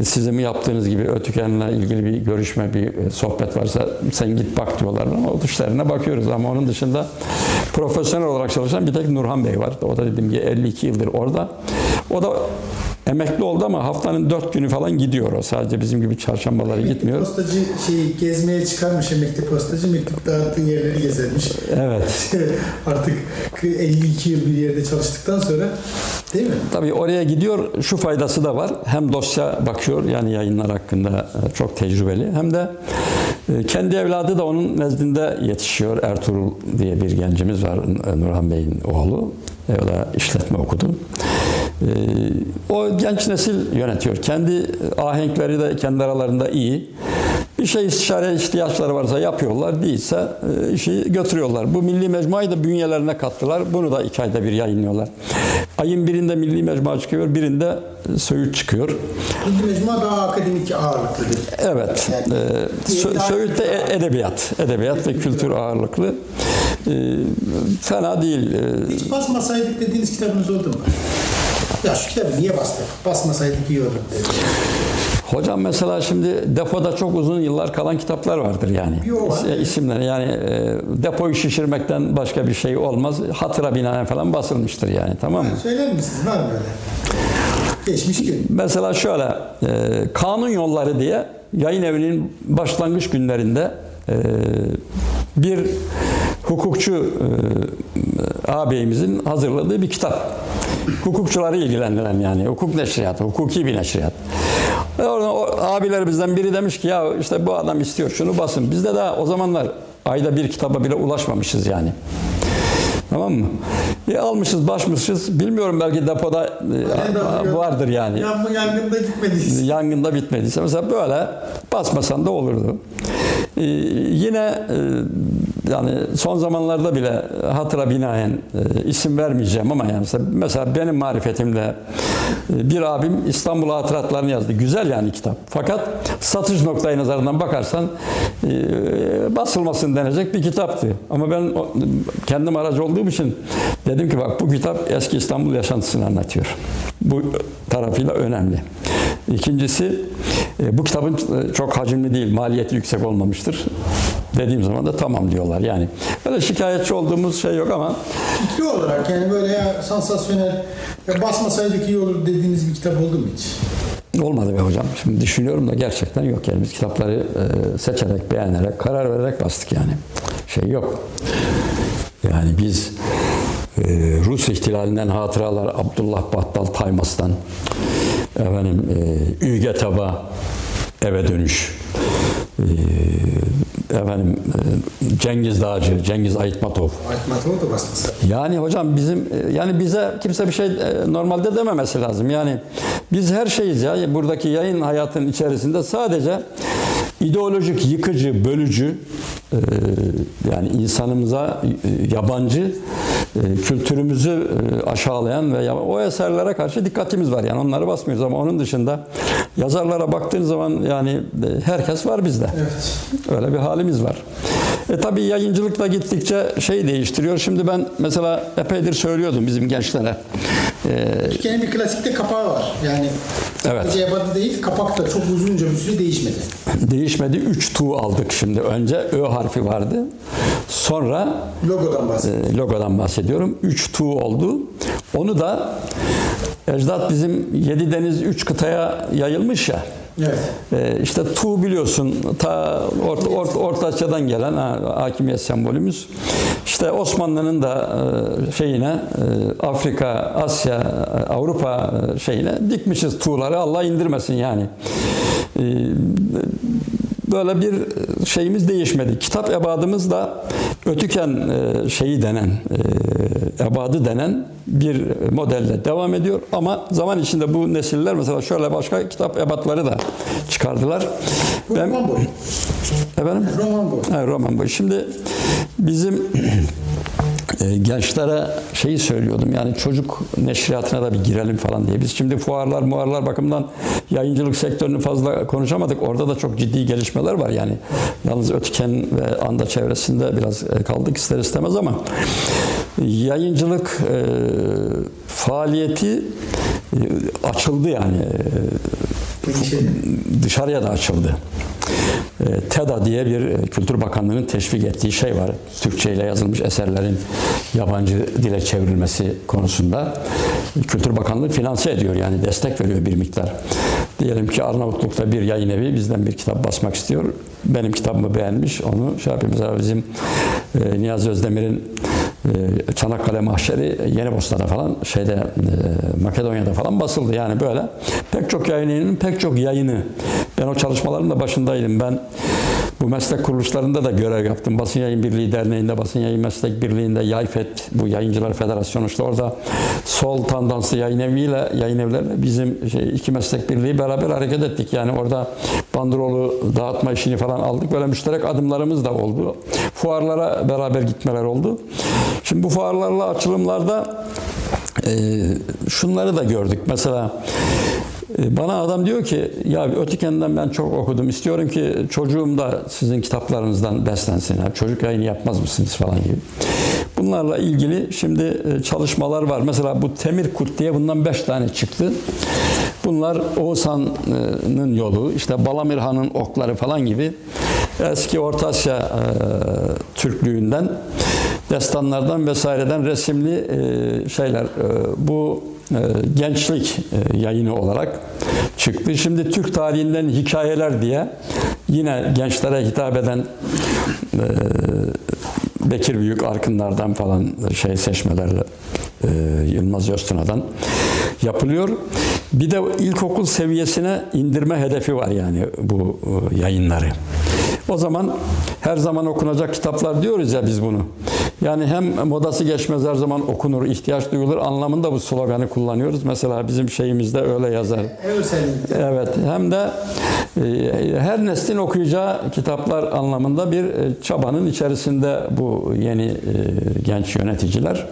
e, sizin yaptığınız gibi Ötüken'le ilgili bir görüşme, bir e, sohbet varsa sen git bak diyorlar. Ama o işlerine bakıyoruz. Ama onun dışında profesyonel olarak çalışan bir tek Nurhan Bey var. O da dediğim gibi 52 yıldır orada. O da emekli oldu ama haftanın dört günü falan gidiyor o. Sadece bizim gibi çarşambaları gitmiyor. Postacı şey gezmeye çıkarmış emekli postacı mektup dağıttığı yerleri gezermiş. Evet. Artık 52 yıl bir yerde çalıştıktan sonra değil mi? Tabii oraya gidiyor. Şu faydası da var. Hem dosya bakıyor yani yayınlar hakkında e, çok tecrübeli. Hem de e, kendi evladı da onun nezdinde yetişiyor. Ertuğrul diye bir gencimiz var. Nurhan Bey'in oğlu. E, O da işletme okudu. E, O genç nesil yönetiyor. Kendi ahenkleri de kendi aralarında iyi. Bir şey istişare ihtiyaçları varsa yapıyorlar, değilse e, işi götürüyorlar. Bu milli mecmuayı da bünyelerine kattılar. Bunu da iki ayda bir yayınlıyorlar. Ayın birinde milli mecmua çıkıyor, birinde Söğüt çıkıyor. Milli Mecmua daha akademik ağırlıklıdır. Evet, Yani- e, Sö- Söğüt'te e- edebiyat, edebiyat ve kültür ağırlıklı. E, Fena değil. E, Hiç basmasaydık dediğiniz kitabınız oldu mu? Ya şu kitabı niye bastık? Basmasaydık iyi olurdu dedi. Hocam mesela şimdi depoda çok uzun yıllar kalan kitaplar vardır yani. İs- isimleri yani e, depoyu şişirmekten başka bir şey olmaz. Hatıra binaen falan basılmıştır yani tamam mı? Söyler misiniz? Var mı böyle? Geçmiş gün. Mesela şöyle, e, kanun yolları diye yayın evinin başlangıç günlerinde e, bir hukukçu e, ağabeyimizin hazırladığı bir kitap. Hukukçuları ilgilendiren yani hukuk neşriyatı, hukuki bir neşriyat. Ve orada o abilerimizden biri demiş ki ya işte bu adam istiyor şunu basın. Biz de daha o zamanlar ayda bir kitaba bile ulaşmamışız yani. Tamam mı? E, almışız, başmışız. Bilmiyorum belki depoda e, vardır yani. Yangın yangında gitmediniz. Yangında bitmediyse mesela böyle basmasan da olurdu. Ee, yine e, yani son zamanlarda bile hatıra binaen e, isim vermeyeceğim ama yani mesela, benim marifetimle e, bir abim İstanbul Hatıratlarını yazdı. Güzel yani kitap. Fakat satış noktayı nazarından bakarsan e, basılmasın denecek bir kitaptı. Ama ben kendim aracı olduğum için dedim ki bak bu kitap eski İstanbul yaşantısını anlatıyor. Bu tarafıyla önemli. İkincisi e, bu kitabın e, çok hacimli değil, maliyeti yüksek olmamıştır. Dediğim zaman da tamam diyorlar. Yani böyle şikayetçi olduğumuz şey yok ama Fikri olarak yani böyle ya sansasyonel ya basmasaydık iyi olur dediğiniz bir kitap oldu mu hiç? olmadı be hocam. Şimdi düşünüyorum da gerçekten yok yani biz kitapları e, seçerek, beğenerek, karar vererek bastık yani. Şey yok. Yani biz Rus ihtilalinden hatıralar Abdullah Battal Taymas'tan efendim e, Ügetaba eve dönüş e, efendim e, Cengiz Dağcı, Cengiz Aytmatov Aytmatov da basmasa. yani hocam bizim e, yani bize kimse bir şey e, normalde dememesi lazım. Yani biz her şeyiz ya buradaki yayın hayatının içerisinde sadece ideolojik, yıkıcı, bölücü e, yani insanımıza e, yabancı e, kültürümüzü aşağılayan ve o eserlere karşı dikkatimiz var. Yani onları basmıyoruz ama onun dışında yazarlara baktığın zaman yani herkes var bizde. Evet. Öyle bir halimiz var. E tabii yayıncılıkla gittikçe şey değiştiriyor. Şimdi ben mesela epeydir söylüyordum bizim gençlere. E, Türkiye'nin bir klasikte kapağı var. Yani Evet. sadece ebadı değil, kapak da çok uzunca bir süre değişmedi. değişmedi. 3 tu aldık şimdi. Önce Ö harfi vardı. Sonra Logodan bahsediyorum. e, logodan bahsediyorum. 3 tu oldu. Onu da Ecdat bizim 7 deniz 3 kıtaya yayılmış ya. Evet. E, işte tu biliyorsun ta Orta, Orta, Orta Asya'dan gelen ha, hakimiyet sembolümüz. İşte Osmanlı'nın da e, şeyine e, Afrika, Asya, e, Avrupa şeyine dikmişiz tuğları Allah indirmesin yani. E, böyle bir şeyimiz değişmedi. Kitap ebadımız da ötüken e, şeyi denen, e, ebadı denen bir modelle devam ediyor. Ama zaman içinde bu nesiller mesela şöyle başka kitap ebatları da çıkardılar. Ben, roman boyu. efendim? Roman boyu. Ha, roman boyu. Şimdi bizim e, gençlere şeyi söylüyordum yani çocuk neşriyatına da bir girelim falan diye. Biz şimdi fuarlar muarlar bakımından yayıncılık sektörünü fazla konuşamadık. Orada da çok ciddi gelişmeler var yani. Yalnız Ötken ve Anda çevresinde biraz e, kaldık ister istemez ama yayıncılık e, faaliyeti e, açıldı yani. Genişledi. dışarıya da açıldı. E, TEDA diye bir e, Kültür Bakanlığı'nın teşvik ettiği şey var. Türkçe ile yazılmış eserlerin yabancı dile çevrilmesi konusunda. Kültür Bakanlığı finanse ediyor yani destek veriyor bir miktar. Diyelim ki Arnavutluk'ta bir yayın evi bizden bir kitap basmak istiyor. Benim kitabımı beğenmiş. Onu şey yapıyor. Mesela bizim e, Niyazi Özdemir'in e, Çanakkale Mahşeri Yeni Bosna'da falan şeyde e, Makedonya'da falan basıldı yani böyle. Pek çok yayın evinin pek çok yayını. Ben o çalışmaların da başındaydım. Ben bu meslek kuruluşlarında da görev yaptım. Basın Yayın Birliği Derneği'nde, Basın Yayın Meslek Birliği'nde, YAYFET, bu Yayıncılar Federasyonu işte orada sol tandanslı yayın eviyle, yayın evlerle bizim şey, iki meslek birliği beraber hareket ettik. Yani orada bandrolu dağıtma işini falan aldık. Böyle müşterek adımlarımız da oldu. Fuarlara beraber gitmeler oldu. Şimdi bu fuarlarla açılımlarda e, şunları da gördük. Mesela bana adam diyor ki ya Ötiken'den ben çok okudum. İstiyorum ki çocuğum da sizin kitaplarınızdan beslensin. Ya, çocuk yayını yapmaz mısınız falan gibi. Bunlarla ilgili şimdi e, çalışmalar var. Mesela bu Temir Kurt diye bundan 5 tane çıktı. Bunlar Oğuzhan'ın yolu, işte Balamir Han'ın okları falan gibi eski Orta Asya e, Türklüğünden, destanlardan vesaireden resimli e, şeyler. E, bu e, gençlik e, yayını olarak çıktı. Şimdi Türk tarihinden hikayeler diye yine gençlere hitap eden e, Bekir Büyük Arkınlardan falan şey seçmelerle e, Yılmaz Öztuna'dan yapılıyor. Bir de ilkokul seviyesine indirme hedefi var yani bu e, yayınları. O zaman her zaman okunacak kitaplar diyoruz ya biz bunu. Yani hem modası geçmez her zaman okunur, ihtiyaç duyulur anlamında bu sloganı kullanıyoruz. Mesela bizim şeyimizde öyle yazar. Evet, hem de e, her neslin okuyacağı kitaplar anlamında bir e, çabanın içerisinde bu yeni e, genç yöneticiler.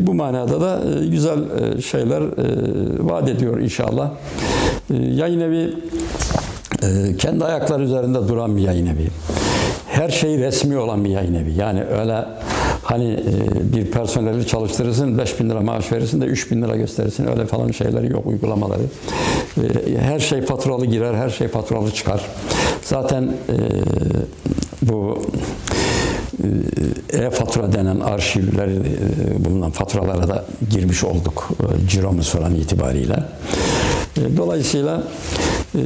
Bu manada da güzel şeyler vaat ediyor inşallah. Yayın evi kendi ayakları üzerinde duran bir yayın evi. Her şey resmi olan bir yayın evi. Yani öyle hani e, bir personeli çalıştırırsın 5 bin lira maaş verirsin de 3 bin lira gösterirsin öyle falan şeyleri yok uygulamaları. E, Her şey faturalı girer, her şey faturalı çıkar. Zaten e, bu e, e-fatura denen arşivleri bulunan faturalara da girmiş olduk ciromuz falan itibariyle. Dolayısıyla e,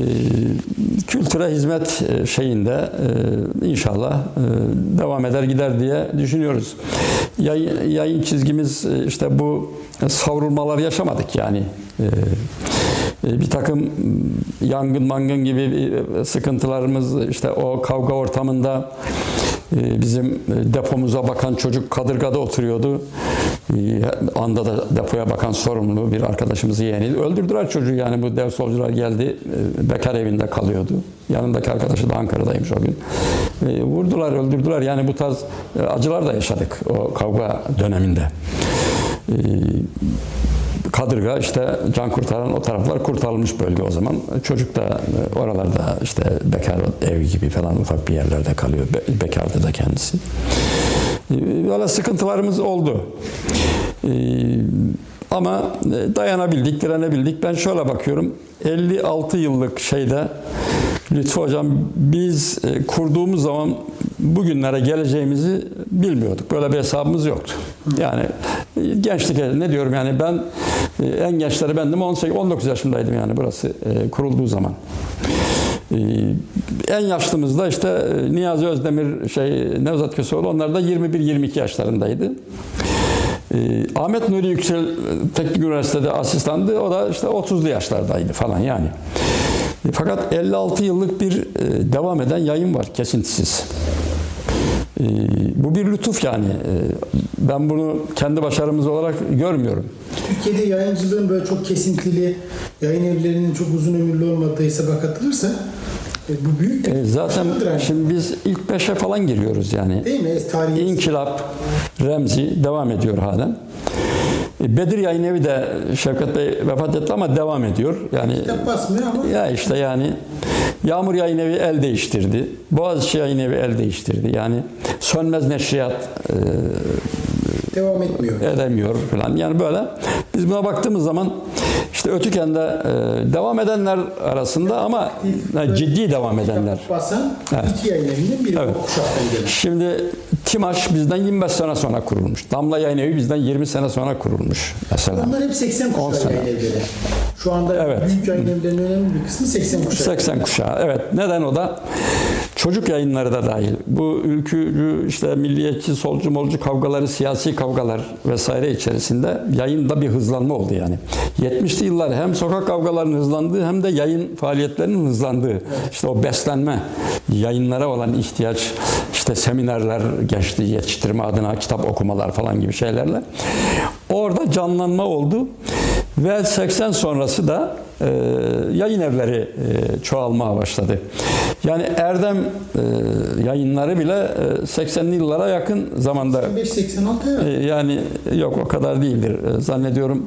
kültüre hizmet e, şeyinde e, inşallah e, devam eder gider diye düşünüyoruz. Yayın, yayın çizgimiz işte bu savrulmalar yaşamadık yani. Bir takım yangın mangın gibi sıkıntılarımız işte o kavga ortamında bizim depomuza bakan çocuk kadırgada oturuyordu. E, Anda da depoya bakan sorumlu bir arkadaşımızı yeğeni. Öldürdüler çocuğu yani bu dev solcular geldi. e, Bekar evinde kalıyordu. Yanındaki arkadaşı da Ankara'daymış o gün. E, Vurdular, öldürdüler. Yani bu tarz e, acılar da yaşadık o kavga döneminde. E, Kadırga işte can kurtaran o taraflar kurtarılmış bölge o zaman. Çocuk da e, oralarda işte bekar ev gibi falan ufak bir yerlerde kalıyor. Be- bekardı da kendisi. Böyle sıkıntılarımız oldu. E, Ama e, dayanabildik, direnebildik. Ben şöyle bakıyorum. 56 yıllık şeyde Lütfü Hocam biz e, kurduğumuz zaman bugünlere geleceğimizi bilmiyorduk. Böyle bir hesabımız yoktu. Yani gençlik ne diyorum yani ben e, en gençleri bendim 18 19 yaşındaydım yani burası e, kurulduğu zaman. E, En yaşlımız da işte Niyazi Özdemir, şey Nevzat Köseoğlu onlar da 21-22 yaşlarındaydı. E, Ahmet Nuri Yüksel Teknik Üniversitede asistandı. O da işte 30'lu yaşlardaydı falan yani. Fakat 56 yıllık bir devam eden yayın var kesintisiz. E, Bu bir lütuf yani. E, Ben bunu kendi başarımız olarak görmüyorum. Türkiye'de yayıncılığın böyle çok kesintili, yayın evlerinin çok uzun ömürlü olmadığı hesaba katılırsa e, bu büyük E, Zaten yani. şimdi biz ilk beşe falan giriyoruz yani. Değil mi? Tarihi İnkılap, Remzi devam ediyor halen. E, Bedir Yayın Evi de Şevket Bey vefat etti ama devam ediyor. Yani kitap basmıyor ama ya işte yani Yağmur Yayın Evi el değiştirdi. Boğaziçi Yayın Evi el değiştirdi. Yani Sönmez Neşriyat devam etmiyor. edemiyor falan. Yani böyle biz buna baktığımız zaman işte Ötüken'de e, devam edenler arasında ama e, ciddi devam edenler. Basan Evet. iki yayın evinden biri Evet. Şimdi Timaş bizden 25 sene sonra kurulmuş. Damla Yayın Evi bizden 20 sene sonra kurulmuş mesela. Onlar hep 80 On kuşağı yayın evleri. Şu anda Evet. büyük yayın evlerinin önemli bir kısmı 80 kuşağı. 80 kuşağı. Evet. Neden o da? Çocuk yayınları da dahil. Bu ülkücü, işte milliyetçi, solcu, molcu kavgaları, siyasi kavgalar vesaire içerisinde yayında bir hızlanma oldu yani. 70'li yıllar hem sokak kavgalarının hızlandığı hem de yayın faaliyetlerinin hızlandığı. İşte o beslenme, yayınlara olan ihtiyaç, işte seminerler, gençliği yetiştirme adına kitap okumalar falan gibi şeylerle. Orada canlanma oldu. Ve 80 sonrası da e, yayın evleri e, çoğalmaya başladı. Yani Erdem e, yayınları bile e, 80'li yıllara yakın zamanda 85-86 evet. e, yani yok o kadar değildir. E, zannediyorum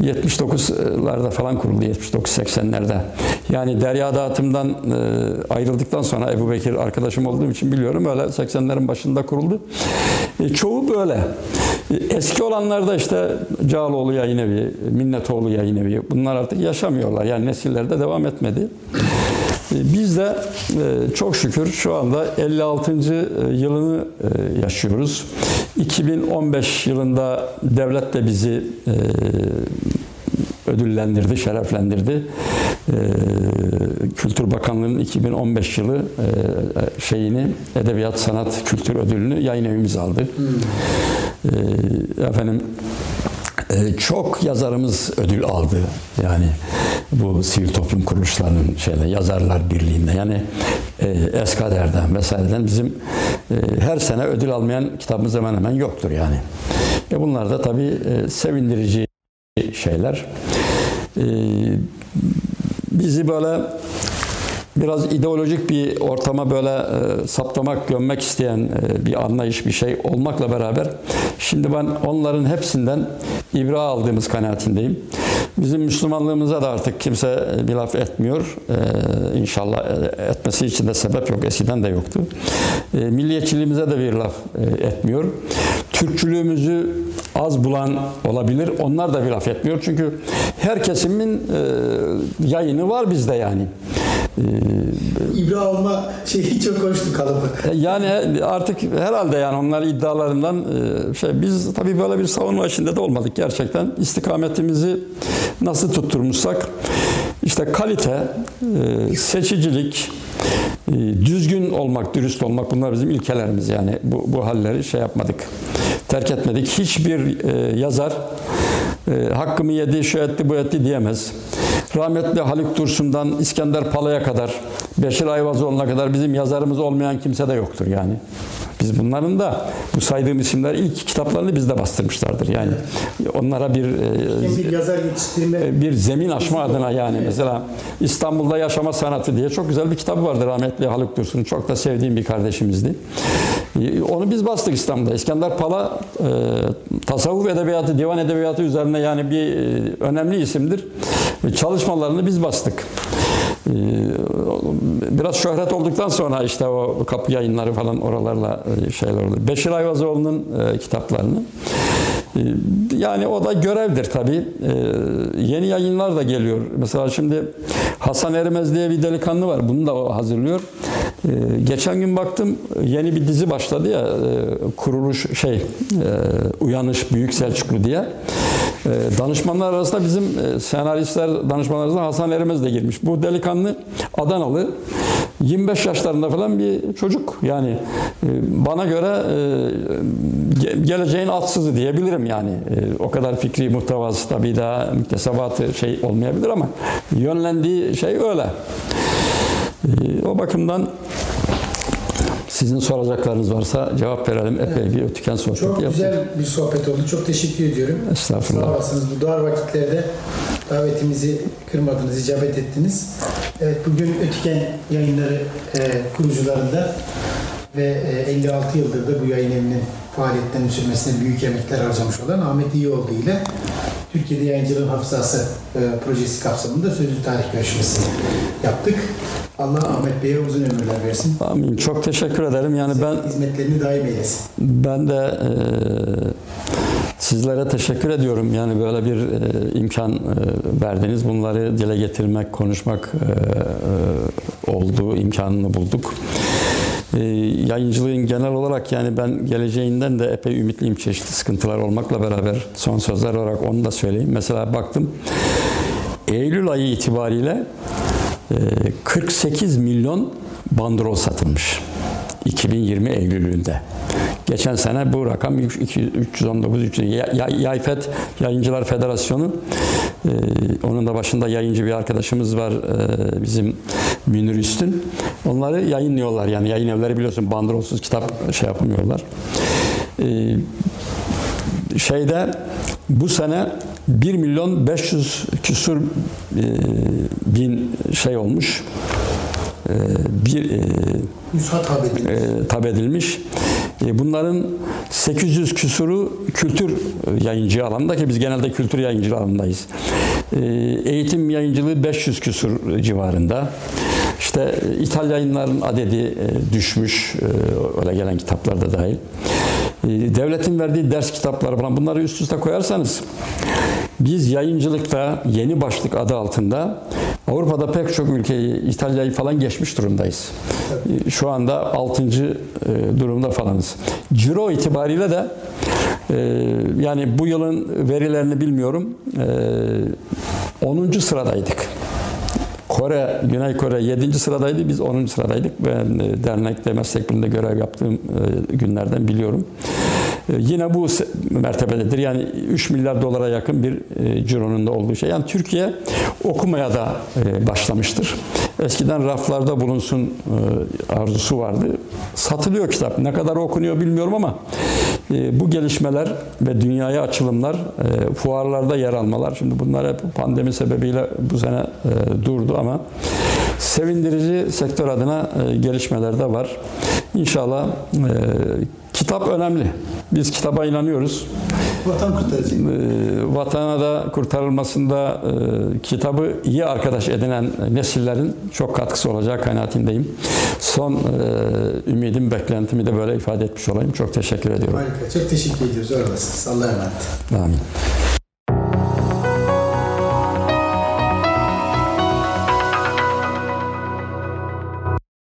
79'larda falan kuruldu 79-80'lerde. Yani Derya Dağıtım'dan e, ayrıldıktan sonra Ebu Bekir arkadaşım olduğum için biliyorum öyle 80'lerin başında kuruldu. E, çoğu böyle. E, Eski olanlarda işte Cağaloğlu Yayın Evi, Minnetoğlu Yayın Evi bunlar artık yaşamıyorlar. Yani nesillerde devam etmedi. E, Biz de e, çok şükür şu anda 56. yılını e, yaşıyoruz. 2015 yılında devlet de bizi e, ödüllendirdi, şereflendirdi. E, Kültür Bakanlığı'nın 2015 yılı e, şeyini Edebiyat Sanat Kültür Ödülünü yayın evimiz aldı. E, Efendim e, çok yazarımız ödül aldı. Yani bu sivil toplum kuruluşlarının şeyle yazarlar birliğinde yani e, Eskader'den vesaireden bizim e, her sene ödül almayan kitabımız hemen hemen yoktur yani. E bunlar da tabii e, sevindirici şeyler. E, bizi böyle biraz ideolojik bir ortama böyle e, saptamak, gömmek isteyen e, bir anlayış, bir şey olmakla beraber şimdi ben onların hepsinden ibra aldığımız kanaatindeyim. Bizim Müslümanlığımıza da artık kimse bir laf etmiyor. E, inşallah e, etmesi için de sebep yok. Eskiden de yoktu. E, milliyetçiliğimize de bir laf e, etmiyor. Türkçülüğümüzü az bulan olabilir. Onlar da bir laf etmiyor. Çünkü her kesimin e, yayını var bizde yani. İbra alma şeyi çok hoştu kalıbı. E, Yani artık herhalde yani onlar iddialarından şey biz tabii böyle bir savunma içinde de olmadık gerçekten. istikametimizi nasıl tutturmuşsak işte kalite, e, seçicilik, e, düzgün olmak, dürüst olmak bunlar bizim ilkelerimiz yani. Bu, bu halleri şey yapmadık, terk etmedik. Hiçbir e, yazar hakkımı yedi, şu etti, bu etti diyemez. Rahmetli Haluk Dursun'dan İskender Pala'ya kadar, Beşir Ayvazoğlu'na kadar bizim yazarımız olmayan kimse de yoktur yani. Biz bunların da bu saydığım isimler ilk kitaplarını bizde bastırmışlardır. Yani onlara bir e, bir yazar yetiştirme bir zemin aşma adına yani mesela İstanbul'da Yaşama Sanatı diye çok güzel bir kitabı vardı rahmetli Haluk Dursun. Çok da sevdiğim bir kardeşimizdi. Ee, Onu biz bastık İstanbul'da. İskender Pala e, tasavvuf edebiyatı, divan edebiyatı üzerine yani bir e, önemli isimdir. Çalışmalarını biz bastık. Ee, Biraz şöhret olduktan sonra işte o kapı yayınları falan oralarla e, şeyler oldu. Beşir Ayvazoğlu'nun e, kitaplarını. Ee, Yani o da görevdir tabii. Ee, Yeni yayınlar da geliyor. Mesela şimdi Hasan Ermez diye bir delikanlı var. Bunu da o hazırlıyor. Geçen gün baktım yeni bir dizi başladı ya e, kuruluş şey Uyanış Büyük Selçuklu diye. E, Danışmanlar arasında bizim e, senaristler danışmanlar arasında Hasan Ermez de girmiş. Bu delikanlı Adanalı 25 yaşlarında falan bir çocuk. Yani e, bana göre e, ge- geleceğin atsızı diyebilirim yani. O kadar fikri muhtevası tabii daha müktesebatı şey olmayabilir ama yönlendiği şey öyle. O bakımdan sizin soracaklarınız varsa cevap verelim. Epey bir ötüken sohbet Çok yaptık. güzel bir sohbet oldu. Çok teşekkür ediyorum. Estağfurullah. Sağ olasınız. Bu dar vakitlerde davetimizi kırmadınız, icabet ettiniz. Evet, bugün Ötüken yayınları e, kurucularında ve e, 56 yıldır da bu yayın evinin faaliyetlerinin sürmesine büyük emekler harcamış olan Ahmet İyioğlu ile Türkiye'de Yayıncılığın Hafızası e, projesi kapsamında sözlü tarih görüşmesi yaptık. Allah Ahmet Bey'e uzun ömürler versin. Amin. Çok teşekkür ederim. Yani ben Hizmetlerini daim eylesin. Ben de e, sizlere teşekkür ediyorum. Yani böyle bir e, imkan e, verdiniz. Bunları dile getirmek, konuşmak e, e, oldu, imkanını bulduk. E, yayıncılığın genel olarak yani ben geleceğinden de epey ümitliyim çeşitli sıkıntılar olmakla beraber son sözler olarak onu da söyleyeyim. Mesela baktım Eylül ayı itibariyle 48 milyon bandrol satılmış. 2020 Eylül'ünde. Geçen sene bu rakam 319 300 Ya- Ya- Yayfet Yayıncılar Federasyonu e, onun da başında yayıncı bir arkadaşımız var e, bizim Münir Üstün. Onları yayınlıyorlar yani yayın evleri biliyorsun bandrolsuz kitap şey yapmıyorlar. Şeyde bu sene 1 milyon 500 küsur e, bin şey olmuş. E, bir e, Nüshat Habedi. e, tab edilmiş. E, bunların 800 küsuru kültür yayıncı alanında ki biz genelde kültür yayıncı alanındayız. E, eğitim yayıncılığı 500 küsur civarında. İşte e, İtalya yayınların adedi e, düşmüş, e, öyle gelen kitaplar da dahil. E, devletin verdiği ders kitapları falan bunları üst üste koyarsanız biz yayıncılıkta yeni başlık adı altında Avrupa'da pek çok ülkeyi, İtalya'yı falan geçmiş durumdayız. E, Şu anda 6. durumda falanız. Ciro itibariyle de e, yani bu yılın verilerini bilmiyorum. e, 10. sıradaydık. Kore, Güney Kore 7. sıradaydı, biz 10. sıradaydık. Ben e, dernekte, meslek birliğinde görev yaptığım e, günlerden biliyorum. E, Yine bu mertebededir. Yani 3 milyar dolara yakın bir e, cironun da olduğu şey. Yani Türkiye okumaya da e, başlamıştır. Eskiden raflarda bulunsun e, arzusu vardı. Satılıyor kitap. Ne kadar okunuyor bilmiyorum ama bu gelişmeler ve dünyaya açılımlar, fuarlarda yer almalar, şimdi bunlar hep pandemi sebebiyle bu sene durdu ama sevindirici sektör adına gelişmeler de var. İnşallah kitap önemli. Biz kitaba inanıyoruz. Vatan kurtarıcı. E, vatana da kurtarılmasında e, kitabı iyi arkadaş edinen nesillerin çok katkısı olacağı kanaatindeyim. Son e, ümidim, beklentimi de böyle ifade etmiş olayım. Çok teşekkür ediyorum. Harika. Çok teşekkür ediyoruz. Oradasınız. Allah'a emanet. Amin.